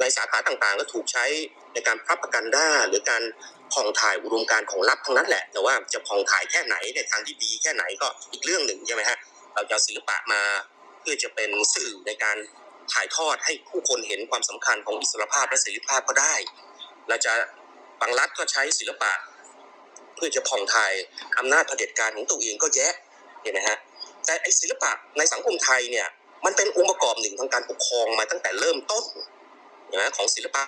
ในสาขาต่างๆ ก็ถูกใช้ในการพรับประกันด้าหรือการผ่องถ่ายอุดมการของรัฐทั้งนั้นแหละ แต่ว่าจะผ่องถ่ายแค่ไหนในทางที่ดีแค่ไหนก็อีกเรื่องหนึ่งใช่ไหมฮะเราจะศิลปะมาเพื่อจะเป็นสื่อในการถ่ายทอดให้ผู้คนเห็นความสำคัญของอิสรภาพและเสรีภาพก็ได้เราจะบางรัฐก็ใช้ศิลปะ เพื่อจะผ่องถ่ายอำนาจเผด็จการของตัวเองก็แยะเห็นไหมฮะแต่ไอศิลปะในสังคมไทยเนี่ยมันเป็นองค์ประกอบหนึ่งทางการปกครองมาตั้งแต่เริ่มต้น นะของศิลปะ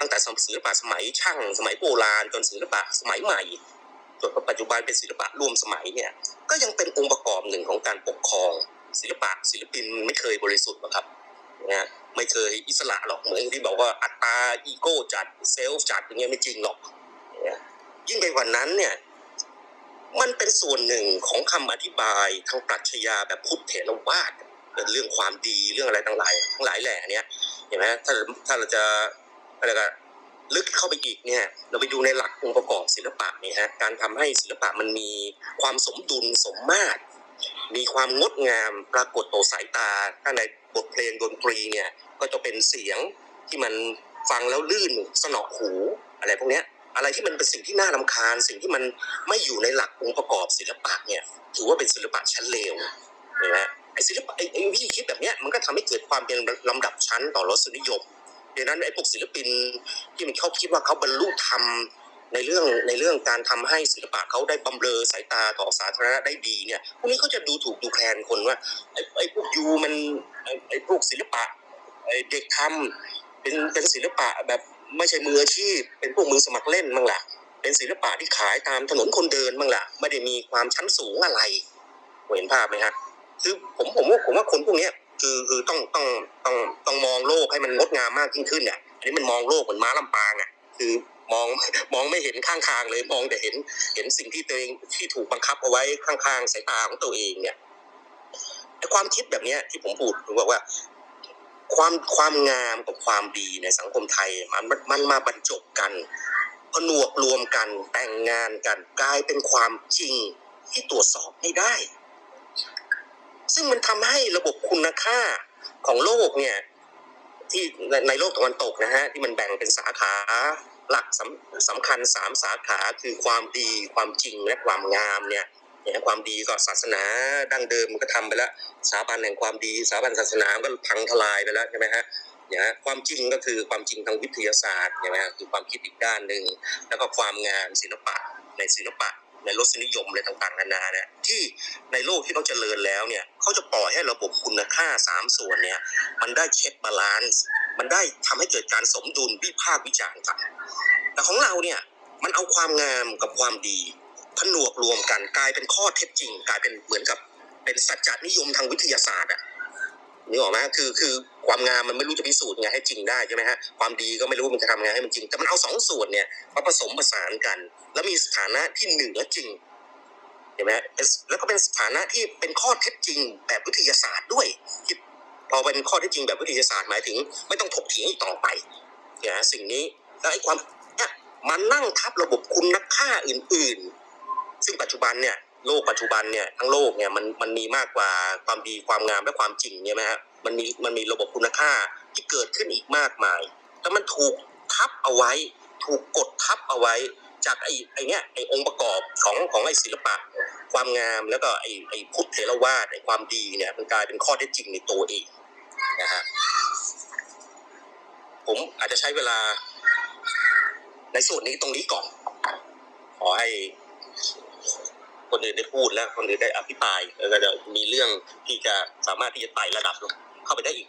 ตั้งแต่ศิลปะสมัยช่างสมัยโบราณจนศิลปะสมัยใหม่จนปัจจุบันเป็นศิลปะร่วมสมัยเนี่ยก็ยังเป็นองค์ประกอบหนึ่งของการปกครอง ศิลปะศิลปินไม่เคยบริสุทธิ์หรอกครับนะไม่เคยอิสระหรอกเหมือนที่บอกว่าอัตตาอีโก้จัดเซลฟ์จัดอย่างเงี้ยไม่จริงหรอกนะยิ่งไปกว่านั้นเนี่ยมันเป็นส่วนหนึ่งของคำอธิบายทางปรัชญาแบบพุทธเถรวาท เรื่องความดีเรื่องอะไรต่างหลายทั้งหลายแหล่เนี้ยเห็นไหมถ้าถ้าเราจะอะไรกันลึกเข้าไปอีกเนี่ย เราไปดูในหลักองค์ประกอบศิลปะเนี่ยฮะการทำให้ศิลปะมันมีความสมดุลสมมาตร มีความงดงามปรากฏต่อสายตา ถ้าในบทเพลงดนตรีเนี่ยก็จะเป็นเสียงที่มันฟังแล้วลื่นสนอหูอะไรพวกเนี้ยอะไรที่มันเป็นสิ่งที่น่ารำคาญ สิ่งที่มันไม่อยู่ในหลักองค์ประกอบศิลปะเนี่ย ถือว่าเป็นศิลปะชั้นเลวเห็นไหม ไอ้ศิลปะไอ้ไอวิธีคิดแบบเนี้ยมันก็ทำให้เกิดความเป็นลำดับชั้นต่อรสนิยมดังนั้นไอ้พวกศิลปินที่มันเขาคิดว่าเขาบรรลุธรรมในเรื่องในเรื่องการทำให้ศิลปะเขาได้บำเรอสายตาต่อสาธารณะได้ดีเนี่ยพวกนี้เขาจะดูถูกดูแคลนคนว่าไอ้ไอ้พวกยูมันไอ้พวกศิลปะไอ้เด็กทำเป็นเป็นศิลปะแบบไม่ใช่มืออาชีพ เป็นพวกมือสมัครเล่นบ้างล่ะ เป็นศิลปะที่ขายตามถนนคนเดินบ้างล่ะ ไม่ได้มีความชั้นสูงอะไรเห็นภาพไหมฮะ คือผมผมว่าผมว่าคนพวกเนี้ยคือคือต้องต้องต้องต้องมองโลกให้มันงดงามมากยิ่งขึ้นเนี่ยอันนี้มันมองโลกเหมือนม้าลำปางอะคือมองมองไม่เห็นข้างทางเลยมองแต่เห็นเห็นสิ่งที่ตัวเองที่ถูกบังคับเอาไว้ข้างๆสายตาของตัวเองเนี่ยไอ้ความคิดแบบเนี้ยที่ผมพูดผมบอกว่า ความความงามกับความดีในสังคมไทยมันมันมันมาบรรจบกันผนวกรวมกันแต่งงานกันกลายเป็นความจริงที่ตรวจสอบไม่ได้ ซึ่งมันทำให้ระบบคุณค่าของโลกเนี่ย ที่ในโลกตะวันตกนะฮะที่มันแบ่งเป็นสาขาหลักสำสำคัญสามสาขาคือความดีความจริงและความงามเนี่ยเนี่ยความดีก็ศาสนาดั้งเดิมมันก็ทำไปแล้วสถาบันแห่งความดีสถาบันศาสนาก็พังทลายไปแล้วใช่ไหมฮะเนี่ยฮะความจริงก็คือความจริงทางวิทยาศาสตร์ใช่ไหมฮะคือความคิดอีกด้านหนึ่งแล้วก็ความงามศิลปะในศิลปะ ในรสนิยมอะไรต่างๆนานาเนี่ยที่ในโลกที่เขาเจริญแล้วเนี่ยเขาจะปล่อยให้ระบบคุณค่าสามส่วนเนี่ยมันได้ check balance มันได้ทำให้เกิดการสมดุลวิพากษ์วิจารณ์กัน แต่ของเราเนี่ยมันเอาความงามกับความดีผนวกรวมกันกลายเป็นข้อเท็จจริง กลายเป็นเหมือนกับเป็นสัจจนิยมทางวิทยาศาสตร์อะ นึกออกไหมคือคือความงามมันไม่รู้จะพิสูจน์ไงให้จริงได้ใช่ไหมฮะความดีก็ไม่รู้มันจะทำไงให้มันจริง แต่มันเอาสองส่วนเนี่ยมาผสมผสานกัน แล้วมีสถานะที่เหนือจริงเห็นไหมฮะแล้วก็เป็นสถานะที่เป็นข้อเท็จจริงแบบวิทยาศาสตร์ด้วยที่พอเป็นข้อเท็จจริงแบบวิทยาศาสตร์หมายถึง ไม่ต้องถกเถียงอีกต่อไปเนี่ยฮะสิ่งนี้แล้วไอ้ความเนี่ยมันนั่งทับระบบคุณค่าอื่น ๆ ซึ่งปัจจุบันเนี่ย โลกปัจจุบันเนี่ยทั้งโลกเนี่ยมันมันมีมากกว่าความดีความงามและความจริงเนี่ยไหมฮะมันมีมันมีระบบคุณค่าที่เกิดขึ้นอีกมากมาย แล้วมันถูกทับเอาไว้ ถูกกดทับเอาไว้ จากไอ้ไอ้เนี่ยไอ้องค์ประกอบของของไอ้ศิลปะ ความงามแล้วก็ไอ้ไอ้พุทธเถรวาทไอ้ความดีเนี่ยมันกลายเป็นข้อเท็จจริงในตัวเองนะฮะผมอาจจะใช้เวลาในส่วนนี้ตรงนี้ก่อนขอให้ คนอื่นได้พูดแล้วคนอื่นได้อภิปรายแล้วก็จะมีเรื่องที่จะสามารถที่จะไต่ระดับลงเข้าไปได้อีก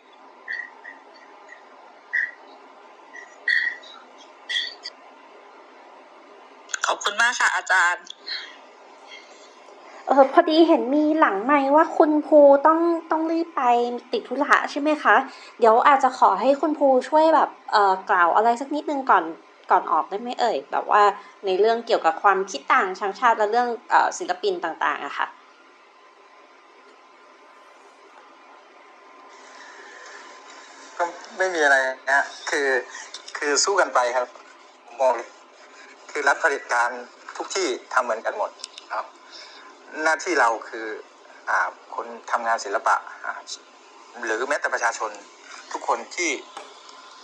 ขอบคุณมากค่ะ อาจารย์ เออพอดีเห็นมีหลังไมค์ว่าคุณภูต้องต้องรีบไปติดธุระใช่ไหมคะ เดี๋ยวอาจจะขอให้คุณภูช่วยแบบเอ่อกล่าวอะไรสักนิดนึงก่อน ก่อนออกได้ไหมเอ่ยแบบว่าในเรื่องเกี่ยวกับความคิดต่างชางชาติและเรื่องอศิลปินต่างๆอะค่ะก็ไม่มีอะไรนะคือคือสู้กันไปครับผมองคือรัฐเผด็จการทุกที่ทำเหมือนกันหมดครับ หน้าที่เราคืออ่าคนทำงานศิลปะ หรือแม้แต่ประชาชนทุกคนที่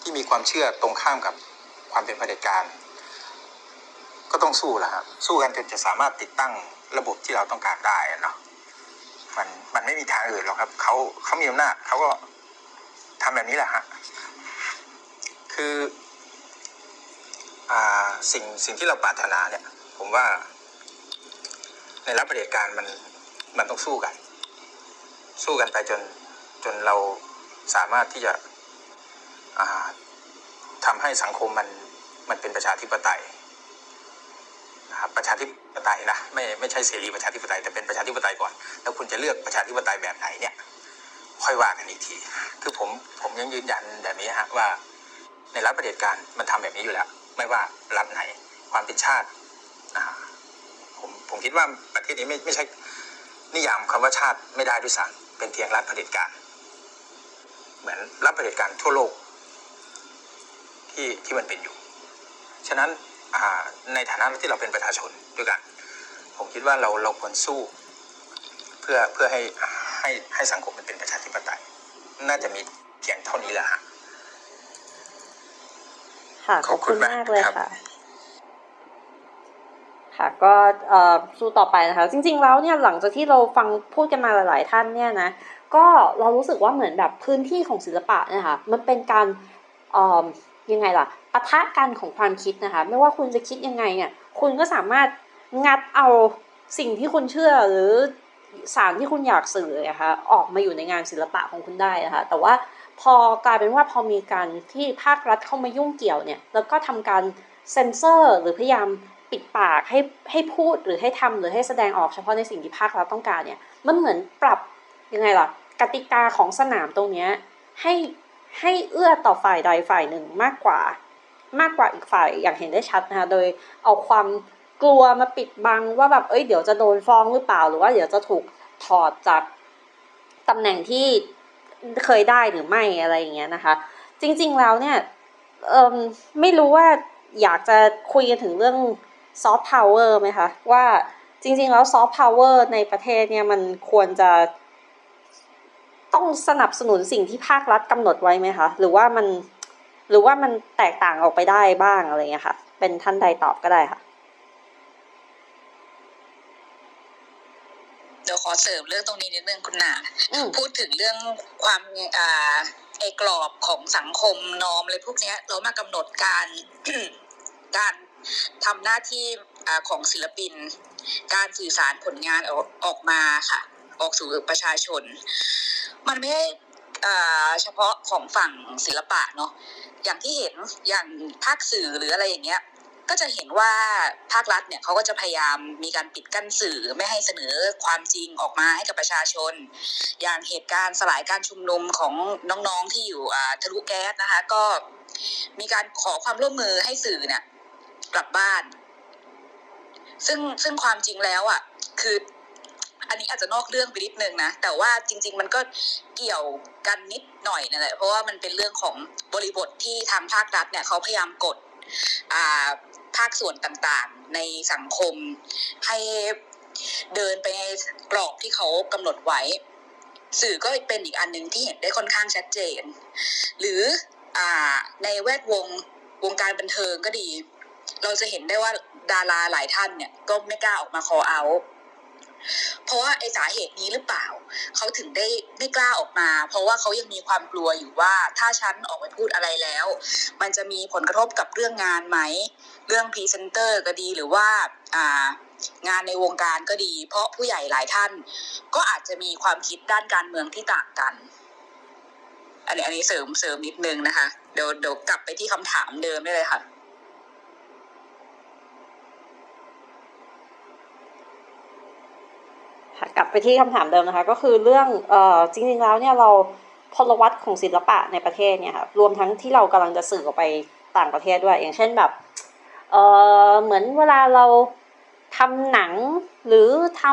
ที่มีความเชื่อตรงข้ามกับ ความเป็นเผด็จการ ก็ต้องสู้แหละครับสู้กันจนจะสามารถติดตั้งระบบที่เราต้องการได้เนาะมันมันไม่มีทางอื่นหรอกครับเขาเขามีอำนาจเขาก็ทำแบบนี้แหละฮะคืออ่าสิ่งสิ่งที่เราปรารถนาเนี่ย ผมว่า ในรับประเด็จการมันมันต้องสู้กัน สู้กันไปจนจนเราสามารถที่จะอ่าทำให้สังคมมัน มันเป็นประชาธิปไตยนะครับประชาธิปไตยนะไม่ไม่ใช่เสรีประชาธิปไตยแต่เป็นประชาธิปไตยก่อน แล้วคุณจะเลือกประชาธิปไตยแบบไหนเนี่ย ค่อยว่ากันอีกที คือผมผมยังยืนยันแบบนี้ฮะว่า ในรัฐประเผด็จการมันทำแบบนี้อยู่แล้ว ไม่ว่ารัฐไหนความเป็นชาติผมผมคิดว่าประเทศนี้ไม่ไม่ใช่นิยามคำว่าชาติไม่ได้ด้วยซ้ำเป็นเพียงรัฐเผด็จการ เหมือนรัฐเผด็จการทั่วโลกที่ที่มันเป็นอยู่ ฉะนั้นอ่าในฐานะที่เราเป็นประชาชนด้วยกัน ผมคิดว่าเราเราควรสู้ เพื่อเพื่อให้ให้ให้สังคมมันเป็นประชาธิปไตย น่าจะมีเพียงเท่านี้แหละฮะค่ะขขออบบคุคุณณมากมากเลยครับค่ะค่ะก็เอ่อสู้ต่อไปนะคะ จริง ๆ แล้วเนี่ยหลังจากที่เราฟังพูดกันมาหลาย ๆ ท่านเนี่ยนะก็เรารู้สึกว่าเหมือนแบบพื้นที่ของศิลปะเนยคะมันเป็นการเอ่อ ยังไงล่ะปะทะกันของความคิดนะคะ ไม่ว่าคุณจะคิดยังไงเนี่ย คุณก็สามารถงัดเอาสิ่งที่คุณเชื่อหรือสารที่คุณอยากสื่อนะคะออกมาอยู่ในงานศิลปะของคุณได้นะคะ แต่ว่าพอกลายเป็นว่าพอมีการที่ภาครัฐเข้ามายุ่งเกี่ยวเนี่ย แล้วก็ทำการเซ็นเซอร์ หรือพยายามปิดปากให้ให้พูดหรือให้ทำหรือให้แสดงออกเฉพาะในสิ่งที่ภาครัฐต้องการเนี่ย มันเหมือนปรับยังไงล่ะกติกาของสนามตรงเนี้ยให้ ให้เอื้อต่อฝ่ายใดฝ่ายหนึ่งมากกว่า มากกว่าอีกฝ่ายอย่างเห็นได้ชัดนะคะโดยเอาความกลัวมาปิดบังว่าแบบเอ้ยเดี๋ยวจะโดนฟ้องหรือเปล่า หรือว่าเดี๋ยวจะถูกถอดจากตำแหน่งที่เคยได้หรือไม่อะไรอย่างเงี้ยนะคะ จริงๆแล้วเนี่ยเออไม่รู้ว่าอยากจะคุยกันถึงเรื่องsoft power ไหมคะ ว่าจริงๆแล้ว soft power ในประเทศเนี่ยมันควรจะ ต้องสนับสนุนสิ่งที่ภาครัฐกำหนดไว้ไหมคะ หรือว่ามัน หรือว่ามันแตกต่างออกไปได้บ้างอะไรเงี้ยค่ะ เป็นท่านใดตอบก็ได้ค่ะ เดี๋ยวขอเสริมเรื่องตรงนี้นิดนึงคุณนาอืมพูดถึงเรื่องความอ่าไอ้กรอบของสังคมนอมอะไรพวกเนี้ยเรามากำหนดการการทำหน้าที่อ่าของศิลปิน การสื่อสารผลงานออกออกมาค่ะ ออกสู่ประชาชน มันไม่ได้อ่เฉพาะของฝั่งศิลปะเนาะอย่างที่เห็นอย่างภาคสื่อหรืออะไรอย่างเงี้ยก็จะเห็นว่าภาครัฐเนี่ยเขาก็จะพยายามมีการปิดกั้นสื่อไม่ให้เสนอความจริงออกมาให้กับประชาชน อย่างเหตุการณ์สลายการชุมนุมของน้องๆที่อยู่อ่าทะลุแก๊สนะคะ ก็มีการขอความร่วมมือให้สื่อเนี่ยกลับบ้าน ซึ่งซึ่งความจริงแล้วอะ คือ อันนี้อาจจะนอกเรื่องไปนิดนึงนะ แต่ว่าจริง ๆ มันก็เกี่ยวกันนิดหน่อยนั่นแหละเพราะว่ามันเป็นเรื่องของบริบทที่ทางภาครัฐเนี่ยเขาพยายามกดภาคส่วนต่างๆ ในสังคมให้เดินไปในกรอบที่เขากำหนดไว้ สื่อก็เป็นอีกอันหนึ่งที่เห็นได้ค่อนข้างชัดเจน หรืออในแวดวงวงการบันเทิงก็ดี เราจะเห็นได้ว่าดาราหลายท่านเนี่ยก็ไม่กล้าออกมาคอเอา เพราะว่าไอสาเหตุนี้หรือเปล่า เขาถึงได้ไม่กล้าออกมา เพราะว่าเขายังมีความกลัวอยู่ว่าถ้าฉันออกไปพูดอะไรแล้ว มันจะมีผลกระทบกับเรื่องงานไหม เรื่องพรีเซนเตอร์ก็ดีหรือว่าอ่างานในวงการก็ดี เพราะผู้ใหญ่หลายท่าน ก็อาจจะมีความคิดด้านการเมืองที่ต่างกัน อันนี้อันนี้เสริมเสริมนิดนึงนะคะ เดี๋ยวเดี๋ยวกลับไปที่คำถามเดิมได้เลยค่ะ ค่ะกลับไปที่คำถามเดิมนะคะ ก็คือเรื่องเอ่อจริงๆแล้วเนี่ยเราพลวัตของศิลปะในประเทศเนี่ยค่ะรวมทั้งที่เรากำลังจะสื่อออกไปต่างประเทศด้วย อย่างเช่นแบบเอ่อเหมือนเวลาเราทำหนังหรือท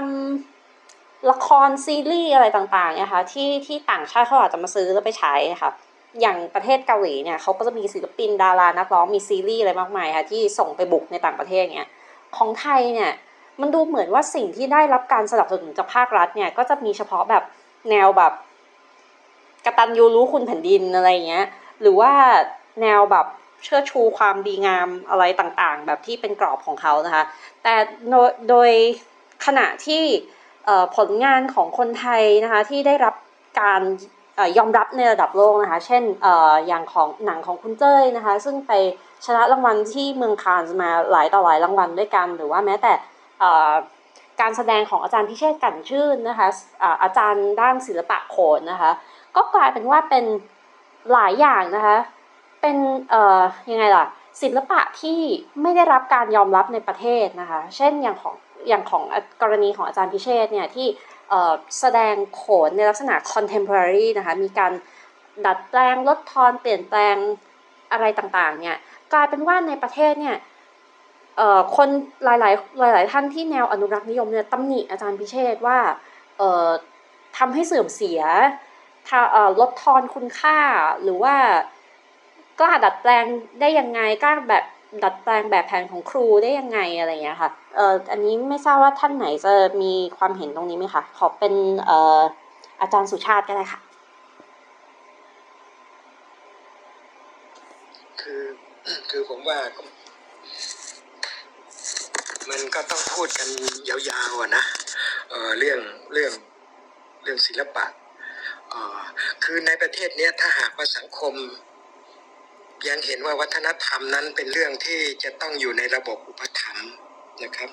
ำละครซีรีส์อะไรต่างๆเนี่ยค่ะที่ที่ต่างชาติเขาอาจจะมาซื้อแล้วไปฉายค่ะอย่างประเทศเกาหลีเนี่ยเขาก็จะมีศิลปินดารานักร้องมีซีรีส์อะไรมากมายค่ะที่ส่งไปบุกในต่างประเทศเนี่ยของไทยเนี่ย มันดูเหมือนว่าสิ่งที่ได้รับการสนับสนุนจากภาครัฐเนี่ยก็จะมีเฉพาะแบบแนวแบบกระตัญญูรู้คุณแผ่นดินอะไรเงี้ย หรือว่าแนวแบบเชิดชูความดีงามอะไรต่างๆ แบบที่เป็นกรอบของเขานะคะ แต่โดยขณะที่ผลงานของคนไทยนะคะที่ได้รับการอยอมรับในระดับโลกนะคะ เช่นออย่างของหนังของคุณเจ้ยนะคะ ซึ่งไปชนะรางวัลที่เมืองคานส์มาหลายต่อหลายรางวัลด้วยกัน หรือว่าแม้แต่ การแสดงของอาจารย์พิเชษกันชื่นนะคะอาจารย์ด้านศิลปะโขนนะคะก็กลายเป็นว่าเป็นหลายอย่างนะคะเป็นเอ่อยังไงล่ะศิลปะที่ไม่ได้รับการยอมรับในประเทศนะคะเช่นอย่างของอย่างของกรณีของอาจารย์พิเชษเนี่ยที่แสดงโขนในลักษณะ contemporary นะคะมีการดัดแปลงลดทอนเปลี่ยนแปลงอะไรต่างๆเนี่ยกลายเป็นว่าในประเทศเนี่ย คนหลายๆ หลาย ๆ ท่านที่แนวอนุรักษ์นิยมเนี่ยตำหนิอาจารย์พิเชษว่าเอ่อทำให้เสื่อมเสียลดทอนคุณค่าหรือว่ากล้าดัดแปลงได้ยังไงกล้าแบบดัดแปลงแบบแผนของครูได้ยังไงอะไรอย่างเงี้ยค่ะเอ่ออันนี้ไม่ทราบว่าท่านไหนจะมีความเห็นตรงนี้ไหมคะขอเป็นเอ่ออาจารย์สุชาติก็ได้ค่ะ คือคือผมว่า มันก็ต้องพูดกันยาวๆอะนะเออเรื่องเรื่องเรื่องศิลปะเออคือในประเทศเนี้ยถ้าหากว่าสังคม ยังเห็นว่าวัฒนธรรมนั้นเป็นเรื่องที่จะต้องอยู่ในระบบอุปถัมภ์นะครับ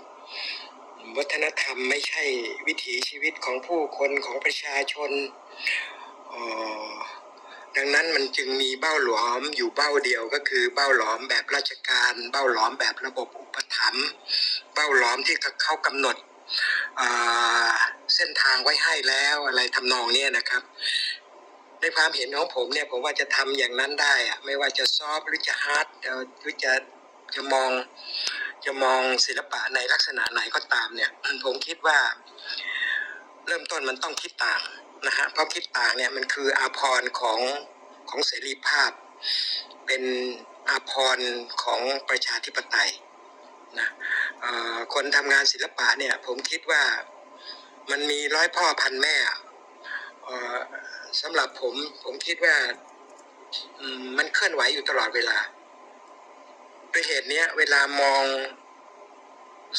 วัฒนธรรมไม่ใช่วิถีชีวิตของผู้คนของประชาชนออดังนั้นมันจึงมีเบ้าหลอมอยู่เบ้าเดียวก็คือเบ้าหลอมแบบราชการ เบ้าหลอมแบบระบบอุปถัมภ์ เบ้าหลอมที่เขากำหนดเส้นทางไว้ให้แล้วอะไรทำนองเนี้ยนะครับ ในความเห็นของผมเนี่ยผมว่าจะทำอย่างนั้นได้อะไม่ว่าจะซอฟหรือจะฮาร์ดหรือจะจะมองจะมองศิลปะในลักษณะไหนก็ตามเนี่ย ผมคิดว่า เริ่มต้นมันต้องคิดต่างนะฮะเพราะคิดต่างเนี่ยมันคืออาภรของของเสรีภาพ เป็นอาภรของประชาธิปไตย นะคนทำงานศิลปะเนี่ย ผมคิดว่ามันมีร้อยพ่อพันแม่สำหรับผม ผมคิดว่ามันเคลื่อนไหวอยู่ตลอดเวลาด้วยเหตุนี้เวลามอง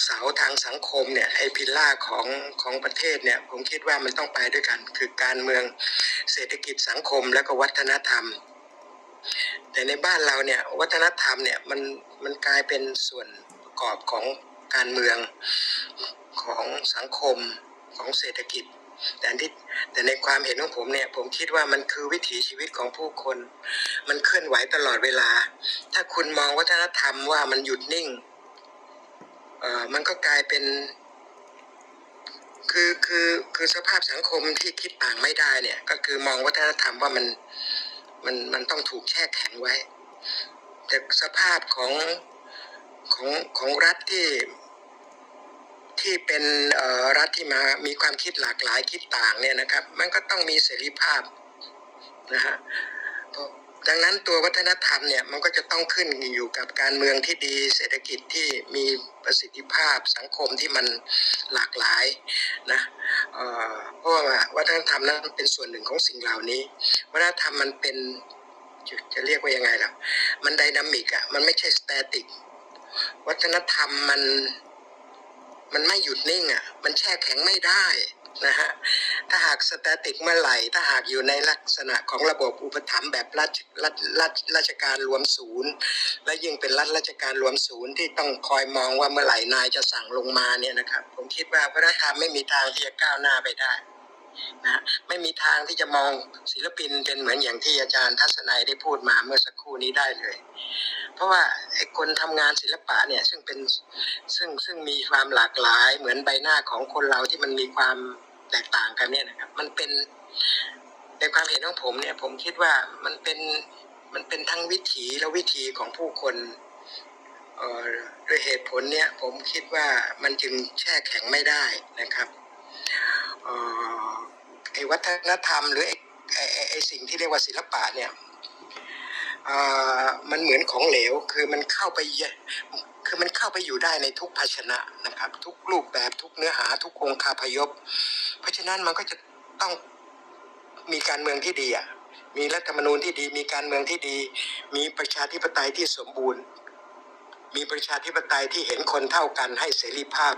เสาทางสังคมเนี่ยไอพิลล่าของของประเทศเนี่ยผมคิดว่ามันต้องไปด้วยกัน คือการเมืองเศรษฐกิจสังคมแล้วก็วัฒนธรรม แต่ในบ้านเราเนี่ยวัฒนธรรมเนี่ยมันมันกลายเป็นส่วน กอบของการเมืองของสังคมของเศรษฐกิจ แต่ที่แต่ในความเห็นของผมเนี่ยผมคิดว่ามันคือวิถีชีวิตของผู้คน มันเคลื่อนไหวตลอดเวลา ถ้าคุณมองวัฒนธรรมว่ามันหยุดนิ่งเออมันก็กลายเป็น คือคือคือสภาพสังคมที่คิดต่างไม่ได้เนี่ย ก็คือมองวัฒนธรรมว่ามันมันมันต้องถูกแช่แข็งไว้ แต่สภาพของ ของของรัฐที่ที่เป็นเอ่อรัฐที่มามีความคิดหลากหลายคิดต่างเนี่ยนะครับ มันก็ต้องมีเสรีภาพนะฮะดังนั้นตัววัฒนธรรมเนี่ยมันก็จะต้องขึ้นอยู่กับการเมืองที่ดี เศรษฐกิจที่มีประสิทธิภาพสังคมที่มันหลากหลายนะเเพราะว่าวัฒนธรรมนั้นเป็นส่วนหนึ่งของสิ่งเหล่านี้ วัฒนธรรมมันเป็นจะเรียกว่ายังไงล่ะมันไดนามิกอะมันไม่ใช่สแตติก วัฒนธรรมมันมันไม่หยุดนิ่งอะ มันแช่แข็งไม่ได้นะฮะ ถ้าหากสแตติกเมื่อไหร่ ถ้าหากอยู่ในลักษณะของระบบอุปถัมภ์แบบรัฐรัฐรัฐราชการรวมศูนย์ และยิ่งเป็นรัฐราชการรวมศูนย์ที่ต้องคอยมองว่าเมื่อไหร่นายจะสั่งลงมาเนี่ยนะครับ ผมคิดว่าวัฒนธรรมไม่มีทางที่จะก้าวหน้าไปได้ นะไม่มีทางที่จะมองศิลปินเป็นเหมือนอย่างที่อาจารย์ทัศนัยได้พูดมาเมื่อสักครู่นี้ได้เลย เพราะว่าไอ้คนทำงานศิลปะเนี่ยซึ่งเป็นซึ่งซึ่งมีความหลากหลาย เหมือนใบหน้าของคนเราที่มันมีความแตกต่างกันเนี่ยนะครับ มันเป็นในความเห็นของผมเนี่ย ผมคิดว่ามันเป็นมันเป็นทั้งวิถีและวิธีของผู้คนด้วยเหตุผลเนี่ยผมคิดว่ามันจึงแช่แข็งไม่ได้นะครับ ไอ้วัฒนธรรม หรือไอ้ไอ้สิ่งที่เรียกว่าศิลปะเนี่ยมันเหมือนของเหลวคือมันเข้าไปคือมันเข้าไปอยู่ได้ในทุกภาชนะนะครับ ทุกรูปแบบทุกเนื้อหา ทุกองคาพยพ เพราะฉะนั้นมันก็จะต้องมีการเมืองที่ดีอะมีรัฐธรรมนูญที่ดี มีการเมืองที่ดี มีประชาธิปไตยที่สมบูรณ์ มีประชาธิปไตยที่เห็นคนเท่ากันให้เสรีภาพ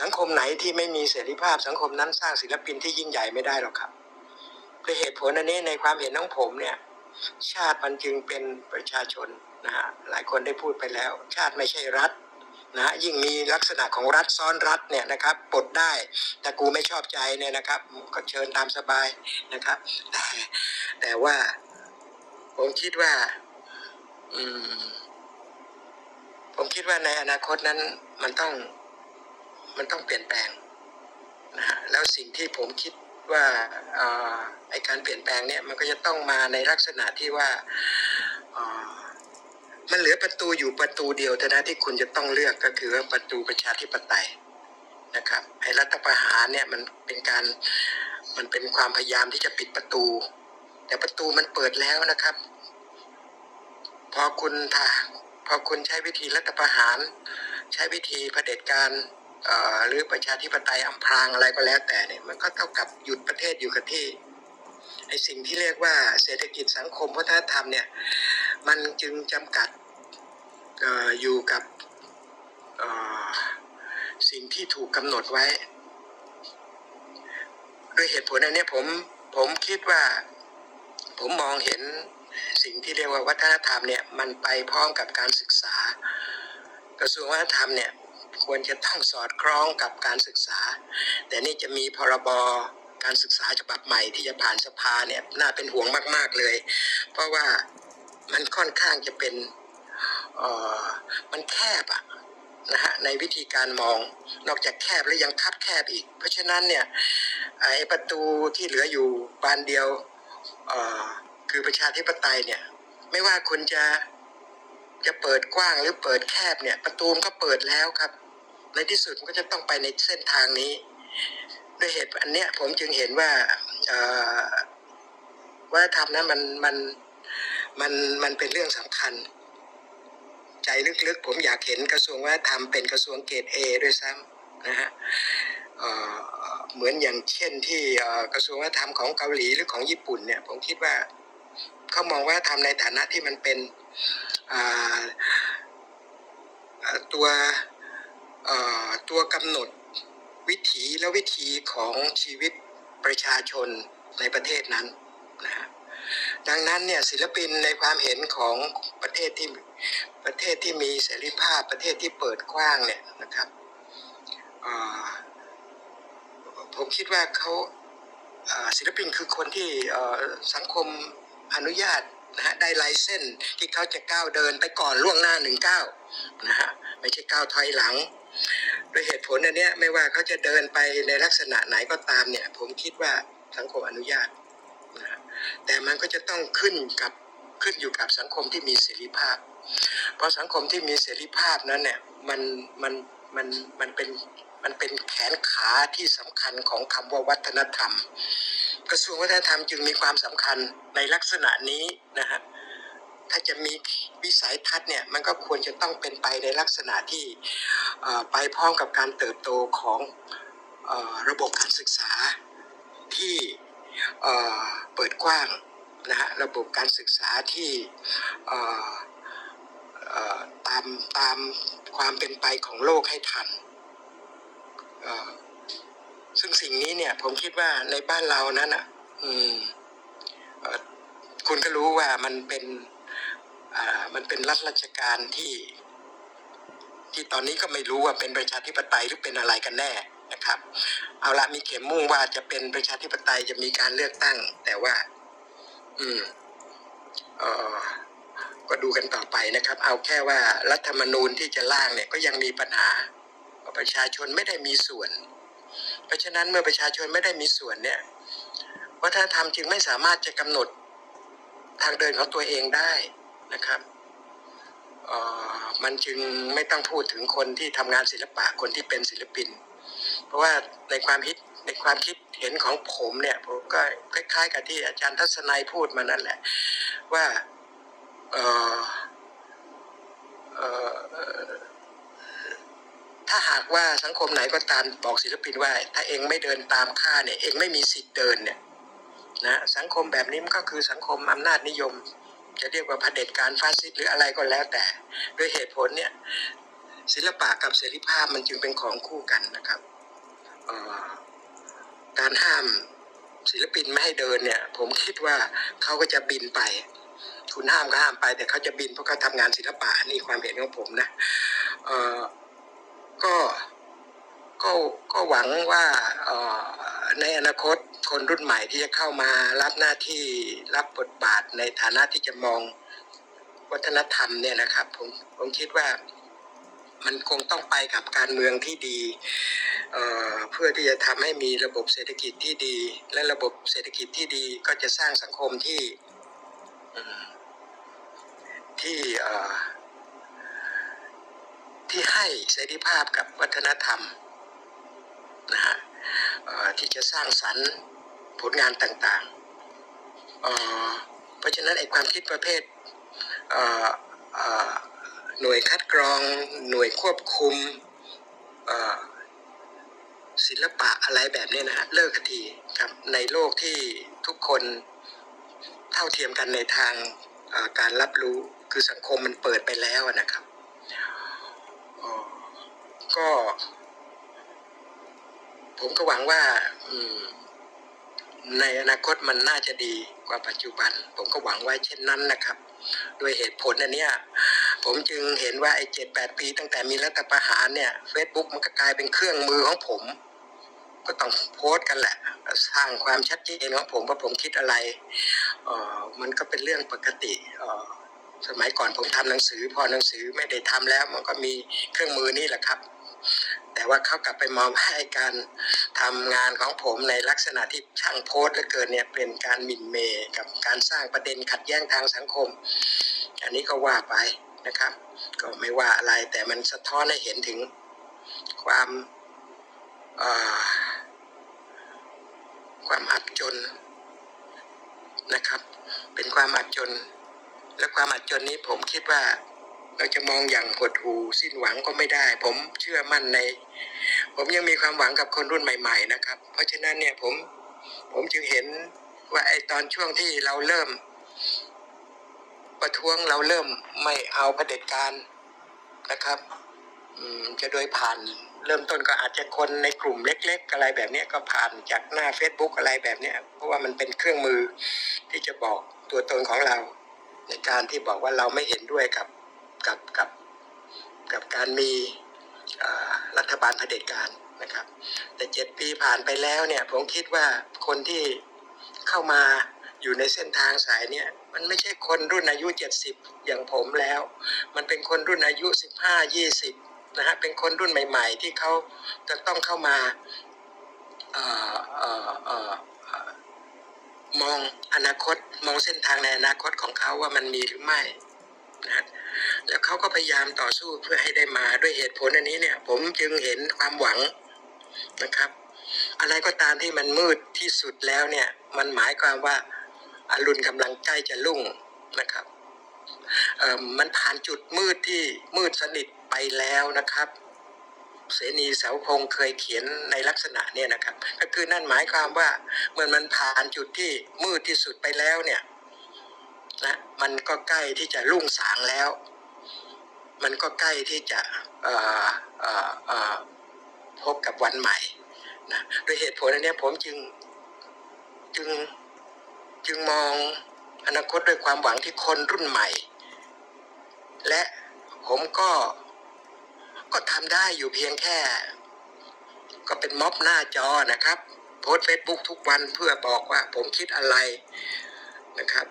สังคมไหนที่ไม่มีเสรีภาพสังคมนั้นสร้างศิลปินที่ยิ่งใหญ่ไม่ได้หรอกครับด้วยเหตุผลอันนี้ในความเห็นของผมเนี่ย ชาติมันจึงเป็นประชาชนนะฮะหลายคนได้พูดไปแล้ว ชาติไม่ใช่รัฐนะฮะยิ่งมีลักษณะของรัฐซ้อนรัฐเนี่ยนะครับปลดได้แต่กูไม่ชอบใจเนี่ยนะครับ ก็เชิญตามสบายนะครับแต่แต่ว่าผมคิดว่า อืมผมคิดว่าในอนาคตนั้นมันต้อง มันต้องเปลี่ยนแปลงนะฮะแล้วสิ่งที่ผมคิดว่าอไอการเปลี่ยนแปลงเนี่ยมันก็จะต้องมาในลักษณะที่ว่ามันเหลือประตูอยู่ประตูเดียวเท่านั้นที่คุณจะต้องเลือกก็คือว่าประตูประชาธิปไตยนะครับไอรัฐประหารเนี่ยมันเป็นการมันเป็นความพยายามที่จะปิดประตู แต่ประตูมันเปิดแล้วนะครับ พอคุณถ้าพอคุณใช้วิธีรัฐประหาร ใช้วิธีเผด็จการ หรือประชาธิปไตยอำพรางอะไรก็แล้วแต่เนี่ยมันก็เท่ากับหยุดประเทศอยู่กับที่ไอสิ่งที่เรียกว่าเศรษฐกิจสังคมวัฒนธรรมเนี่ยมันจึงจำกัดออยู่กับสิ่งที่ถูกกำหนดไว้ ด้วยเหตุผลอันนี้ผมผมคิดว่าผมมองเห็นสิ่งที่เรียกว่าวัฒนธรรมเนี่ยมันไปพร้อมกับการศึกษากระทรวงวัฒนธรรมเนี่ย ควรจะต้องสอดคล้องกับการศึกษา แต่นี่จะมีพรบการศึกษาฉบับใหม่ที่จะผ่านสภาเนี่ยน่าเป็นห่วงมาก ๆเลย เพราะว่ามันค่อนข้างจะเป็นออมันแคบอะนะฮะในวิธีการมองนอกจากแคบแล้วยังคับแคบอีก เพราะฉะนั้นเนี่ยไอประตูที่เหลืออยู่บานเดียวคือประชาธิปไตยเนี่ย ไม่ว่าคุณจะจะเปิดกว้างหรือเปิดแคบเนี่ย ประตูมันก็เปิดแล้วครับ ในที่สุดมันก็จะต้องไปในเส้นทางนี้ ด้วยเหตุอันเนี้ยผมจึงเห็นว่าเอ่อวัฒนธรรมนั้นมันมันมันมันเป็นเรื่องสำคัญ ใจลึกๆ ผมอยากเห็นกระทรวงวัฒนธรรมเป็นกระทรวงเกรดเอด้วยซ้ำนะฮะเหมือนอย่างเช่นที่กระทรวงวัฒนธรรมของเกาหลีหรือของญี่ปุ่นเนี่ยผมคิดว่าเขามองว่าทำในฐานะที่มันเป็นตัว ตัวกำหนดวิถีและวิธีของชีวิตประชาชนในประเทศนั้นนะฮะดังนั้นเนี่ยศิลปินในความเห็นของประเทศที่ประเทศที่มีเสรีภาพประเทศที่เปิดกว้างเนี่ยนะครับผมคิดว่าเขาศิลปินคือคนที่สังคมอนุญาตนะฮะได้ไลเส้นส์ที่เขาจะก้าวเดินไปก่อนล่วงหน้าหนึ่งก้าวนะฮะไม่ใช่ก้าวถอยหลัง ด้วยเหตุผลอันนี้ไม่ว่าเขาจะเดินไปในลักษณะไหนก็ตามเนี่ย ผมคิดว่าสังคมอนุญาตนะแต่มันก็จะต้องขึ้นกับขึ้นอยู่กับสังคมที่มีเสรีภาพ เพราะสังคมที่มีเสรีภาพนั้นเนี่ยมันมันมันมันเป็นมันเป็นแขนขาที่สำคัญของคำว่าวัฒนธรรม กระทรวงวัฒนธรรมจึงมีความสำคัญในลักษณะนี้นะฮะ ถ้าจะมีวิสัยทัศน์เนี่ยมันก็ควรจะต้องเป็นไปในลักษณะที่ไปพร้อมกับการเติบโตของอระบบการศึกษาที่เปิดกว้างนะฮะระบบการศึกษาที่ตามตามความเป็นไปของโลกให้ทัน ซึ่งสิ่งนี้เนี่ยผมคิดว่าในบ้านเรานั้นอะคุณก็รู้ว่ามันเป็น มันเป็นรัฐราชการที่ ที่ตอนนี้ก็ไม่รู้ว่าเป็นประชาธิปไตยหรือเป็นอะไรกันแน่นะครับ เอาละมีเข็มมุ่งว่าจะเป็นประชาธิปไตยจะมีการเลือกตั้ง แต่ว่า อืมเออก็ดูกันต่อไปนะครับ เอาแค่ว่ารัฐธรรมนูญที่จะร่างเนี่ยก็ยังมีปัญหาว่าประชาชนไม่ได้มีส่วน เพราะฉะนั้นเมื่อประชาชนไม่ได้มีส่วนเนี่ยวัฒนธรรมจึงไม่สามารถจะกำหนดทางเดินของตัวเองได้ นะครับอ่อมันจึงไม่ต้องพูดถึงคนที่ทำงานศิลปะคนที่เป็นศิลปิน เพราะว่าในความคิดในความคิดเห็นของผมเนี่ยผมก็คล้าย ๆ กับที่อาจารย์ทัศนัยพูดมานั่นแหละ ว่าเอ่อเอ่อถ้าหากว่าสังคมไหนก็ตามบอกศิลปินว่า ถ้าเองไม่เดินตามข้าเนี่ยเองไม่มีสิทธิ์เดินเนี่ยนะสังคมแบบนี้มันก็คือสังคมอำนาจนิยม จะเรียกว่าเผด็จการฟาสซิสต์หรืออะไรก็แล้วแต่ ด้วยเหตุผลเนี่ยศิลปะกับเสรีภาพมันจึงเป็นของคู่กันนะครับการห้ามศิลปินไม่ให้เดินเนี่ย ผมคิดว่าเขาก็จะบินไป คุณห้ามก็ห้ามไป แต่เขาจะบินเพราะเขาทำงานศิลปะนี่ความเห็นของผมนะก็ ก็ก็หวังว่าในอนาคตคนรุ่นใหม่ที่จะเข้ามารับหน้าที่รับบทบาทในฐานะที่จะมองวัฒนธรรมเนี่ยนะครับผมผมคิดว่ามันคงต้องไปกับการเมืองที่ดีเเพื่อที่จะทำให้มีระบบเศรษฐกิจที่ดี และระบบเศรษฐกิจที่ดีก็จะสร้างสังคมที่ที่ที่ให้เสรีภาพกับวัฒนธรรม นะฮะที่จะสร้างสรรค์ผลงานต่างๆ เพราะฉะนั้นไอ้ความคิดประเภทเหน่วยคัดกรอง หน่วยควบคุมศิลปะอะไรแบบนี้นะฮะเลิกทีครับในโลกที่ทุกคนเท่าเทียมกันในทางการรับรู้คือสังคมมันเปิดไปแล้วนะครับก็ ผมก็หวังว่าในอนาคตมันน่าจะดีกว่าปัจจุบัน ผมก็หวังไว้เช่นนั้นนะครับด้วยเหตุผลอันเนี้ยผมจึงเห็นว่าไอ้เจ็ดแปดปี ตั้งแต่มีรัฐประหารเนี่ยเฟซบุ๊กมันก็กลายเป็นเครื่องมือของผม ก็ต้องโพสต์กันแหละ สร้างความชัดเจนของผมว่าผมคิดอะไรออมันก็เป็นเรื่องปกติออสมัยก่อนผมทำหนังสือ พอหนังสือไม่ได้ทำแล้ว มันก็มีเครื่องมือนี่แหละครับ แต่ว่าเขากลับไปมองให้การทำงานของผมในลักษณะที่ช่างโพสต์เหลือเกินเนี่ยเป็นการหมิ่นเมย์กับการสร้างประเด็นขัดแย้งทางสังคม อันนี้ก็ว่าไปนะครับ ก็ไม่ว่าอะไรแต่มันสะท้อนให้เห็นถึงความความอับจนนะครับ เป็นความอับจน และความอับจนนี้ผมคิดว่า เราจะมองอย่างหดหู่สิ้นหวังก็ไม่ได้ ผมเชื่อมั่นใน ผมยังมีความหวังกับคนรุ่นใหม่ ๆ นะครับ เพราะฉะนั้นเนี่ยผมผมจึงเห็นว่าไอ้ตอนช่วงที่เราเริ่ม ประท้วงเราเริ่มไม่เอาเผด็จการนะครับจะโดยผ่านเริ่มต้นก็อาจจะคนในกลุ่มเล็ก ๆ อะไรแบบนี้ก็ผ่านจากหน้า Facebook อะไรแบบนี้เพราะว่ามันเป็นเครื่องมือที่จะบอกตัวตนของเรา ในการที่บอกว่าเราไม่เห็นด้วยกับ กับกับกับการมีรัฐบาลเผด็จการนะครับ แต่เจ็ดปีผ่านไปแล้วเนี่ยผมคิดว่าคนที่เข้ามาอยู่ในเส้นทางสายเนี่ยมันไม่ใช่คนรุ่นอายุเจ็ดสิบอย่างผมแล้ว มันเป็นคนรุ่นอายุสิบห้ายี่สิบนะฮะเป็นคนรุ่นใหม่ ๆ ที่เขาจะต้องเข้ามาออมองอนาคตมองเส้นทางในอนาคตของเขาว่ามันมีหรือไม่ นะแล้วเขาก็พยายามต่อสู้เพื่อให้ได้มาด้วยเหตุผลอันนี้เนี่ย ผมจึงเห็นความหวังนะครับ อะไรก็ตามที่มันมืดที่สุดแล้วเนี่ย มันหมายความว่าอารุณกำลังใกล้จะรุ่งนะครับมันผ่านจุดมืดที่มืดสนิทไปแล้วนะครับ เสนีเสาคงเคยเขียนในลักษณะเนี่ยนะครับ ก็คือนั่นหมายความว่าเมื่อมันผ่านจุดที่มืดที่สุดไปแล้วเนี่ย นะมันก็ใกล้ที่จะรุ่งสางแล้ว มันก็ใกล้ที่จะพบกับวันใหม่นะโดยเหตุผลอันนี้ผมจึงจึงจึงมองอนาคตด้วยความหวังที่คนรุ่นใหม่ และผมก็ก็ทำได้อยู่เพียงแค่ ก็เป็นม็อบหน้าจอนะครับ โพสเฟซบุ๊กทุกวันเพื่อบอกว่าผมคิดอะไรนะครับ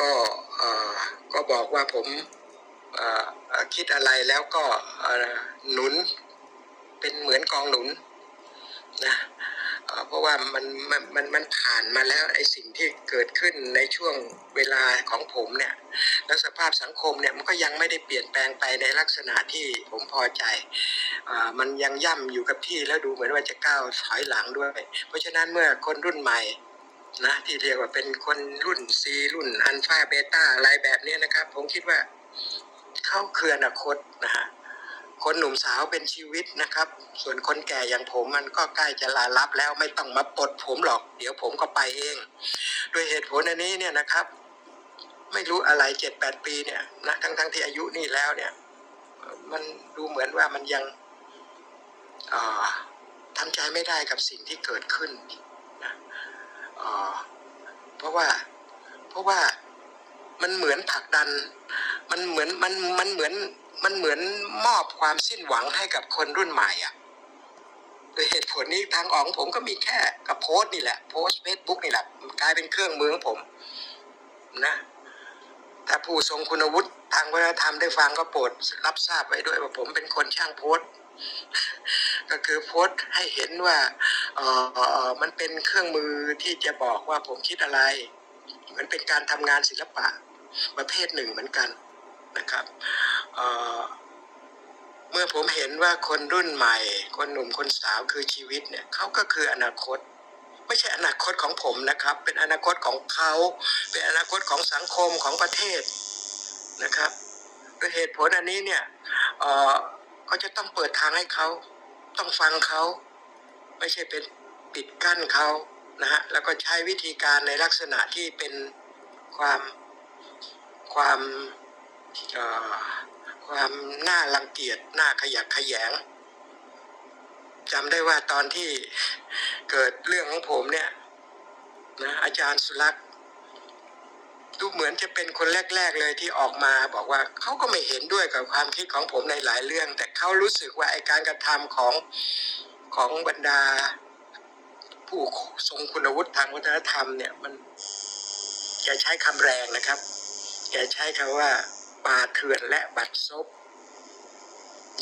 ก็ก็บอกว่าผมคิดอะไรแล้วก็หนุนเป็นเหมือนกองหนุนนะเพราะว่ามันมันมันมันผ่านมาแล้วไอ้สิ่งที่เกิดขึ้นในช่วงเวลาของผมเนี่ย แล้วสภาพสังคมเนี่ยมันก็ยังไม่ได้เปลี่ยนแปลงไปในลักษณะที่ผมพอใจอมันยังย่ำอยู่กับที่แล้วดูเหมือนว่าจะก้าวถอยหลังด้วย เพราะฉะนั้นเมื่อคนรุ่นใหม่ นะที่เรียกว่าเป็นคนรุ่น C รุ่นอัลฟาเบต้าอะไรแบบนี้นะครับ ผมคิดว่าเข้าคืออนาคตนะฮะคนหนุ่มสาวเป็นชีวิตนะครับ ส่วนคนแก่อย่างผมมันก็ใกล้จะลาลับแล้วไม่ต้องมาปลดผมหรอก เดี๋ยวผมก็ไปเอง ด้วยเหตุผลอันนี้เนี่ยนะครับ ไม่รู้อะไรเจ็ดแปดปีเนี่ยนะทั้งทั้งที่อายุนี่แล้วเนี่ย มันดูเหมือนว่ามันยังทำใจไม่ได้กับสิ่งที่เกิดขึ้น อ่อเพราะว่า เพราะว่ามันเหมือนผลักดัน มันเหมือนมันมันเหมือน มันเหมือนมอบความสิ้นหวังให้กับคนรุ่นใหม่อะโดยเหตุผลนี้ทางออกของผมก็มีแค่กับโพสต์นี่แหละ โพสเฟซบุ๊กนี่แหละกลายเป็นเครื่องมือของผม นะถ้าผู้ทรงคุณวุฒิทางวัฒนธรรมได้ฟังก็โปรดรับทราบไว้ด้วยว่าผมเป็นคนช่างโพสต์ก็คือโพสต์ให้เห็นว่า เอ่อมันเป็นเครื่องมือที่จะบอกว่าผมคิดอะไรมือนเป็นการทำงานศิลปะประเภทหนึ่งเหมือนกันนะครับเอ่อเมื่อผมเห็นว่าคนรุ่นใหม่ คนหนุ่มคนสาวคือชีวิตเนี่ยเขาก็คืออนาคต ไม่ใช่อนาคตของผมนะครับ เป็นอนาคตของเขาเป็นอนาคตของสังคมของประเทศนะครับด้วยเหตุผลอันนี้เนี่ยเอ่อก็จะต้องเปิดทางให้เขา ต้องฟังเขา ไม่ใช่เป็นปิดกั้นเขานะฮะแล้วก็ใช้วิธีการในลักษณะที่เป็นความความความน่ารังเกียจน่าขยักขยงจำได้ว่าตอนที่เกิดเรื่องของผมเนี่ยนะอาจารย์สุรักษ์ดูเหมือนจะเป็นคนแรก ๆเลยที่ออกมาบอกว่าเขาก็ไม่เห็นด้วยกับความคิดของผมในหลายเรื่อง แต่เขารู้สึกว่าไอการกระทำของ ของบรรดา ผู้ทรงคุณวุฒิทางวัฒนธรรมเนี่ยมันแกใช้คำแรงนะครับแกใช้คำว่าป่าเถื่อนและบัดซบ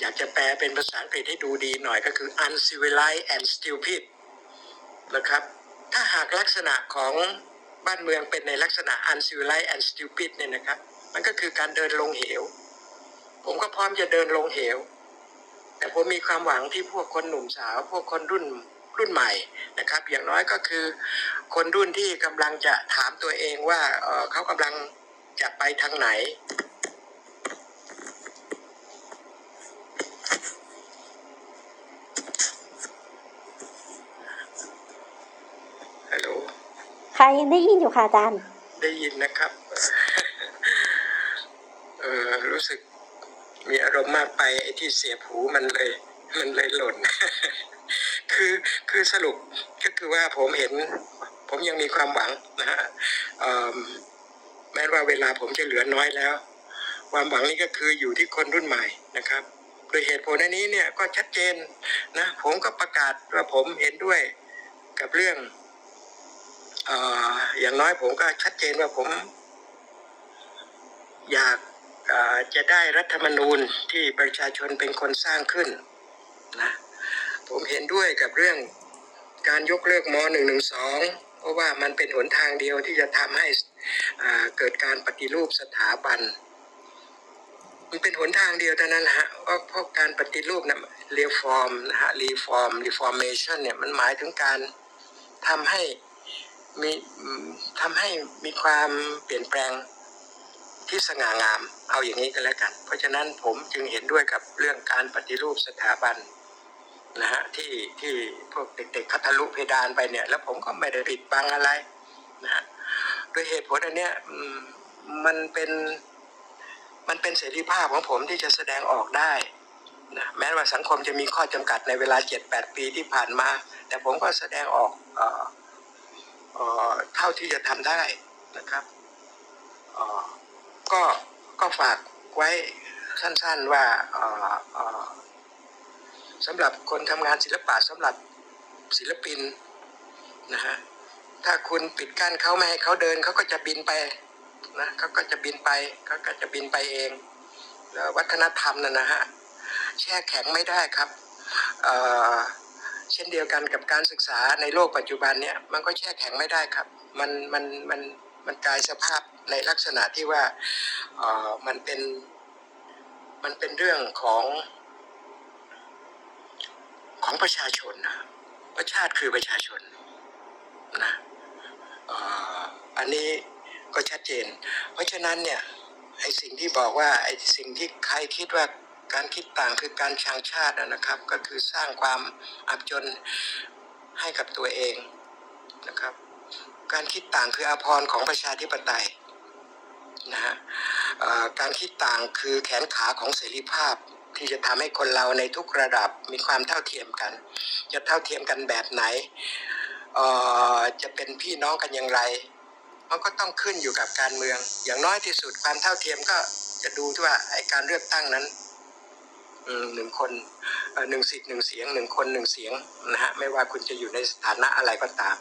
อยากจะแปลเป็นภาษาอังกฤษให้ดูดีหน่อยก็คือ uncivilized and stupid นะครับ ถ้าหากลักษณะของบ้านเมืองเป็นในลักษณะ uncivilized and stupid เนี่ยนะครับ มันก็คือการเดินลงเหว ผมก็พร้อมจะเดินลงเหว แต่ผมมีความหวังที่พวกคนหนุ่มสาว พวกคนรุ่นรุ่นใหม่นะครับ อย่างน้อยก็คือ คนรุ่นที่กำลังจะถามตัวเองว่าเอ่อเขากำลังจะไปทางไหนฮัลโหลค่ะยังได้ยินอยู่ค่ะอาจารย์ ได้ยินนะครับ เออรู้สึก มีอารมณ์มากไปไอ้ที่เสียบหูมันเลย มันเลยหล่น คือคือสรุปก็คือว่าผมเห็น ผมยังมีความหวังนะฮะแม้ว่าเวลาผมจะเหลือน้อยแล้ว ความหวังนี้ก็คืออยู่ที่คนรุ่นใหม่นะครับโดยเหตุผลอันนี้เนี่ยก็ชัดเจนนะผมก็ประกาศว่าผมเห็นด้วยกับเรื่องออย่างน้อยผมก็ชัดเจนว่าผม อยาก จะได้รัฐธรรมนูญที่ประชาชนเป็นคนสร้างขึ้นนะผมเห็นด้วยกับเรื่องการยกเลิกม .112 เพราะว่ามันเป็นหนทางเดียวที่จะทำให้เกิดการปฏิรูปสถาบัน มันเป็นหนทางเดียวเท่านั้นฮะเพราะเพราะการปฏิรูปนะreform นะฮะ reform reformation เนี่ยมันหมายถึงการทำให้มีทำให้มีความเปลี่ยนแปลง ที่สง่างาม เอาอย่างนี้ก็แล้วกัน เพราะฉะนั้นผมจึงเห็นด้วยกับเรื่องการปฏิรูปสถาบันนะฮะที่ที่พวกเด็กๆเขาทะลุเพดานไปเนี่ย แล้วผมก็ไม่ได้ปิดบังอะไรนะฮะโดยเหตุผลอันเนี้ยมันเป็นมันเป็นเสรีภาพของผมที่จะแสดงออกได้นะแม้ว่าสังคมจะมีข้อจำกัดในเวลา 7-8 ปีที่ผ่านมา แต่ผมก็แสดงออกเอ่อเอ่อเท่าที่จะทำได้นะครับเอ่อ ก็ก็ฝากไว้สั้นๆว่าสำหรับคนทำงานศิลปะสำหรับศิลปินนะฮะถ้าคุณปิดกั้นเขาไม่ให้เขาเดินเขาก็จะบินไปนะเขาก็จะบินไปเขาก็จะบินไปเองแล้ววัฒนธรรมน่ะนะฮะแช่แข็งไม่ได้ครับเเช่นเดียวกันกับการศึกษาในโลกปัจจุบันเนี่ยมันก็แช่แข็งไม่ได้ครับ มันมันมัน มันกลายสภาพในลักษณะที่ว่าเออมันเป็นมันเป็นเรื่องของของประชาชนนะประชาติคือประชาชนนะอันนี้ก็ชัดเจน เพราะฉะนั้นเนี่ยไอ้สิ่งที่บอกว่าไอ้สิ่งที่ใครคิดว่าการคิดต่างคือการชังชาติอะนะครับ ก็คือสร้างความอับจนให้กับตัวเองนะครับ การคิดต่างคืออภรณ์ของประชาธิปไตยนะฮะการคิดต่างคือแขนขาของเสรีภาพที่จะทำให้คนเราในทุกระดับมีความเท่าเทียมกัน จะเท่าเทียมกันแบบไหนจะเป็นพี่น้องกันอย่างไรมันก็ต้องขึ้นอยู่กับการเมือง อย่างน้อยที่สุดความเท่าเทียมก็จะดูที่ว่าไอการเลือกตั้งนั้นหนึ่งคนหนึ่งสิทธิ์หนึ่งเสียงหนึ่งคนหนึ่งเสียงนะฮะไม่ว่าคุณจะอยู่ในสถานะอะไรก็ตาม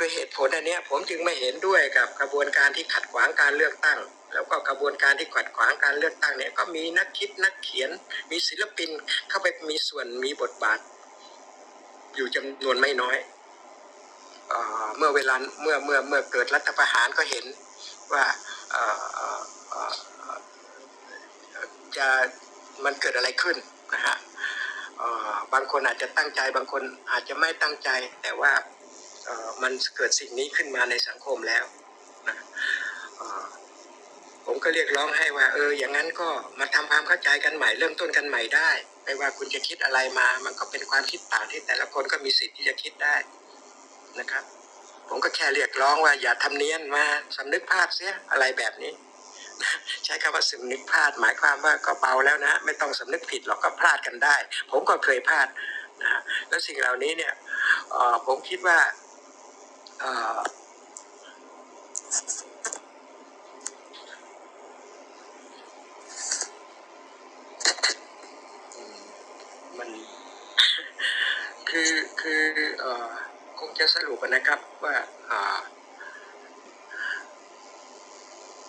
ด้วยเหตุผลอันนี้ผมจึงไม่เห็นด้วยกับกระบวนการที่ขัดขวางการเลือกตั้ง แล้วก็กระบวนการที่ขัดขวางการเลือกตั้งเนี่ยก็มีนักคิดนักเขียน มีศิลปินเข้าไปมีส่วนมีบทบาท อยู่จำนวนไม่น้อยเออเมื่อเวลาเมื่อเมื่อเมื่อเกิดรัฐประหารก็เห็นว่าจะมันเกิดอะไรขึ้นนะฮะบางคนอาจจะตั้งใจบางคนอาจจะไม่ตั้งใจแต่ว่า มันเกิดสิ่งนี้ขึ้นมาในสังคมแล้วนะผมก็เรียกร้องให้ว่า เออ อย่างนั้นก็มาทำความเข้าใจกันใหม่เริ่มต้นกันใหม่ได้ ไม่ว่าคุณจะคิดอะไรมา มันก็เป็นความคิดต่างที่แต่ละคนก็มีสิทธิ์ที่จะคิดได้นะครับ ผมก็แค่เรียกร้องว่าอย่าทำเนียนมาสำนึกพลาดเสียอะไรแบบนี้ ใช้คำว่าสำนึกพลาด หมายความว่าก็เบาแล้วนะไม่ต้องสำนึกผิดหรอกก็พลาดกันได้ ผมก็เคยพลาดนะแล้วสิ่งเหล่านี้เนี่ยออผมคิดว่า มัน คือคือเอ่อคงจะสรุปนะครับว่าอ่า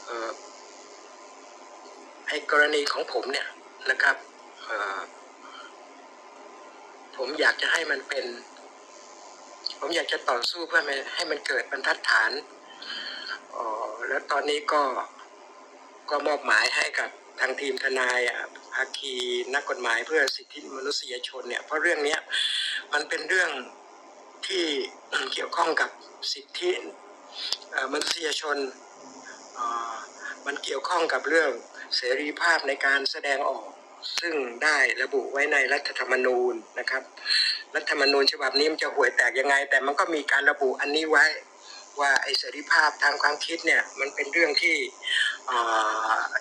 เอ่อไอ้กรณีของผมเนี่ยนะครับผมอยากจะให้มันเป็น ผมอยากจะต่อสู้เพื่อให้ใหมันเกิดบรรทัดฐานออแล้วตอนนี้ก็ก็มอบหมายให้กับทางทีมทนายอะภาคีนักกฎหมายเพื่อสิทธิมนุษยชนเนี่ยเพราะเรื่องนี้มันเป็นเรื่องที่เกี่ยวข้องกับสิทธิมนุษยชนมันเกี่ยวข้องกับเรื่องเสรีภาพในการแสดงออก ซึ่งได้ระบุไว้ในรัฐธรรมนูญนะครับ รัฐธรรมนูญฉบับนี้มันจะห่วยแตกยังไง แต่มันก็มีการระบุอันนี้ไว้ว่าไอ้เสรีภาพทางความคิดเนี่ยมันเป็นเรื่องที่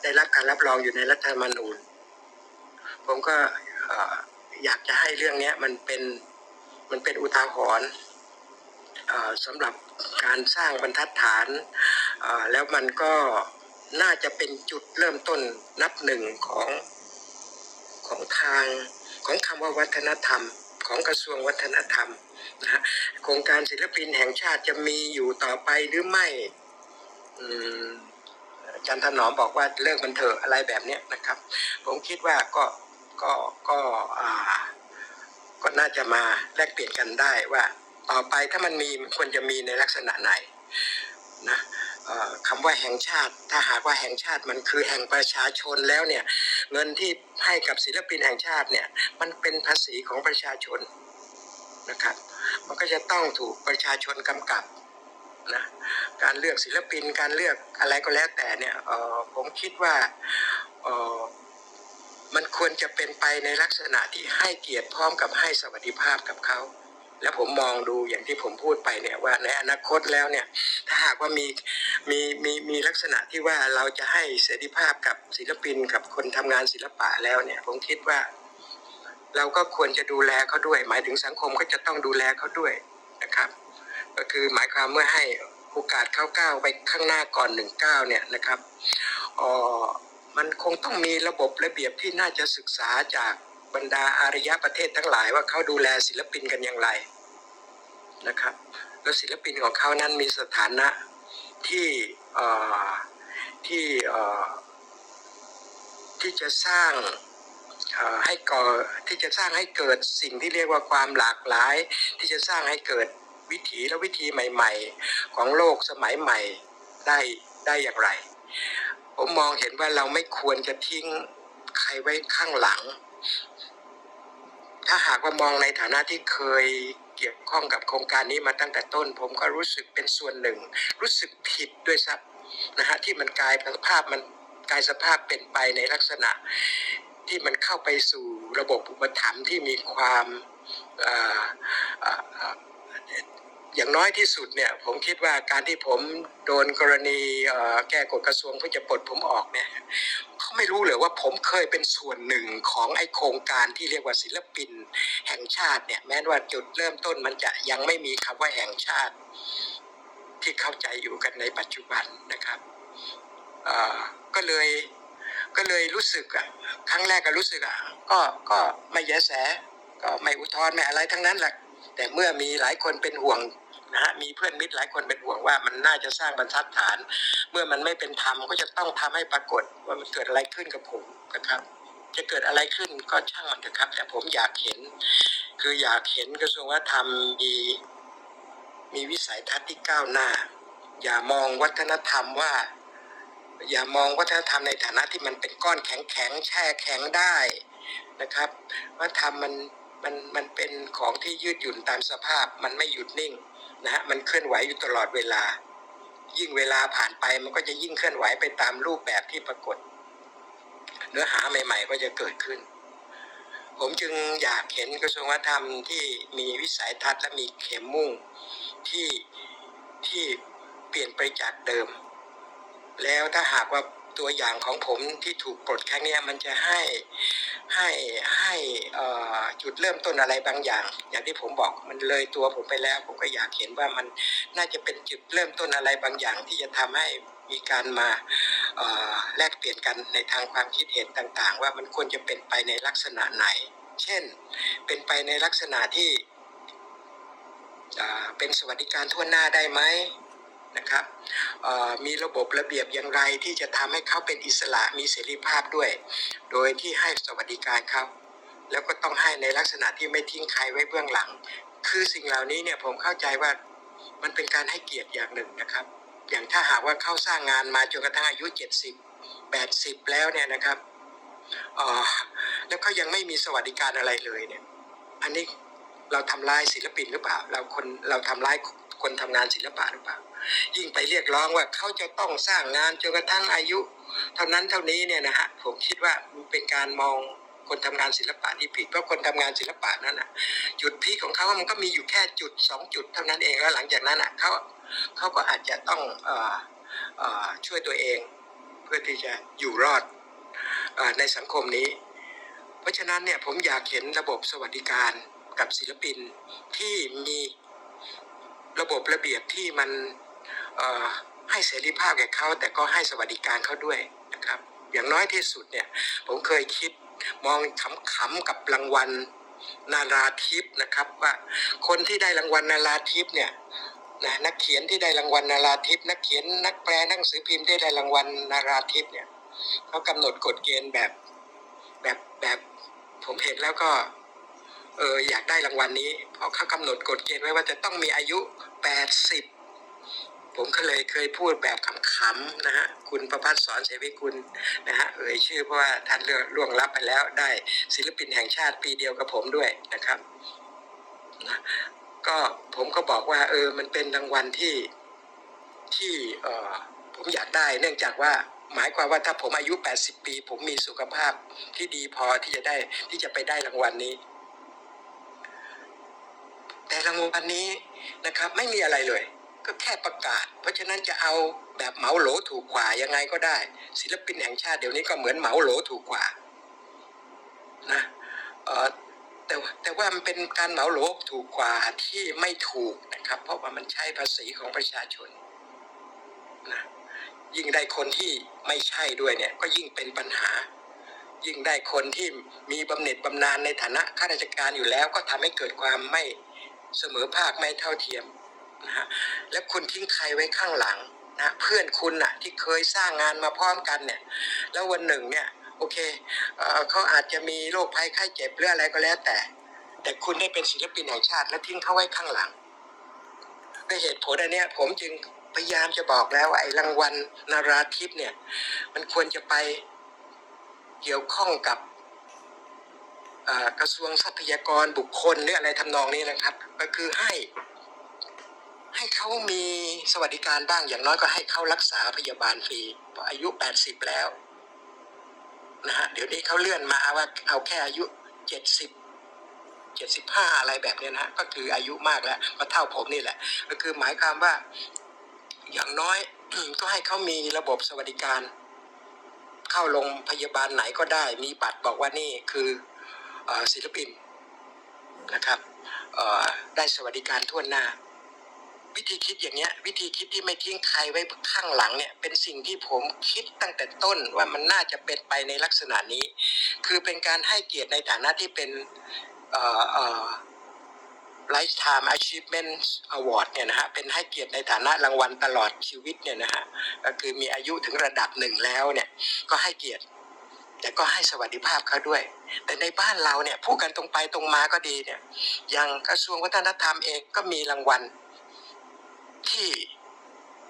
ได้รับการรับรองอยู่ในรัฐธรรมนูญ ผมก็เอ่อยากจะให้เรื่องนี้มันเป็นมันเป็นอุทาหรณ์สำหรับการสร้างบรรทัดฐานแล้วมันก็น่าจะเป็นจุดเริ่มต้นนับหนึ่งของของทางของคำว่าวัฒนธรรม ของกระทรวงวัฒนธรรมนะโครงการศิลปินแห่งชาติจะมีอยู่ต่อไปหรือไม่อาจารย์ถนอมบอกว่าเลิกมันเถอะอะไรแบบนี้นะครับ ผมคิดว่าก็ก็ก็ก็น่าจะมาแลกเปลี่ยนกันได้ว่า ต่อไปถ้ามันมีควรจะมีในลักษณะไหนนะ คำว่าแห่งชาติ ถ้าหากว่าแห่งชาติมันคือแห่งประชาชนแล้วเนี่ย เงินที่ให้กับศิลปินแห่งชาติเนี่ย มันเป็นภาษีของประชาชนนะครับ มันก็จะต้องถูกประชาชนกำกับนะการเลือกศิลปินการเลือกอะไรก็แล้วแต่เนี่ยผมคิดว่ามันควรจะเป็นไปในลักษณะที่ให้เกียรติพร้อมกับให้สวัสดิภาพกับเขา แล้วผมมองดูอย่างที่ผมพูดไปเนี่ยว่าในอนาคตแล้วเนี่ยถ้าหากว่ามีมีมีมีลักษณะที่ว่าเราจะให้เสรีภาพกับศิลปินกับคนทำงานศิลปะแล้วเนี่ยผมคิดว่า เราก็ควรจะดูแลเขาด้วย หมายถึงสังคมก็จะต้องดูแลเขาด้วยนะครับ ก็คือหมายความเมื่อให้โอกาสเขาก้าวไปข้างหน้าก่อนหนึ่งก้าวเนี่ยนะครับอ่อมันคงต้องมีระบบระเบียบที่น่าจะศึกษาจาก บรรดาอารยประเทศทั้งหลายว่าเขาดูแลศิลปินกันอย่างไรนะครับ แล้วศิลปินของเขานั้นมีสถานะที่ที่ที่จะสร้างให้ก่อที่จะสร้างให้เกิดสิ่งที่เรียกว่าความหลากหลาย ที่จะสร้างให้เกิดวิถีและวิธีใหม่ ๆ ของโลกสมัยใหม่ได้ได้อย่างไร ผมมองเห็นว่าเราไม่ควรจะทิ้งใครไว้ข้างหลัง ถ้าหากว่ามองในฐานะที่เคยเกี่ยวข้องกับโครงการนี้มาตั้งแต่ต้น ผมก็รู้สึกเป็นส่วนหนึ่ง รู้สึกผิดด้วยซ้ำนะฮะที่มันกลายสภาพมันกลายสภาพเป็นไปในลักษณะ ที่มันเข้าไปสู่ระบบอุปถัมภ์ที่มีความอย่างน้อยที่สุดเนี่ยผมคิดว่าการที่ผมโดนกรณีแก้กฎกระทรวงเพื่อจะปลดผมออกเนี่ย ไม่รู้เลยว่าผมเคยเป็นส่วนหนึ่งของไอโครงการที่เรียกว่าศิลปิน แห่งชาติเนี่ยแม้ว่าจุดเริ่มต้นมันจะยังไม่มีคำว่าแห่งชาติ ที่เข้าใจอยู่กันในปัจจุบันนะครับก็เลยก็เลยรู้สึกอะครั้งแรกก็รู้สึกอะก็ก็ไม่แยแสก็ไม่อุทธรณ์ไม่อะไรทั้งนั้นแหละแต่เมื่อมีหลายคนเป็นห่วง นะฮะมีเพื่อนมิตรหลายคนเป็นห่วงว่ามันน่าจะสร้างบรรทัดฐาน เมื่อมันไม่เป็นธรรมก็จะต้องทำให้ปรากฏว่ามันเกิดอะไรขึ้นกับผมนะครับจะเกิดอะไรขึ้นก็ช่างมันเถอะครับ แต่ผมอยากเห็น คืออยากเห็นกระทรวงวัฒนธรรมมีมีวิสัยทัศน์ที่ก้าวหน้า อย่ามองวัฒนธรรมว่า อย่ามองวัฒนธรรมในฐานะที่มันเป็นก้อนแข็งแข็งแช่แข็งได้นะครับวัฒนธรรมมันมันมันเป็นของที่ยืดหยุ่นตามสภาพมันไม่หยุดนิ่ง นะฮะมันเคลื่อนไหวอยู่ตลอดเวลา ยิ่งเวลาผ่านไปมันก็จะยิ่งเคลื่อนไหวไปตามรูปแบบที่ปรากฏ เนื้อหาใหม่ ๆ ก็จะเกิดขึ้น ผมจึงอยากเห็นกระทรวงวัฒนธรรมที่มีวิสัยทัศน์และมีเข็มมุ่งที่ที่เปลี่ยนไปจากเดิม แล้วถ้าหากว่า ตัวอย่างของผมที่ถูกปลดครั้งเนี้ยมันจะให้ให้ให้จุดเริ่มต้นอะไรบางอย่าง อย่างที่ผมบอกมันเลยตัวผมไปแล้ว ผมก็อยากเห็นว่ามันน่าจะเป็นจุดเริ่มต้นอะไรบางอย่าง ที่จะทำให้มีการมาแลกเปลี่ยนกันในทางความคิดเห็นต่างๆ ว่ามันควรจะเป็นไปในลักษณะไหน เช่น เป็นไปในลักษณะที่เป็นสวัสดิการทั่วหน้าได้ไหม นะครับมีระบบระเบียบอย่างไรที่จะทำให้เขาเป็นอิสระมีเสรีภาพด้วย โดยที่ให้สวัสดิการเขาแล้วก็ต้องให้ในลักษณะที่ไม่ทิ้งใครไว้เบื้องหลัง คือสิ่งเหล่านี้เนี่ยผมเข้าใจว่ามันเป็นการให้เกียรติอย่างหนึ่งนะครับ อย่างถ้าหากว่าเขาสร้างงานมาจนกระทั่งอายุ 70 80 แล้วเนี่ยนะครับแล้วเขายังไม่มีสวัสดิการอะไรเลยเนี่ย อันนี้เราทำลายศิลปินหรือเปล่า เราคนเราทำลายคนทำงานศิลปะหรือเปล่า ยิ่งไปเรียกร้องว่าเขาจะต้องสร้างงานจนกระทั่งอายุ เท่านั้นเท่านี้เนี่ยนะฮะผมคิดว่ามันเป็นการมองคนทำงานศิลปะที่ผิดเพราะคนทำงานศิลปะนั้นอะ จุดพีของเขามันก็มีอยู่แค่จุดสองจุดเท่านั้นเองแล้วหลังจากนั้นอะเขาเขาก็อาจจะต้องเอ่อเอ่อช่วยตัวเอง เพื่อที่จะอยู่รอดอในสังคมนี้ เพราะฉะนั้นเนี่ยผมอยากเห็นระบบสวัสดิการกับศิลปินที่มีระบบระเบียบที่มัน ให้เสรีภาพแก่เขาแต่ก็ให้สวัสดิการเขาด้วยนะครับ อย่างน้อยที่สุดเนี่ยผมเคยคิดมองขำๆกับรางวัลนาราทิพนะครับว่าคนที่ได้รางวัลนาราทิพเนี่ยนะนักเขียนที่ได้รางวัลนาราทิพนักเขียนนักแปลหนังสือพิมพ์ที่ได้รางวัลนาราทิพเนี่ยเขากำหนดกฎเกณฑ์แบบแบบแบบผมเห็นแล้วก็เอออยากได้รางวัลนี้ เพราะเขากำหนดกฎเกณฑ์ไว้ว่าจะต้องมีอายุ 80 ผมก็เลยเคยพูดแบบขำๆนะฮะคุณประพัฒน์สอนเสวิกุลนะฮะเอ่ยชื่อเพราะว่าท่านเลือกล่วงลับไปแล้วได้ศิลปินแห่งชาติปีเดียวกับผมด้วยนะครับนะก็ผมก็บอกว่า เออมันเป็นรางวัลที่ที่เออผมอยากได้ เนื่องจากว่าหมายความว่าถ้าผมอายุ 80 ปี ผมมีสุขภาพที่ดีพอที่จะได้ที่จะไปได้รางวัลนี้ แต่รางวัลนี้นะครับ ไม่มีอะไรเลย ก็แค่ประกาศ เพราะฉะนั้นจะเอาแบบเหมาโหลถูกกว่ายังไงก็ได้ ศิลปินแห่งชาติเดี๋ยวนี้ก็เหมือนเหมาโหลถูกกว่านะแต่แต่ว่ามันเป็นการเหมาโหลถูกกว่าที่ไม่ถูกนะครับ เพราะว่ามันใช้ภาษีของประชาชนนะยิ่งได้คนที่ไม่ใช่ด้วยเนี่ยก็ยิ่งเป็นปัญหา ยิ่งได้คนที่มีบำเหน็จบำนาญในฐานะข้าราชการอยู่แล้ว ก็ทำให้เกิดความไม่เสมอภาคไม่เท่าเทียม นะฮะและคุณทิ้งใครไว้ข้างหลังนะเพื่อนคุณน่ะที่เคยสร้างงานมาพร้อมกันเนี่ย แล้ววันหนึ่งเนี่ยโอเคเอเขาอาจจะมีโรคภัยไข้เจ็บหรืออะไรก็แล้วแต่ แต่คุณได้เป็นศิลปินแห่งชาติ และทิ้งเขาไว้ข้างหลังด้วยเหตุผลอันเนี้ยผมจึงพยายามจะบอกแล้วว่าไอ้รางวัลนาราทิพย์เนี่ย มันควรจะไปเกี่ยวข้องกับกระทรวงทรัพยากรบุคคลหรืออะไรทำนองนี้นะครับ ก็คือให้ ให้เขามีสวัสดิการบ้างอย่างน้อยก็ให้เขารักษาพยาบาลฟรีเพราะอายุ 80 แล้วนะฮะเดี๋ยวนี้เขาเลื่อนมาว่าเอาแค่อายุ 70 75 อะไรแบบเนี้ยนะก็คืออายุมากแล้วก็เท่าผมนี่แหละ ก็คือหมายความว่าอย่างน้อยก็ให้เขามีระบบสวัสดิการ เข้าโรงพยาบาลไหนก็ได้ มีบัตรบอกว่านี่คือศิลปินนะครับได้สวัสดิการทั่วหน้า วิธีคิดอย่างเงี้ย วิธีคิดที่ไม่ทิ้งใครไว้ข้างหลังเนี่ย เป็นสิ่งที่ผมคิดตั้งแต่ต้นว่ามันน่าจะเป็นไปในลักษณะนี้ คือเป็นการให้เกียรติในฐานะที่เป็นเอ่อเอ่อ Lifetime Achievement Award เนี่ยนะฮะเป็นให้เกียรติในฐานะรางวัลตลอดชีวิตเนี่ยนะฮะก็คือมีอายุถึงระดับหนึ่งแล้วเนี่ย ก็ให้เกียรติ แต่ก็ให้สวัสดิภาพเขาด้วย แต่ในบ้านเราเนี่ยพูดกันตรงไปตรงมาก็ดีเนี่ยอย่างกระทรวงวัฒนธรรมเองก็มีรางวัล ที่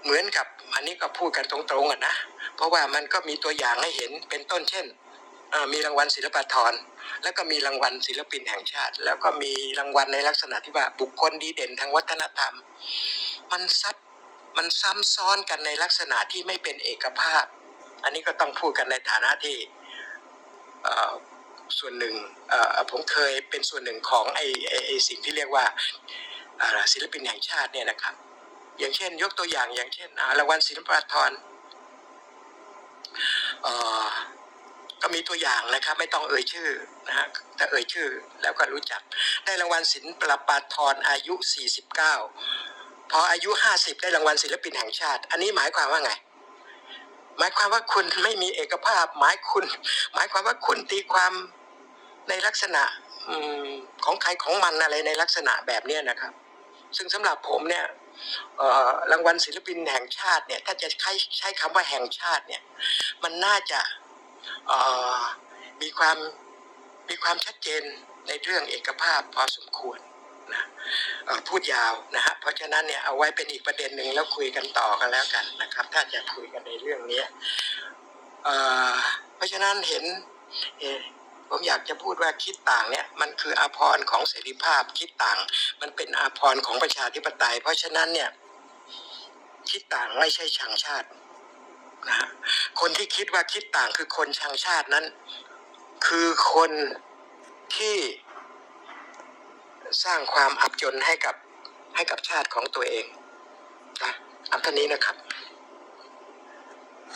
เหมือนกับอันนี้ก็พูดกันตรงๆอะนะเพราะว่ามันก็มีตัวอย่างให้เห็นเป็นต้นเช่นมีรางวัลศิลปาธรแล้วก็มีรางวัลศิลปินแห่งชาติ แล้วก็มีรางวัลในลักษณะที่ว่าบุคคลดีเด่นทางวัฒนธรรม มันซับมันซ้ำซ้อนกันในลักษณะที่ไม่เป็นเอกภาพ อันนี้ก็ต้องพูดกันในฐานะที่ส่วนหนึ่งผมเคยเป็นส่วนหนึ่งของไอ้ไอ้สิ่งที่เรียกว่าศิลปินแห่งชาติเนี่ยนะครับ อย่างเช่น ยกตัวอย่างอย่างเช่นรางวัลศิลปาธรเอ่อก็มีตัวอย่างนะครับ ไม่ต้องเอ่ยชื่อนะฮะแต่เอ่ยชื่อแล้วก็รู้จัก ได้รางวัลศิลปาธรอายุ 49 พออายุ 50 ได้รางวัลศิลปินแห่งชาติ อันนี้หมายความว่าไง หมายความว่าคุณไม่มีเอกภาพ หมายคุณ หมายความว่าคุณตีความในลักษณะของใครของมันอะไรในลักษณะแบบนี้นะครับ ซึ่งสำหรับผมเนี่ย รางวัลศิลปินแห่งชาติเนี่ยถ้าจะใช้ใช้คำว่าแห่งชาติเนี่ยมันน่าจะมีความมีความชัดเจนในเรื่องเอกภาพพอสมควรนะพูดยาวนะฮะเพราะฉะนั้นเนี่ยเอาไว้เป็นอีกประเด็นหนึ่งแล้วคุยกันต่อกันแล้วกันนะครับ ถ้าจะคุยกันในเรื่องนี้เพราะฉะนั้นเห็น ผมอยากจะพูดว่าคิดต่างเนี่ยมันคืออาภรณ์ของเสรีภาพคิดต่าง มันเป็นอาภรณ์ของประชาธิปไตย เพราะฉะนั้นเนี่ยคิดต่างไม่ใช่ชังชาตินะฮะคนที่คิดว่าคิดต่างคือคนชังชาตินั้น คือคนที่สร้างความอับจนให้กับให้กับชาติของตัวเองนะอันท่านี้นะครับ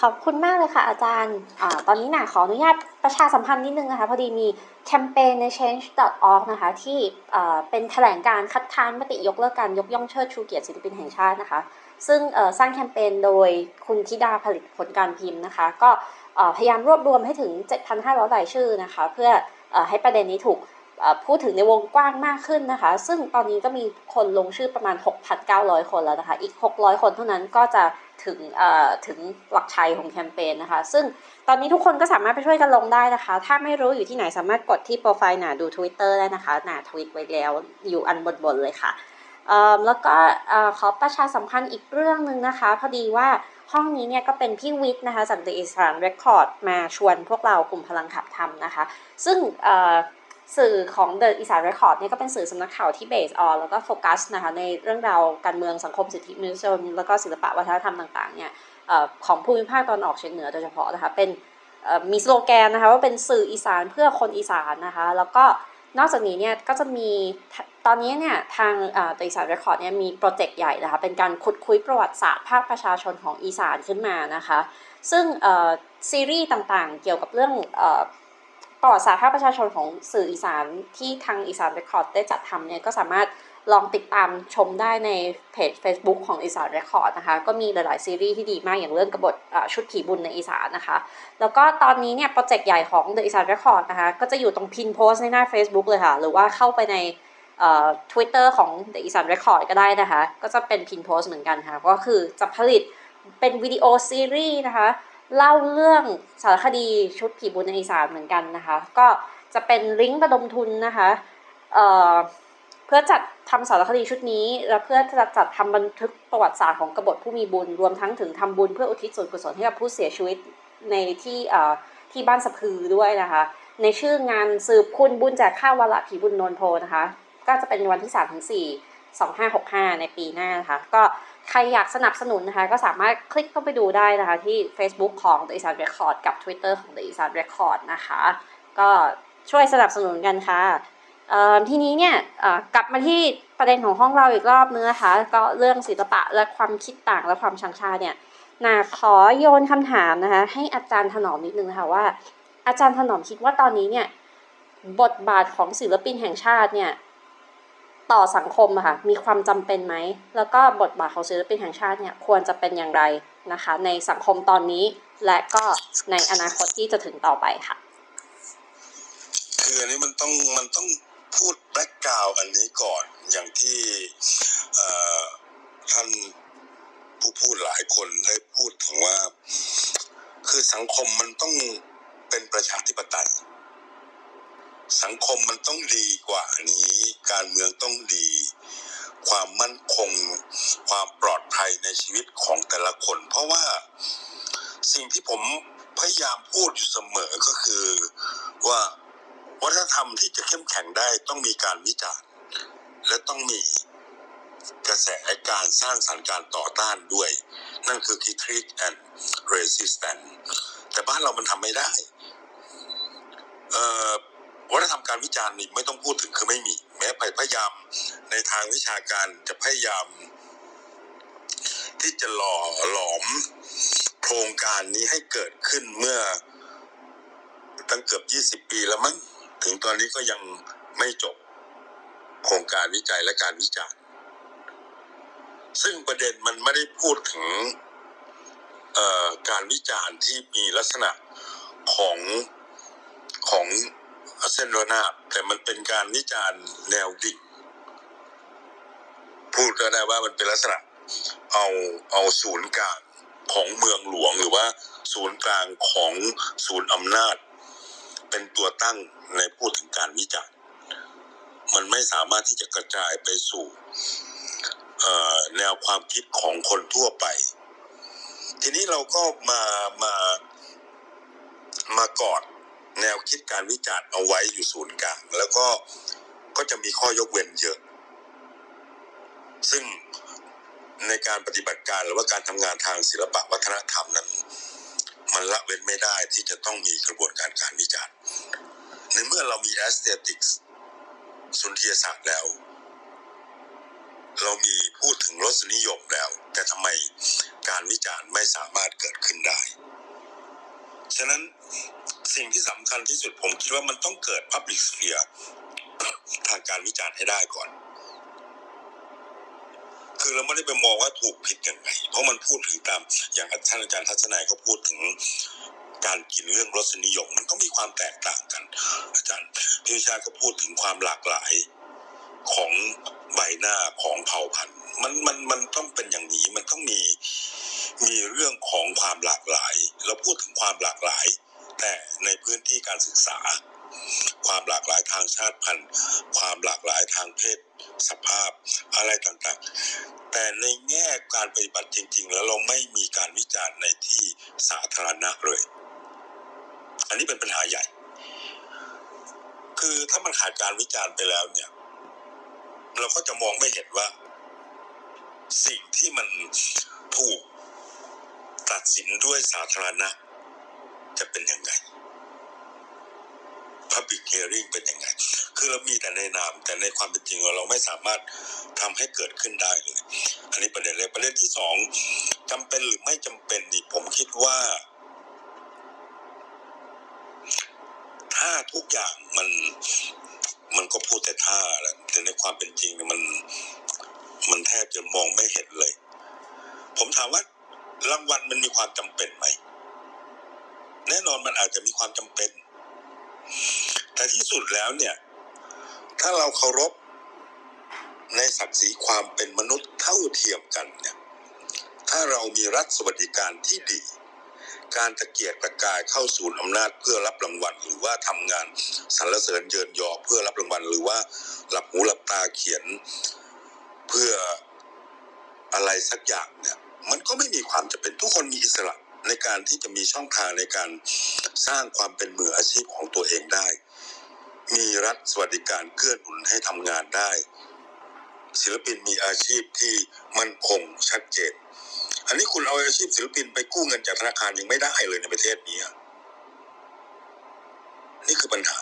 ขอบคุณมากเลยค่ะอาจารย์อตอนนี้หนาขออนุญาตประชาสัมพันธ์นิดนึงนะคะ พอดีมีแคมเปญใน change.org นะคะ ที่เป็นแถลงการคัดค้านมติยกเลิกการยกย่องเชิดชูเกียรติศิลปินแห่งชาตินะคะ ซึ่งสร้างแคมเปญโดยคุณธิดาผลิตผลการพิมพ์นะคะ ก็พยายามรวบรวมให้ถึง 7,500รายชื่อนะคะ เพื่ออให้ประเด็นนี้ถูกพูดถึงในวงกว้างมากขึ้นนะคะ ซึ่งตอนนี้ก็มีคนลงชื่อประมาณ 6,900 คนแล้วนะคะ อีก 600 คนเท่านั้นก็จะ ถึงเอ่อถึงหลักชัยของแคมเปญนะคะ ซึ่งตอนนี้ทุกคนก็สามารถไปช่วยกันลงได้นะคะ ถ้าไม่รู้อยู่ที่ไหนสามารถกดที่โปรไฟล์หนาดู Twitter ได้นะคะ หนาทวิตไว้แล้วอยู่อันบนๆเลยค่ะเอ่อแล้วก็เอ่อขอประชาสัมพันธ์อีกเรื่องหนึ่งนะคะ พอดีว่าห้องนี้เนี่ยก็เป็นพี่วิทย์นะคะจาก The Israel Record มาชวนพวกเรากลุ่มพลังขับทำนะคะ ซึ่งเอ่อ สื่อของ The Israel Record เนี่ยก็เป็นสื่อสำนักข่าวที่เบสออนแล้วก็โฟกัสนะคะในเรื่องราวการเมืองสังคมสิทธิมนุษยชนแล้วก็ศิลปะวัฒนธรรมต่างๆเนี่ยอของภูมิภาคตอนออกเฉียงเหนือโดยเฉพาะนะคะเป็นมีสโลแกนนะคะว่าเป็นสื่ออีสานเพื่อคนอีสานนะคะแล้วก็นอกจากนี้เนี่ยก็จะมีตอนนี้เนี่ยทางเอ่อ The Israel Record เนี่ยมีโปรเจกต์ใหญ่นะคะเป็นการขุดคุยประวัติศาสตร์ภาคประชาชนของอีสานขึ้นมานะคะ ซึ่งซีรีส์ต่างๆ เกี่ยวกับเรื่องอ ประวัติศาสตร์ภาคประชาชนของสื่ออีสานที่ทาง Isaan Record ได้จัดทำเนี่ยก็สามารถลองติดตามชมได้ในเพจ Facebook ของอีสานเรคคอร์ดนะคะ ก็มีหลาย ๆ ซีรีส์ที่ดีมากอย่างเรื่องกบฏชุดผีบุญในอีสานนะคะ แล้วก็ตอนนี้เนี่ยโปรเจกต์ใหญ่ของ The อีสานเรคคอร์ดนะคะ ก็จะอยู่ตรง pin post ในหน้า Facebook เลยค่ะ หรือว่าเข้าไปในเอ่อ Twitter ของ The อีสานเรคคอร์ดก็ได้นะคะ ก็จะเป็น pin post เหมือนกันค่ะ ก็คือจะผลิตเป็นวิดีโอซีรีส์นะคะ เล่าเรื่องสารคดีชุดผีบุญในอีสานเหมือนกันนะคะ ก็จะเป็นลิงก์ระดมทุนนะคะเเพื่อจัดทำสารคดีชุดนี้ และเพื่อจะจัดทำบันทึกประวัติศาสตร์ของกบฏผู้มีบุญ รวมทั้งถึงทำบุญเพื่ออุทิศส่วนกุศลให้กับผู้เสียชีวิตในที่ที่บ้านสะพือด้วยนะคะ ในชื่องานสืบคุณบุญแจกข้าววันละผีบุญนนโพนะคะ ก็จะเป็นวันที่3ถึง4 2565 ในปีหน้านะคะ ก็ ใครอยากสนับสนุนนะคะ ก็สามารถคลิกเข้าไปดูได้นะคะที่ Facebook ของ The Isan Record กับ Twitter ของ The Isan Record นะคะ ก็ช่วยสนับสนุนกันค่ะเอ่อทีนี้เนี่ยกลับมาที่ประเด็นของห้องเราอีกรอบนึงนะคะ ก็เรื่องศิลปะและความคิดต่างและความชังชาเนี่ยนาขอโยนคำถามนะคะ ให้อาจารย์ถนอมนิดนึงนะคะว่า อาจารย์ถนอมคิดว่าตอนนี้เนี่ยบทบาทของศิลปินแห่งชาติเนี่ย ต่อสังคมอะค่ะมีความจำเป็นไหม แล้วก็บทบาทของศิลปินแห่งชาติเนี่ยควรจะเป็นอย่างไรนะคะ ในสังคมตอนนี้และก็ในอนาคตที่จะถึงต่อไปค่ะ คืออันนี้มันต้องมันต้องพูดแบ็กกราวอันนี้ก่อนอย่างที่ท่านผู้พูดหลายคนได้พูดถึงว่า คือสังคมมันต้องเป็นประชาธิปไตย สังคมมันต้องดีกว่านี้ การเมืองต้องดี ความมั่นคง ความปลอดภัยในชีวิตของแต่ละคน เพราะว่าสิ่งที่ผมพยายามพูดอยู่เสมอก็คือว่าวัฒนธรรมที่จะเข้มแข็งได้ต้องมีการวิจารณ์และต้องมีกระแสการสร้างสรรค์การต่อต้านด้วย นั่นคือ critique and resistance แต่บ้านเรามันทำไม่ได้ เอ่อ วัฒนธรรมการวิจารณ์นี่ไม่ต้องพูดถึงคือไม่มี แม้พยายามในทางวิชาการจะพยายาม ที่จะหล่อหลอมโครงการนี้ให้เกิดขึ้นเมื่อ ตั้งเกือบ 20 ปีแล้วมั้งถึงตอนนี้ก็ยังไม่จบโครงการวิจัยและการวิจารณ์ ซึ่งประเด็นมันไม่ได้พูดถึงการวิจารณ์ที่มีลักษณะของของ เส้นระนาบแต่มันเป็นการวิจารณ์แนวดิ่งพูดก็ได้ว่ามันเป็นลักษณะเอาเอาศูนย์กลางของเมืองหลวงหรือว่าศูนย์กลางของศูนย์อำนาจ เป็นตัวตั้งในพูดถึงการวิจารณ์มันไม่สามารถที่จะกระจายไปสู่แนวความคิดของคนทั่วไป ทีนี้เราก็มา มา มากอด แนวคิดการวิจารณ์เอาไว้อยู่ศูนย์กลางแล้วก็ก็จะมีข้อยกเว้นเยอะ ซึ่งในการปฏิบัติการหรือว่าการทำงานทางศิลปะวัฒนธรรมนั้น มันละเว้นไม่ได้ที่จะต้องมีกระบวนการการวิจารณ์ในเมื่อเรามี aesthetics สุนทรียศาสตร์แล้ว เรามีพูดถึงรสนิยมแล้ว แต่ทำไมการวิจารณ์ไม่สามารถเกิดขึ้นได้ ฉะนั้น สิ่งที่สำคัญที่สุดผมคิดว่ามันต้องเกิด public sphere ทางการวิจารณ์ให้ได้ก่อน คือเราไม่ได้ไปมองว่าถูกผิดยังไงเพราะมันพูดถึงตาม อย่างท่านอาจารย์ทัศนัยก็พูดถึงการกินเรื่องรสนิยม มันก็มีความแตกต่างกัน อาจารย์พิชาก็พูดถึงความหลากหลายของใบหน้าของเผ่าพันธุ์มันมันมันต้องเป็นอย่างนี้มันต้องมีมีเรื่องของความหลากหลาย เราพูดถึงความหลากหลาย แต่ในพื้นที่การศึกษา ความหลากหลายทางชาติพันธุ์ ความหลากหลายทางเพศสภาพอะไรต่างๆ แต่ในแง่การปฏิบัติจริง ๆ แล้วเราไม่มีการวิจารณ์ในที่สาธารณะเลย อันนี้เป็นปัญหาใหญ่ คือถ้ามันขาดการวิจารณ์ไปแล้วเนี่ย เราก็จะมองไม่เห็นว่า สิ่งที่มันถูกตัดสินด้วยสาธารณะ จะเป็นยังไง Public Hearing เป็นยังไง คือเรามีแต่ในนาม แต่ในความเป็นจริงเราไม่สามารถทำให้เกิดขึ้นได้เลย อันนี้ประเด็นแรกประเด็นที่สองจำเป็นหรือไม่จำเป็นนี่ผมคิดว่า ถ้าทุกอย่างมันมันก็พูดแต่ท่าแหละแต่ในความเป็นจริงเนี่ยมัน มันแทบจะมองไม่เห็นเลย ผมถามว่ารางวัลมันมีความจำเป็นไหม แน่นอนมันอาจจะมีความจำเป็น แต่ที่สุดแล้วเนี่ย ถ้าเราเคารพในศักดิ์ศรีความเป็นมนุษย์เท่าเทียมกันเนี่ย ถ้าเรามีรัฐสวัสดิการที่ดี การตะเกียกตะกายเข้าสู่อำนาจเพื่อรับรางวัล หรือว่าทำงานสรรเสริญเยินยอเพื่อรับรางวัล หรือว่าหลับหูหลับตาเขียนเพื่ออะไรสักอย่างเนี่ย มันก็ไม่มีความจำเป็นทุกคนมีอิสระ ในการที่จะมีช่องทางในการสร้างความเป็นมืออาชีพของตัวเองได้ มีรัฐสวัสดิการเกื้อหนุนให้ทำงานได้ ศิลปินมีอาชีพที่มั่นคงชัดเจน อันนี้คุณเอาอาชีพศิลปินไปกู้เงินจากธนาคารยังไม่ได้เลยในประเทศนี้นี่คือปัญหา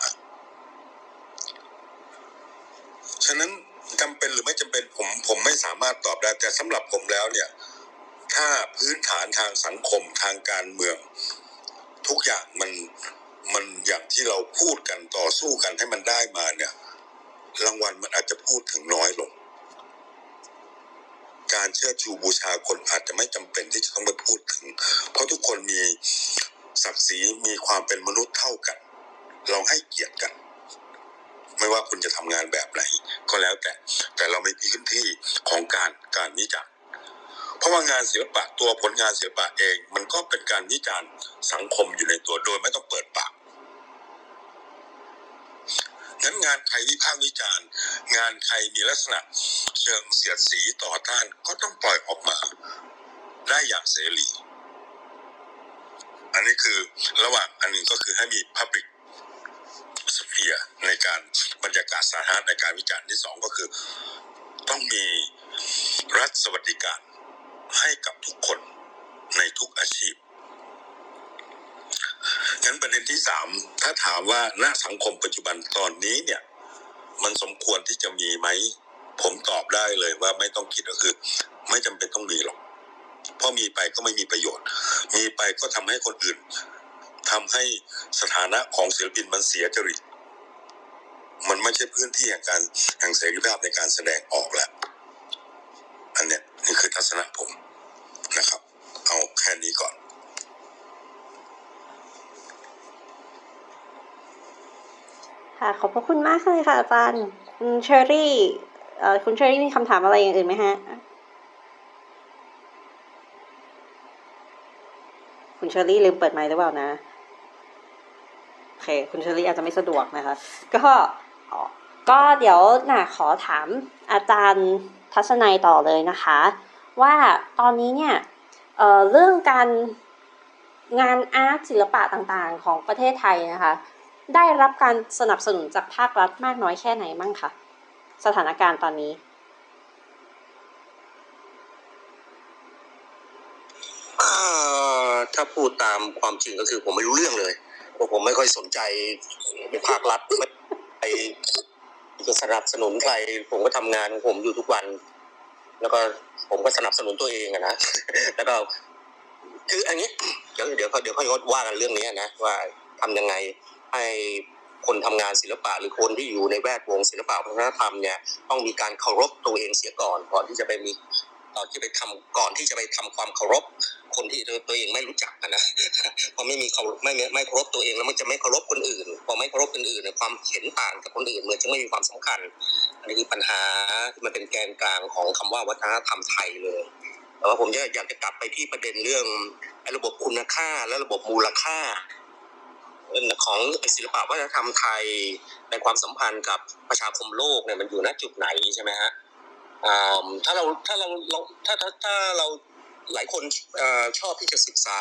ฉะนั้นจำเป็นหรือไม่จำเป็นผมผมไม่สามารถตอบได้ แต่สำหรับผมแล้วเนี่ย ถ้าพื้นฐานทางสังคมทางการเมือง ทุกอย่างมันมันอย่างที่เราพูดกันต่อสู้กันให้มันได้มาเนี่ยรางวัลมันอาจจะพูดถึงน้อยลง การเชื่อชูบูชาคนอาจจะไม่จำเป็นที่จะต้องไปพูดถึง เพราะทุกคนมีศักดิ์ศรีมีความเป็นมนุษย์เท่ากัน เราให้เกียรติกัน ไม่ว่าคุณจะทำงานแบบไหน ก็แล้วแต่ แต่เราไม่มีพื้นที่ของการการวิจารณ์ เพราะว่างานศิลปะตัวผลงานศิลปะเอง มันก็เป็นการวิจารณ์สังคมอยู่ในตัวโดยไม่ต้องเปิดปากงั้นงานใครวิพากษ์วิจารณ์ งานใครมีลักษณะ เชิงเสียดสีต่อต้านก็ต้องปล่อยออกมา ได้อย่างเสรี อันนี้คือระหว่างอันหนึงก็คือให้มี Public สเฟียในการบรรยากาศสาธารณะในการวิจารณ์ที่สองก็คือ ต้องมีรัฐสวัสดิการ ให้กับทุกคนในทุกอาชีพงั้นประเด็นที่สามถ้าถามว่าณสังคมปัจจุบันตอนนี้เนี่ย มันสมควรที่จะมีไหม ผมตอบได้เลยว่าไม่ต้องคิดก็คือ ไม่จำเป็นต้องมีหรอก เพราะมีไปก็ไม่มีประโยชน์ มีไปก็ทำให้คนอื่นทำให้สถานะของศิลปินมันเสียจริต มันไม่ใช่พื้นที่แห่งการแห่งเสรีภาพในการแสดงออกแล้ว อันเนี้ยนี่คือทัศนะผมนะครับ เอาแค่นี้ก่อนค่ะขอบพระคุณมากเลยค่ะอาจารย์คุณเชอรี่เอ่อคุณเชอรี่มีคำถามอะไรอย่างอื่นไหมฮะ คุณเชอรี่ลืมเปิดไมค์หรือเปล่านะ โอเค คุณเชอรี่อาจจะไม่สะดวกนะคะ ก็ก็เดี๋ยวน่ะขอถามอาจารย์ ทัศนัยต่อเลยนะคะ ว่าตอนนี้เนี่ยเเรื่องการงานอาร์ตศิลปะต่างๆ ของประเทศไทยนะคะ ได้รับการสนับสนุนจากภาครัฐมากน้อยแค่ไหนมั่งคะสถานการณ์ตอนนี้ ถ้าพูดตามความจริงก็คือผมไม่รู้เรื่องเลยเพราะผมไม่ค่อยสนใจภาครัฐไม่ สนับสนุนใคร ผมก็ทำงานของผมอยู่ทุกวัน แล้วก็ผมก็สนับสนุนตัวเองอะนะแล้วก็คืออันนี้เดี๋ยวเดี๋ยวเขาเดี๋ยวเขาว่ากันเรื่องนี้นะว่าทำยังไงให้คนทำงานศิลปะหรือคนที่อยู่ในแวดวงศิลปะวัฒนธรรมเนี่ยต้องมีการเคารพตัวเองเสียก่อนก่อนที่จะไปมีก่อนที่ไปทำก่อนที่จะไปทำความเคารพ คนที่ตัวเองไม่รู้จักอะนะพอไม่มีเขาไม่ไม่ไม่เคารพตัวเองแล้วมันจะไม่เคารพคนอื่น พอไม่เคารพคนอื่นเนี่ยความเห็นต่างกับคนอื่นเหมือนจะไม่มีความสำคัญอันนี้คือปัญหาที่มันเป็นแกนกลางของคำว่าวัฒนธรรมไทยเลยแต่ว่าผมอยากจะกลับไปที่ประเด็นเรื่องระบบคุณค่าและระบบมูลค่าของศิลปะวัฒนธรรมไทยในความสัมพันธ์กับประชาคมโลกเนี่ยมันอยู่ณจุดไหนใช่ไหมฮะถ้าเราถ้าเราเราถ้าถ้าถ้าเรา หลายคนอชอบที่จะศึกษา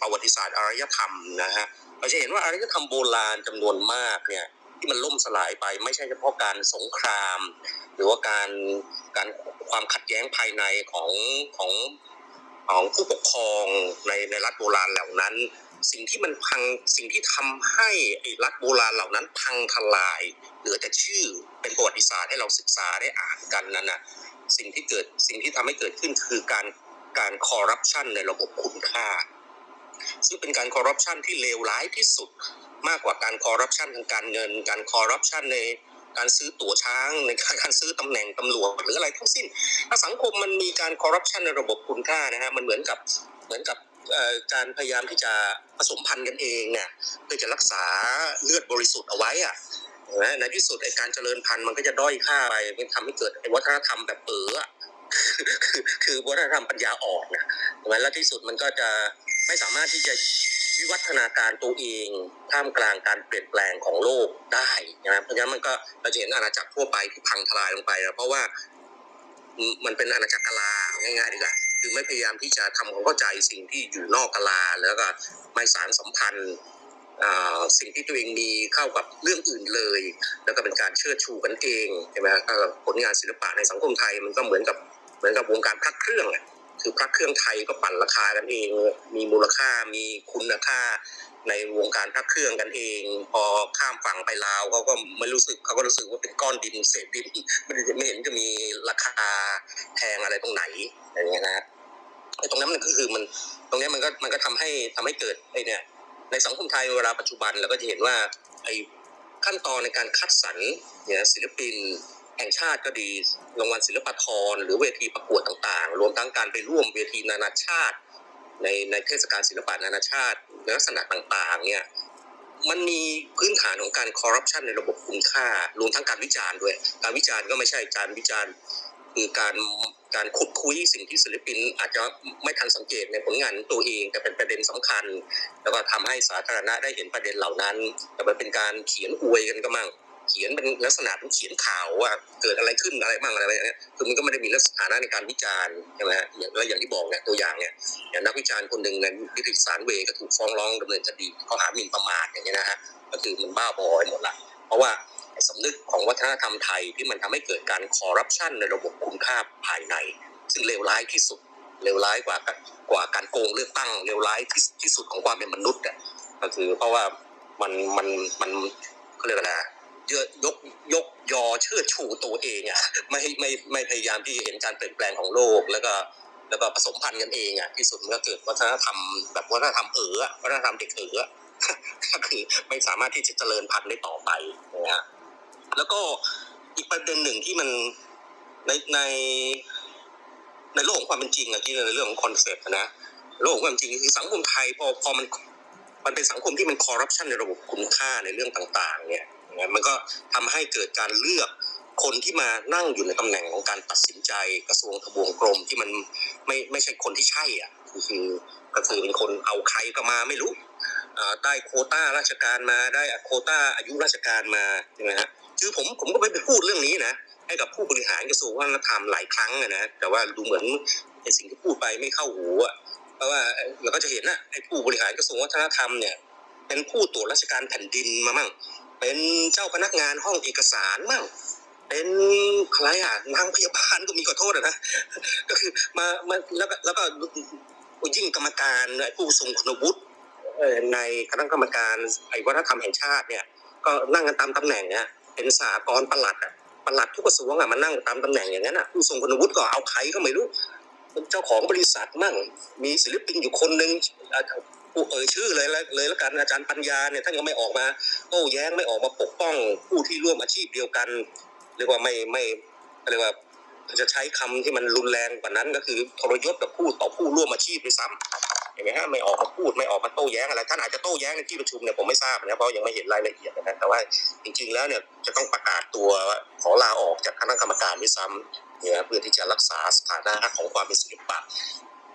ประวัติศาสตร์อารยธรรมนะฮะเราจะเห็นว่าอารยธรรมโบราณจำนวนมากเนี่ยที่มันล่มสลายไปไม่ใช่เฉพาะการสงคราม หรือว่าการการความขัดแย้งภายในของของของผู้ปกครองในในรัฐโบราณเหล่านั้น สิ่งที่มันพังสิ่งที่ทำให้ไอ้รัฐโบราณเหล่านั้นพังทลาย เหลือแต่ชื่อเป็นประวัติศาสตร์ให้เราศึกษาได้อ่านกันนั่นน่ะสิ่งที่เกิดสิ่งที่ทำให้เกิดขึ้นคือการ การคอร์รัปชันในระบบคุณค่า ซึ่งเป็นการคอร์รัปชันที่เลวร้ายที่สุด มากกว่าการคอร์รัปชันทางการเงิน การคอร์รัปชันในการซื้อตั๋วช้างในการซื้อตำแหน่งตำรวจหรืออะไรทั้งสิ้น ถ้าสังคมมันมีการคอร์รัปชันในระบบคุณค่านะฮะมันเหมือนกับเหมือนกับการพยายามที่จะผสมพันธุ์กันเองเนี่ยเพื่อจะรักษาเลือดบริสุทธิ์เอาไว้อะนะในที่สุดไอการเจริญพันธุ์มันก็จะด้อยค่าไปมันทำให้เกิดวัฒนธรรมแบบเป๋ออ คือคือวัฒนธรรมปัญญาอ่อนนะแล้วที่สุดมันก็จะไม่สามารถที่จะวิวัฒนาการตัวเองท่ามกลางการเปลี่ยนแปลงของโลกได้นะครับเพราะฉะนั้นมันก็เราจะเห็นอาณาจักรทั่วไปที่พังทลายลงไปนะเพราะว่ามันเป็นอาณาจักรกลาง่ายๆดีกว่าคือไม่พยายามที่จะทำความเข้าใจสิ่งที่อยู่นอกกลาแล้วก็ไม่สารสัมพันธ์สิ่งที่ตัวเองมีเข้ากับเรื่องอื่นเลย แล้วก็เป็นการเชิดชูกันเองใช่ไหมผลงานศิลปะในสังคมไทยมันก็เหมือนกับ เหมือนกับวงการพระเครื่องคือพระเครื่องไทยก็ปั่นราคากันเอง มีมูลค่ามีคุณค่าในวงการพระเครื่องกันเอง พอข้ามฝั่งไปลาวเขาก็ไม่รู้สึกเขาก็รู้สึกว่าเป็นก้อนดินเศษดินไม่เห็นจะมีราคาแพงอะไรตรงไหนอย่างเงี้ยนะไอ้ตรงนั้นมันก็คือมันตรงนี้มันก็มันก็ทำให้ทำให้เกิดไอ้เนี่ย ในสังคมไทยเวลาปัจจุบันเราก็จะเห็นว่าไอ้ขั้นตอนในการคัดสรรเนี่ยศิลปิน ห่งชาติก็ดี รางวัลศิลปากรหรือเวทีประกวดต่างๆ รวมทั้งการไปร่วมเวทีนานาชาติ ในในเทศกาลศิลปะนานาชาติในลักษณะต่างๆเนี่ยมันมีพื้นฐานของการคอร์รัปชันในระบบคุณค่า รวมทั้งการวิจารณ์ด้วย การวิจารณ์ก็ไม่ใช่การวิจารณ์คือการการขุดคุยสิ่งที่ศิลปิน อาจจะไม่ทันสังเกตในผลงานตัวเองแต่เป็นประเด็นสำคัญ แล้วก็ทำให้สาธารณะได้เห็นประเด็นเหล่านั้น แต่มันเป็นการเขียนอวยกันก็มั่ง เขียนเป็นลักษณะเป็นเขียนข่าวว่าเกิดอะไรขึ้นอะไรบ้างอะไรแบบเนี้ยคือมันก็ไม่ได้มีลักษณะในการวิจารณ์ใช่ไหมฮะอย่างแล้วอย่างที่บอกเนี่ยตัวอย่างเนี่ยอย่างนักวิจารณ์คนหนึ่งในนิติสารเวย์ก็ถูกฟ้องร้องดำเนินคดีข้อหาหมิ่นประมาทอย่างเงี้ยนะฮะก็คือมันบ้าบอไปหมดละเพราะว่าไอ้สำนึกของวัฒนธรรมไทยที่มันทำให้เกิดการคอร์รัปชันในระบบคุณค่าภายใน ซึ่งเลวร้ายที่สุดเลวร้ายกว่ากว่าการโกงเลือกตั้งเลวร้ายที่ที่สุดของความเป็นมนุษย์อะก็คือเพราะว่ามันมันมันเขาเรียกอะไร ยอะยกยกยอเชิดชูตัวเองอะไม่ไม่ไม่พยายามที่จะเห็นการเปลี่ยนแปลงของโลกแล้วก็แล้วก็ผสมพันธุ์กันเองอะที่สุดมันก็เกิดวัฒนธรรมแบบวัฒนธรรมเอ๋ออวัฒนธรรมเด็กเอ๋ออะก็คือไม่สามารถที่จะเจริญพันธุ์ได้ต่อไปนะฮะแล้วก็อีกประเด็นหนึ่งที่มันในในในโลกของความเป็นจริงอะที่ในเรื่องของ concept นะโลกของความจริงคือสังคมไทยพอพอมันมันเป็นสังคมที่มันคอร์รัปชันในระบบคุณค่าในเรื่องต่าง ๆ เนี่ย นะมันก็ทำให้เกิดการเลือกคนที่มานั่งอยู่ในตำแหน่งของการตัดสินใจกระทรวงทบวงกรมที่มันไม่ไม่ใช่คนที่ใช่อะคือคือก็คือเป็นคนเอาใครก็มาไม่รู้ได้โคต้าราชการมาได้โคต้าอายุราชการมาใช่ไหมฮะคือผมผมก็ไม่ไปพูดเรื่องนี้นะให้กับผู้บริหารกระทรวงวัฒนธรรมหลายครั้งนะแต่ว่าดูเหมือนไอ้สิ่งที่พูดไปไม่เข้าหูอะเพราะว่าเราก็จะเห็นนะไอ้ผู้บริหารกระทรวงวัฒนธรรมเนี่ยเป็นผู้ตรวจราชการแผ่นดินมามั่ง เป็นเจ้าพนักงานห้องเอกสารมั่งเป็นอะไรอะนางพยาบาลก็มีขอโทษอะนะก็คือมามาแล้วก็แล้วก็ยิ่งกรรมการผู้ทรงคุณวุฒิในคณะกรรมการไอ้วัฒนธรรมแห่งชาติเนี่ยก็นั่งกันตามตำแหน่งเนี่ยเป็นสากรณ์ปลัดอะประหลัดทุกกระทรวงอะมานั่งตามตำแหน่งอย่างนั้นอะผู้ทรงคุณวุฒิก็เอาใครก็ไม่รู้เป็นเจ้าของบริษัทมั่งมีศิลปินอยู่คนหนึ่ง ผู้เอ่ยชื่อเลยแล้วเลยแล้วกันอาจารย์ปัญญาเนี่ยท่านก็ไม่ออกมาโต้แย้งไม่ออกมาปกป้องผู้ที่ร่วมอาชีพเดียวกันเรียกว่าไม่ไม่เรียกว่าจะใช้คำที่มันรุนแรงกว่านั้นก็คือทรยศกับผู้ต่อผู้ร่วมอาชีพด้วยซ้ำเห็นไหมฮะไม่ออกมาพูดไม่ออกมาโต้แย้งอะไรท่านอาจจะโต้แย้งในที่ประชุมเนี่ยผมไม่ทราบนะเพราะยังไม่เห็นรายละเอียดนะแต่ว่าจริงๆแล้วเนี่ยจะต้องประกาศตัวขอลาออกจากคณะกรรมการด้วยซ้ำเนี่ยเพื่อที่จะรักษาสถานะของความเป็นศิลปะ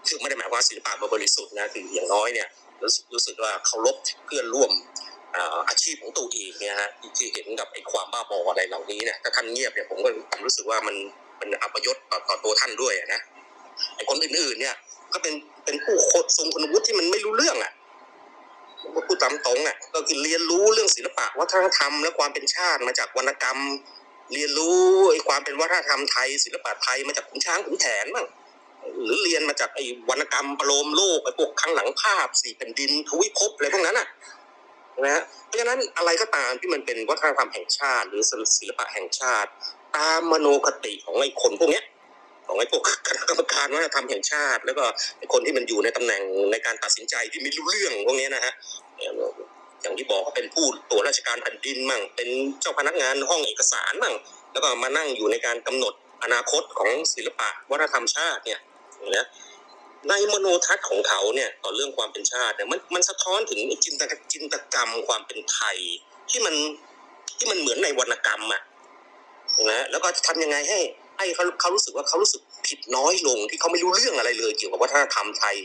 คือไม่ได้หมายว่าศิลปะมันบริสุทธิ์นะคืออย่างน้อยเนี่ย รู้สึกรู้สึกว่าเคารพเพื่อนร่วมอาชีพของตัวเองเนี่ยฮะที่ที่เห็นกับไอ้ความบ้าบออะไรเหล่านี้เนี่ยถ้าท่านเงียบเนี่ยผมก็รู้สึกว่ามันมันอัปยศต่อต่อตัวท่านด้วยนะไอ้คนอื่นๆเนี่ย ก็เป็นเป็นผู้โคตรทรงคุณวุฒิที่มันไม่รู้เรื่องอะพูดตามตรงอะก็คือเรียนรู้เรื่องศิลปะวัฒนธรรมและความเป็นชาติมาจากวรรณกรรม เรียนรู้ไอ้ความเป็นวัฒนธรรมไทย ศิลปะไทยมาจากขุนช้างขุนแผนบ้าง หรือเรียนมาจากไอ้วรรณกรรมประโลมโลกไอ้พวกข้างหลังภาพสี่แผ่นดินทวิภพอะไรพวกนั้นอะนะฮะเพราะฉะนั้นอะไรก็ตามที่มันเป็นวัฒนธรรมแห่งชาติ หรือศิลปะแห่งชาติ ตามมโนคติของไอ้คนพวกเนี้ยของไอ้พวกคณะกรรมการวัฒนธรรมแห่งชาติ แล้วก็คนที่มันอยู่ในตำแหน่งในการตัดสินใจที่ไม่รู้เรื่องพวกนี้นะฮะอย่างที่บอกเป็นผู้ตรวจราชการแผ่นดินมั่ง เป็นเจ้าพนักงานห้องเอกสารมั่ง แล้วก็มานั่งอยู่ในการกำหนดอนาคตของศิลปะวัฒนธรรมชาติเนี่ย นะในมโนทัศน์ของเขาเนี่ยต่อเรื่องความเป็นชาติเนี่ยมันมันสะท้อนถึงจินตจินตกรรมความเป็นไทย ที่มันที่มันเหมือนในวรรณกรรมอะนะแล้วก็จะทำยังไงให้ให้เขาเขารู้สึกว่าเขารู้สึกผิดน้อยลงที่เขาไม่รู้เรื่องอะไรเลย เกี่ยวกับวัฒนธรรมไทย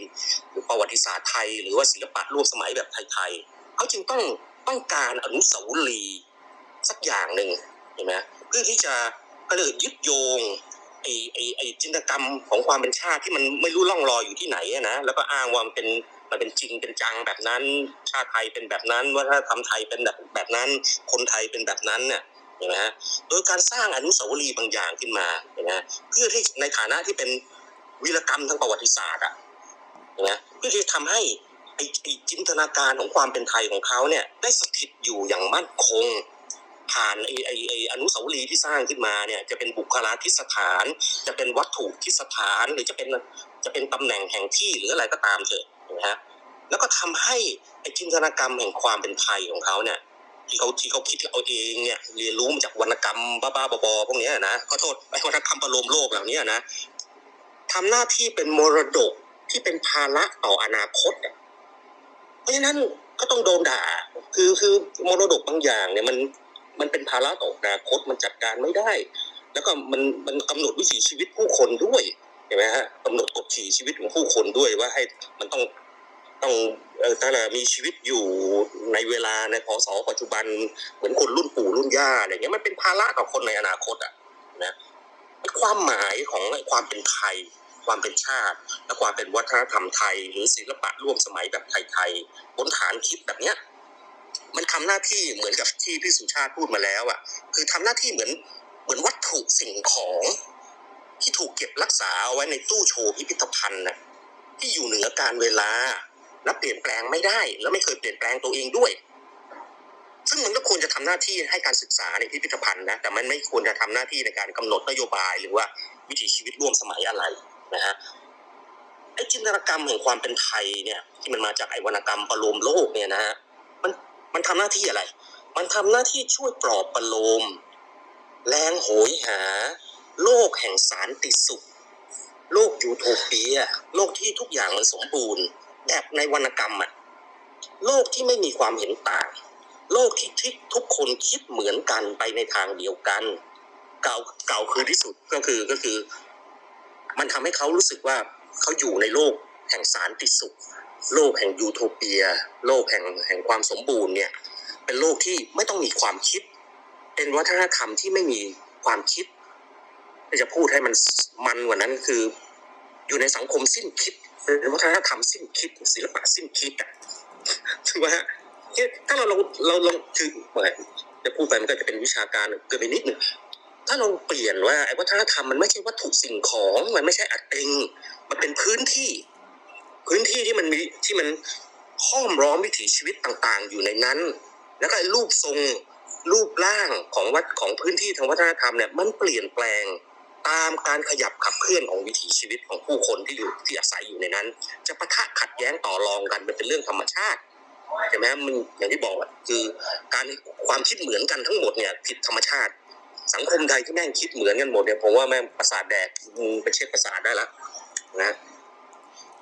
หรือประวัติศาสตร์ไทย หรือว่าศิลปะร่วมสมัยแบบไทยๆเขาจึงต้องต้องการอนุสาวรีย์สักอย่างหนึ่งเห็นไหมเพื่อที่จะก็เลยยึดโยง ไอไอไอจินตกรรมของความเป็นชาติที่มันไม่รู้ล่องลอยอยู่ที่ไหนนะแล้วก็อ้างว่ามันเป็นมันเป็นจริงเป็นจังแบบนั้น ชาติไทยเป็นแบบนั้นวัฒนธรรมไทยเป็นแบบแบบนั้น คนไทยเป็นแบบนั้นเนี่ยเห็นไหมฮะโดยการสร้างอนุสาวรีย์บางอย่างขึ้นมาเห็นไหมฮะเพื่อที่ในฐานะที่เป็นวีรกรรมทางประวัติศาสตร์อะเห็นไหมเพื่อที่จะทำให้ไอไอจินตนาการของความเป็นไทยของเขาเนี่ยได้สถิตอยู่อย่างมั่นคง ผ่านไอไอไออนุสาวรีย์ที่สร้างขึ้นมาเนี่ยจะเป็นบุคลาธิสถาน จะเป็นวัตถุที่สถาน หรือจะเป็นจะเป็นตำแหน่งแห่งที่หรืออะไรก็ตามเถอะนะฮะแล้วก็ทำให้ไอจินตนากรรมแห่งความเป็นไทยของเขาเนี่ยที่เขาที่เขาคิดเอาเองเนี่ยเรียนรู้มาจากวรรณกรรมบ้าๆบอๆพวกนี้นะขอโทษไอวรรณกรรมประโลมโลกเหล่านี้นะทำหน้าที่เป็นมรดกที่เป็นภาระต่ออนาคตเพราะฉะนั้นก็ต้องโดนด่า คือคือมรดกบางอย่างเนี่ยมัน มันเป็นภาระต่ออนาคตมันจัดการไม่ได้ แล้วก็มันมันกำหนดวิถีชีวิตผู้คนด้วยเห็นไหมฮะกำหนดกฎขี่ชีวิตของผู้คนด้วยว่าให้มันต้องต้องอ่อถ้าเรามีชีวิตอยู่ในเวลาในพศปัจจุบันเหมือนคนรุ่นปู่รุ่นย่าอะไรเงี้ยมันเป็นภาระต่อคนในอนาคตอะนะความหมายของความเป็นไทย ความเป็นชาติ และความเป็นวัฒนธรรมไทย หรือศิลปะร่วมสมัยแบบไทยๆบนฐานคิดแบบเนี้ย มันทำหน้าที่เหมือนกับที่พี่สุชาติพูดมาแล้วอะ คือทำหน้าที่เหมือนเหมือนวัตถุสิ่งของที่ถูกเก็บรักษาเอาไว้ในตู้โชว์พิพิธภัณฑ์น่ะที่อยู่เหนือการเวลาและเปลี่ยนแปลงไม่ได้ แล้วไม่เคยเปลี่ยนแปลงตัวเองด้วย ซึ่งมันก็ควรจะทำหน้าที่ให้การศึกษาในพิพิธภัณฑ์นะแต่มันไม่ควรจะทำหน้าที่ในการกำหนดนโยบายหรือว่าวิถีชีวิตร่วมสมัยอะไรนะฮะไอ้จินตนากรรมแห่งความเป็นไทยเนี่ย ที่มันมาจากไอ้วรรณกรรมประโลมโลกเนี่ยนะฮะ มันทำหน้าที่อะไร มันทำหน้าที่ช่วยปลอบประโลม แรงโหยหา โลกแห่งสารติสุข โลกยูโทเปีย โลกที่ทุกอย่างมันสมบูรณ์แบบในวรรณกรรมอะโลกที่ไม่มีความเห็นต่าง โลกที่ที่ทุกคนคิดเหมือนกันไปในทางเดียวกัน เก่าเก่าคือที่สุดก็คือก็คือ มันทำให้เขารู้สึกว่าเขาอยู่ในโลกแห่งสารติสุข โลกแห่งยูโทเปีย โลกแห่งแห่งความสมบูรณ์เนี่ย เป็นโลกที่ไม่ต้องมีความคิด เป็นวัฒนธรรมที่ไม่มีความคิดจะพูดให้มันมันกว่านั้นคือ อยู่ในสังคมสิ้นคิดเป็นวัฒนธรรมสิ้นคิดศิลปะสิ้นคิดอะถือว่าถ้าเราลองเราลองคือเหมือนจะพูดไปมันก็จะเป็นวิชาการเกินไปนิดหนึ่งถ้าเราเปลี่ยนว่าไอ้วัฒนธรรมมันไม่ใช่วัตถุสิ่งของมันไม่ใช่อัตเองมันเป็นพื้นที่ พื้นที่ที่มันมีที่มันห้อมล้อมวิถีชีวิตต่างๆ อยู่ในนั้น แล้วก็รูปทรงรูปร่างของวัดของพื้นที่ทางวัฒนธรรมเนี่ยมันเปลี่ยนแปลงตามการขยับขับเคลื่อนของวิถีชีวิตของผู้คนที่อยู่ที่อาศัยอยู่ในนั้น จะปะทะขัดแย้งต่อรองกันมันเป็นเรื่องธรรมชาติใช่ไหมมันอย่างที่บอกคือการความคิดเหมือนกันทั้งหมดเนี่ยผิดธรรมชาติ สังคมไทยที่แม่งคิดเหมือนกันหมดเนี่ยผมว่าแม่งประสาทแดกไปเช็คประสาทได้แล้วนะ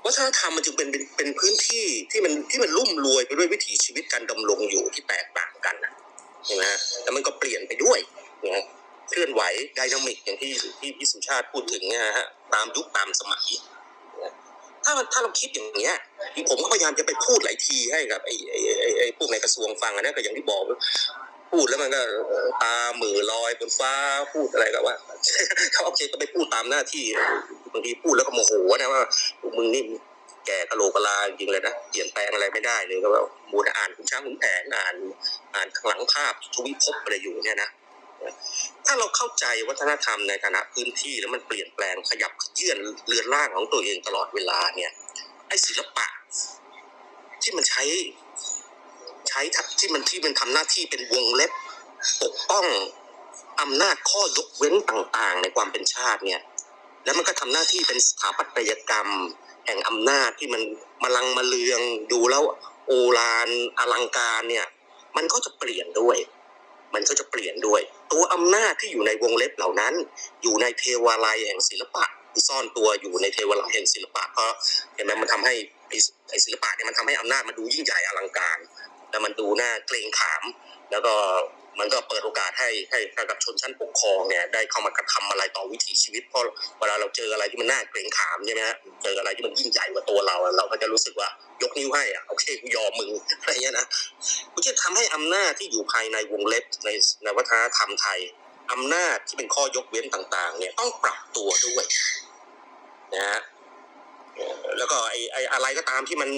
วัฒนธรรมมันจึงเป็นเป็นเป็นพื้นที่ที่มันที่มันรุ่มรวยไปด้วยวิถีชีวิตการดำรงอยู่ที่แตกต่างกันนะใช่ไหมฮะแต่มันก็เปลี่ยนไปด้วยนะเคลื่อนไหวไดนามิกอย่างที่ที่พี่สุชาติพูดถึงเนี่ยฮะตามยุคตามสมัยถ้ามันถ้าเราคิดอย่างเงี้ยผมก็พยายามจะไปพูดหลายทีให้กับไอ้ไอ้ไอ้พวกในกระทรวงฟังนะก็อย่างที่บอก พูดแล้วมันก็ตาหมือลอยบนฟ้าพูดอะไรก็ว่าเขาโอเคก็ไปพูดตามหน้าที่บางทีพูดแล้วก็โมโหนะว่ามึงนี่แก่กะโหลกกะลาจริงเลยนะเปลี่ยนแปลงอะไรไม่ได้เลยก็ว่ามูลอ่านคุณช้างคุณแผนอ่าน อ่านข้างหลังภาพทวิภพอะไรอยู่เนี่ยนะถ้าเราเข้าใจวัฒนธรรมในฐานะพื้นที่แล้วมันเปลี่ยนแปลงขยับเยื่อนเรือนร่างของตัวเองตลอดเวลาเนี่ยไอ้ศิลปะ ที่มันใช้ ใช้ที่มันที่มันทำหน้าที่เป็นวงเล็บปกป้องอำนาจข้อยกเว้นต่างๆ ในความเป็นชาติเนี่ย แล้วมันก็ทำหน้าที่เป็นสถาปัตยกรรม แห่งอำนาจที่มันมาลังมาเลืองดูแล้วโอฬารอลังการเนี่ย มันก็จะเปลี่ยนด้วย มันก็จะเปลี่ยนด้วย ตัวอำนาจที่อยู่ในวงเล็บเหล่านั้น อยู่ในเทวาลัยแห่งศิลปะที่ซ่อนตัวอยู่ในเทวาลัยแห่งศิลปะเพราะเห็นไหมมันทำให้ไอศิลปะเนี่ยมันทำให้อำนาจมันดูยิ่งใหญ่อลังการ แล้วมันดูน่าเกรงขาม แล้วก็มันก็เปิดโอกาสให้ให้ให้กับชนชั้นปกครองเนี่ยได้เข้ามากระทำอะไรต่อวิถีชีวิตเพราะเวลาเราเจออะไรที่มันน่าเกรงขามใช่ไหมฮะเจออะไรที่มันยิ่งใหญ่กว่าตัวเรา เราก็จะรู้สึกว่ายกนิ้วให้อะโอเคกูยอมมึงอะไรเงี้ยนะมันจะทำให้อำนาจที่อยู่ภายในวงเล็บในในวัฒนธรรมไทยอำนาจที่เป็นข้อยกเว้นต่างๆ เนี่ยต้องปรับตัวด้วยนะฮะแล้วก็ไอไออะไรก็ตามที่มัน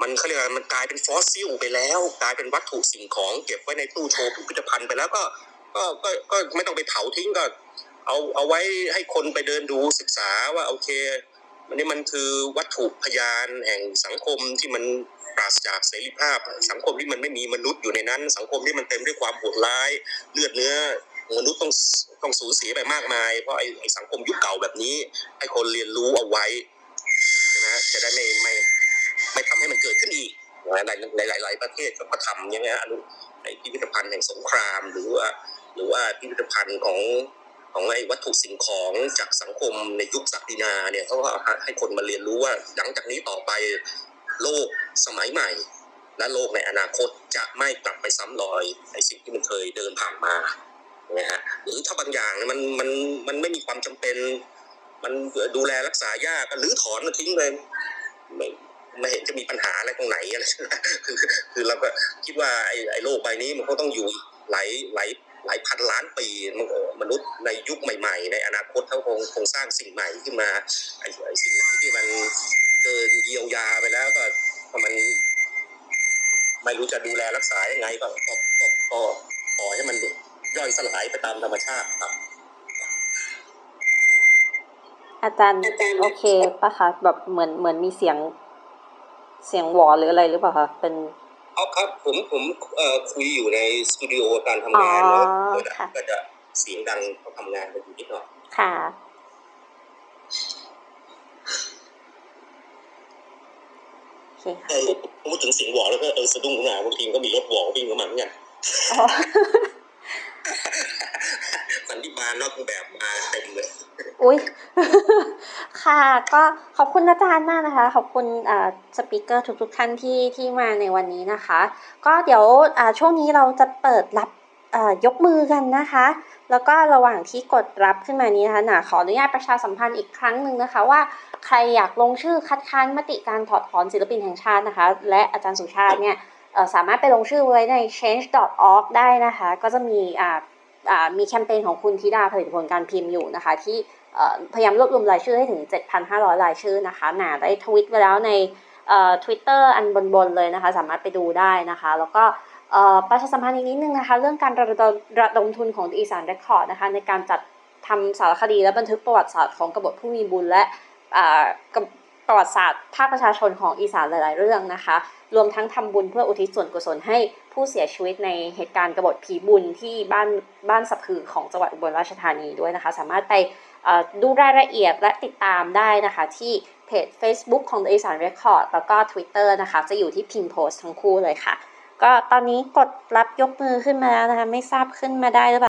มันเขาเรียกว่ามันกลายเป็นฟอสซิลไปแล้ว กลายเป็นวัตถุสิ่งของ เก็บไว้ในตู้โชว์พิพิธภัณฑ์ไปแล้วก็ก็ก็ก็ไม่ต้องไปเผาทิ้งก็ เอาเอาไว้ให้คนไปเดินดูศึกษาว่าโอเคมันนี่มันคือวัตถุพยานแห่งสังคมที่มันปราศจากเสรีภาพ สังคมที่มันไม่มีมนุษย์อยู่ในนั้น สังคมที่มันเต็มด้วยความโหดร้าย เลือดเนื้อมนุษย์ต้องต้องสูญเสียไปมากมาย เพราะไอ้ไอสังคมยุคเก่าแบบนี้ ให้คนเรียนรู้เอาไว้ใช่ไหมฮะจะได้ไม่ไม่ ไม่ทำให้มันเกิดขึ้นอีกนะในหลาย ๆ ประเทศก็ทำอย่างเงี้ยอนุในพิพิธภัณฑ์แห่งสงคราม หรือว่าหรือว่าพิพิธภัณฑ์ของของไอ้วัตถุสิ่งของจากสังคมในยุคศักดินาเนี่ยเขาก็ให้คนมาเรียนรู้ว่าหลังจากนี้ต่อไปโลกสมัยใหม่ และโลกในอนาคตจะไม่กลับไปซ้ำรอยไอ้สิ่งที่มันเคยเดินผ่านมานะฮะหรือถ้าบางอย่างมันมันมันไม่มีความจำเป็น มันดูแลรักษายากก็รื้อถอนมันทิ้งเลย ไม่เห็นจะมีปัญหาอะไรตรงไหนอะไรคือคือเราก็คิดว่าไอ้ไอ้โลกใบนี้มันก็ต้องอยู่หลายหลายหลายพันล้านปีมมนุษย์ในยุคใหม่ ๆ ในอนาคตเขาคงคงสร้างสิ่งใหม่ขึ้นมาไอ้ไอ้สิ่งไหนที่มันเกินเยียวยาไปแล้วก็มัน ไม่รู้จะดูแลรักษายังไงก็ก็ก็ปล่อยให้มันย่อยสลายไปตามธรรมชาติครับ อาจารย์โอเคปะคะแบบเหมือนเหมือนมีเสียง เสียงหวอหรืออะไรหรือเปล่าคะเป็นเอาครับผมผมเอ่อคุยอยู่ในสตูดิโอการทำงานเนาะอ๋อก็จะค่ะก็จะเสียงดังเขาทำงานกันอยู่นิดหน่อยค่ะโอเคค่ะเออพูดถึงเสียงหวอแล้วก็เออสะดุ้งขึ้นมาบางทีก็มีรถหวอวิ่งเข้ามาเหมือนกันอ๋อ สันติบาลนอกแบบมาเต็มเลยอุ้ยค่ะ ก็ขอบคุณอาจารย์มากนะคะ ขอบคุณอ่าสปิเกอร์ทุกๆท่านที่ที่มาในวันนี้นะคะ ก็เดี๋ยวอ่าช่วงนี้เราจะเปิดรับอ่ายกมือกันนะคะ แล้วก็ระหว่างที่กดรับขึ้นมานี้นะคะหนาขออนุญาตประชาสัมพันธ์อีกครั้งหนึ่งนะคะว่าใครอยากลงชื่อคัดค้านมติการถอดถอนศิลปินแห่งชาตินะคะ และอาจารย์สุชาติเนี่ย สามารถไปลงชื่อไว้ใน change.org ได้นะคะ ก็จะมีมีแคมเปญของคุณธิดาผลิตผลการพิมพ์อยู่นะคะ ที่พยายามรวบรวมรายชื่อให้ถึง 7,500 รายชื่อนะคะหนาได้ทวิตไว้แล้วในเอ่อ Twitter อันบนๆเลยนะคะ สามารถไปดูได้นะคะ แล้วก็ประชาสัมพันธ์อีกนิดนึงนะคะ เรื่องการระดมระดมทุนของอีสานเรคคอร์ดนะคะ ในการจัดทำสารคดีและบันทึกประวัติศาสตร์ของกบฏผู้มีบุญและอ่ากบ ประวัติศาสตร์ภาคประชาชนของอีสานหลาย ๆ เรื่องนะคะ รวมทั้งทำบุญเพื่ออุทิศส่วนกุศลให้ผู้เสียชีวิตในเหตุการณ์กบฏผีบุญที่บ้านบ้านสะพือของจังหวัดอุบลราชธานีด้วยนะคะ สามารถไปดูรายละเอียดและติดตามได้นะคะ ที่เพจ Facebook ของ The Isan Record แล้วก็ Twitter นะคะ จะอยู่ที่พิมพ์โพสทั้งคู่เลยค่ะ ก็ตอนนี้กดรับยกมือขึ้นมาแล้วนะคะ ไม่ทราบขึ้นมาได้หรือเปล่า